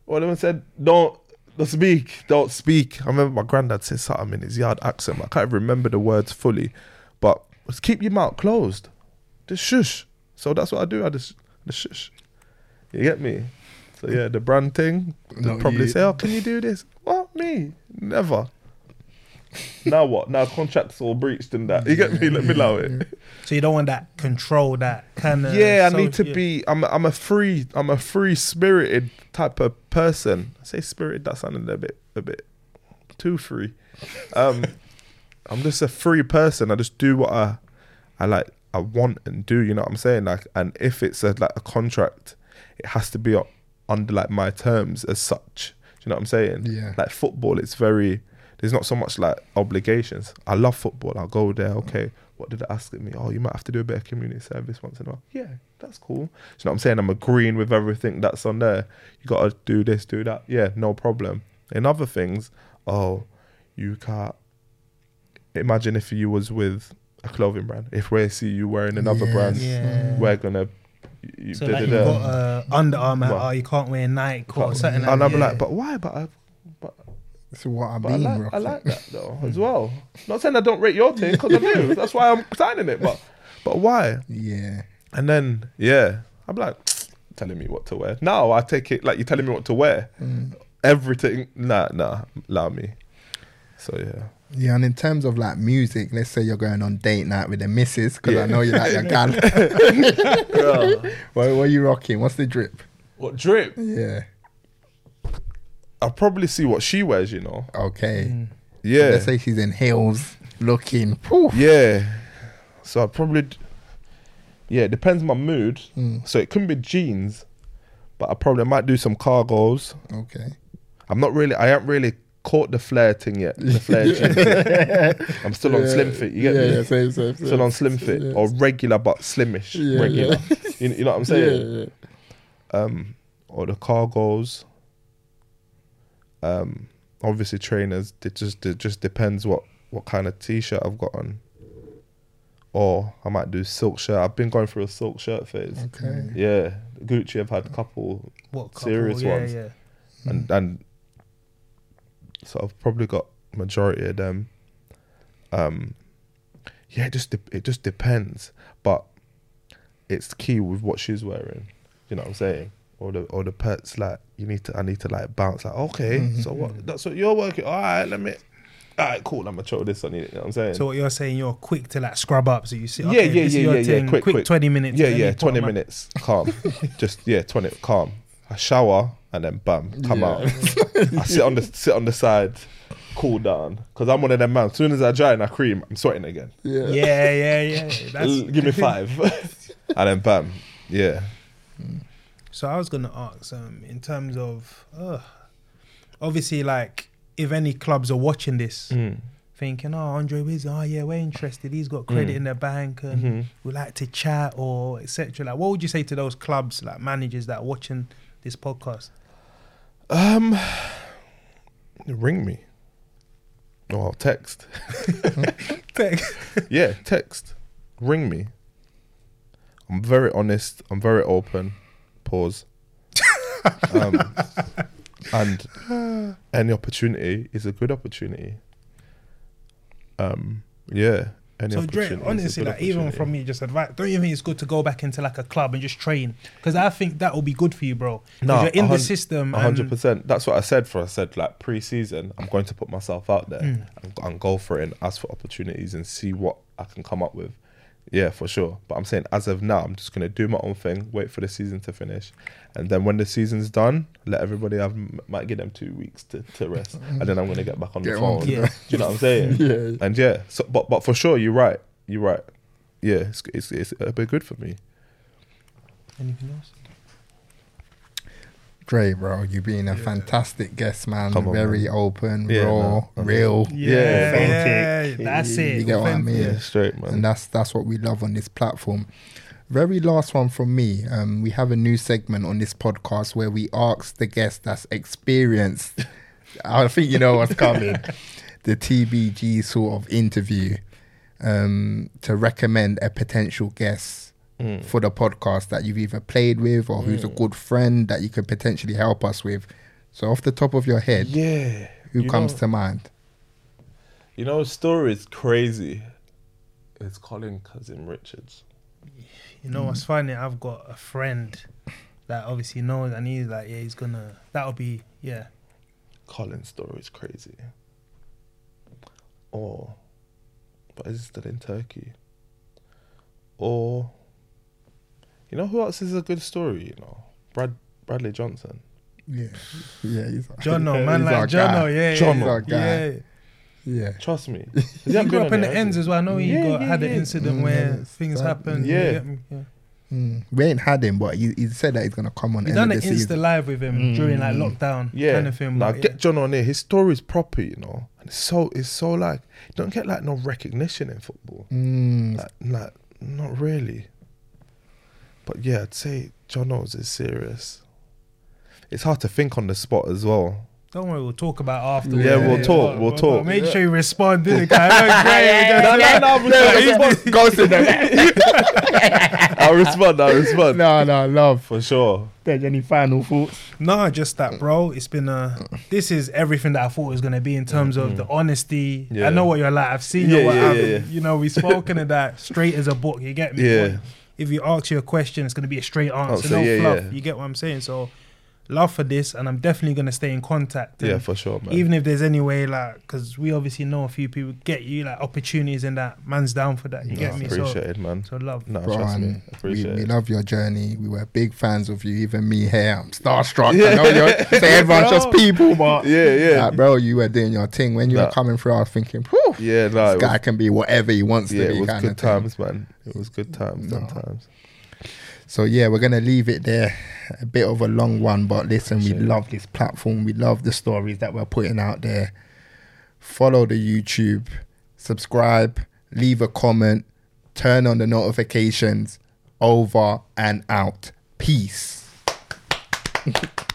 One of them said, don't, don't speak, don't speak. I remember my granddad said something in his yard accent. I can't remember the words fully, but just keep your mouth closed. Just shush. So that's what I do. I just, just shush. You get me? So yeah, the brand thing. They'll probably you. say, "Oh, can you do this?" What me? Never. now what? Now contracts all breached and that. You get me? Let me allow it. So you don't want that control, that kind of. Yeah, I need to be. I'm. A, I'm a free. I'm a free spirited type of person. I say spirited. That sounded a bit, a bit too free. Um, I'm just a free person. I just do what I, I like. I want and do. You know what I'm saying? Like, and if it's a like a contract, it has to be u- under like my terms as such. Do you know what I'm saying? Yeah. Like football, it's very. There's not so much like obligations. I love football. I'll go there. Okay, what did it ask of me? Oh, you might have to do a bit of community service once in a while. Yeah, that's cool. Do you know what I'm saying? I'm agreeing with everything that's on there. You got to do this, do that. Yeah, no problem. In other things, oh, you can't. Imagine if you was with a clothing brand. If we see you wearing another brand, Yeah. we're gonna. You, So da- like you've da. got uh, Under Armour, What? oh, you can't wear Nike or Can't- something like and that. I'm yeah. like, but why? But I, but It's what I've But I like, I rocking. like that though as well. Not saying I don't rate your thing because I do. That's why I'm signing it. But but why? Yeah. And then yeah, I'm like telling me what to wear. Now I take it like you're telling me what to wear. Everything. Nah, nah. Allow me. So yeah. Yeah, and in terms of like music, let's say you're going on date night with the missus, because Yeah. I know you like your gal. what, what are you rocking? What's the drip? What drip? Yeah. I'll probably see what she wears. You know. Okay. Yeah. Let's say she's in heels, looking. Poof. Yeah. So I probably. d- Yeah, it depends on my mood. Mm. So it can be jeans, but I probably might do some cargos. Okay. I'm not really. I haven't really caught the flare thing yet. The flare jeans. I'm still on slim fit. You get yeah, me? Yeah, same, same, same. Still on slim fit Yeah. or regular but slimish. Yeah, regular. You, you know what I'm saying? Yeah, yeah. Um, or the cargos. Um, obviously trainers. It just it just depends what what kind of t-shirt I've got on. Or I might do silk shirt. I've been going through a silk shirt phase. Okay. Yeah, Gucci. I've had a couple what couple, serious yeah, ones. Yeah. and and so I've probably got majority of them. Um, yeah, it just de- it just depends, but it's key with what she's wearing. You know what I'm saying? Or the or the pets like you need to I need to like bounce like okay, so what? That's what you're working. All right, let me. All right, cool. I'm gonna throw this on you. You know what I'm saying? So what you're saying, you're quick to like scrub up. So you see, yeah, okay, yeah, yeah, yeah, yeah. thing, Quick, quick, twenty minutes. Yeah, yeah, twenty minutes, calm. Just yeah, twenty, calm. I shower and then bam, come Yeah. out. I sit on the sit on the side, cool down. Cause I'm one of them man. As soon as I dry and I cream, I'm sweating again. Yeah. Yeah, yeah, yeah. That's L- Give me five, and then bam, yeah. So I was gonna ask, um, in terms of, uh, obviously, like if any clubs are watching this, Mm. thinking, "Oh, Andre Wiz, oh yeah, we're interested. He's got credit Mm. in the bank, and Mhm. we like to chat or etc." Like, what would you say to those clubs, like managers that are watching this podcast? Um, ring me. Or text. yeah, text. Ring me. I'm very honest. I'm very open. Pause. um, and any opportunity is a good opportunity. Um, yeah. Any So Dre, opportunity is a honestly, like even from me, just advice. Don't you think it's good to go back into like a club and just train? Because I think that will be good for you, bro. No, you're in the system. Hundred percent. That's what I said for. I said like pre-season, I'm going to put myself out there Mm. and, and go for it and ask for opportunities and see what I can come up with. Yeah, for sure. But I'm saying as of now, I'm just gonna do my own thing, wait for the season to finish, and then when the season's done, let everybody have might give them two weeks to, to rest, and then I'm gonna get back on Get the on phone. with Do Yeah. you know what I'm saying? Yeah. And yeah, so but but for sure, you're right. You're right. Yeah, it's it's, it's a bit good for me. Anything else? Dre, bro, you being a fantastic guest, man. Come on, Very man. open, Yeah, raw, man. Real. Yeah, authentic. yeah, that's You- it. You get what I mean? Yeah, straight man. and that's that's what we love on this platform. Very last one from me. Um, we have a new segment on this podcast where we ask the guest that's experienced. I think you know what's coming. the TBG sort of interview um, to recommend a potential guest Mm. for the podcast that you've either played with or who's a good friend that you could potentially help us with. So, off the top of your head, yeah. who You comes know- to mind? You know, story is crazy. It's Colin Kazim-Richards. You know what's funny? I've got a friend that obviously knows, and he's like, yeah, he's gonna. That'll be yeah. Colin's story is crazy. Or, but is it still in Turkey? Or, you know who else is a good story? You know, Brad Bradley Johnson. Yeah, yeah, he's Jono, man, he's our like guy. Yeah, Jono. yeah, yeah. Yeah, Trust me. He grew up in the ends as well. I know he Yeah, got, yeah, had an incident Mm, where yeah, things that- happened. yeah. you yeah. Mm. We ain't had him, but he, he said that he's gonna come on. He end done of an the Insta season. live with him during like lockdown, Yeah, kind of thing. Now but get John on here. His story's proper, you know, and it's so it's so like don't get like no recognition in football. Mm. Like, like not really. But yeah, I'd say Jono's is serious. It's hard to think on the spot as well. Don't worry, we'll talk about it afterwards. Yeah, we'll talk, but- we'll but- talk. but Make sure you respond, didn't it? No, no, no, I'll respond. I'll respond. No, no, love. For sure. There's any final thoughts? No, just that, bro. It's been a. This is everything that I thought it was gonna be in terms of mm-hmm. the honesty. Yeah. I know what you're like. I've seen Yeah, you. What yeah, yeah, yeah. You know, we've spoken of that straight as a book. You get me? Yeah. If you ask you a question, it's gonna be a straight answer, oh, Answer, no yeah, fluff. yeah. You get what I'm saying? So, love for this, and I'm definitely gonna stay in contact. Yeah, for sure, man. Even if there's any way, like, because we obviously know a few people get you like opportunities, and that man's down for that. You No, get me? appreciate So, it, man. so love. No, Bro, trust me. and we, we love your journey. We were big fans of you. Even me here, I'm starstruck. I know you're say everyone's just people, but Yeah, yeah. like, bro, you were doing your thing. When you were coming through, I was thinking, Whew, Yeah, no, this guy was, can be whatever he wants yeah, to be. it was kind good of thing. times, man. It was good times No. sometimes. So yeah, we're gonna leave it there. A bit of a long one, but listen, we love this platform. We love the stories that we're putting out there. Follow the YouTube, subscribe, leave a comment, turn on the notifications. Over and out. Peace.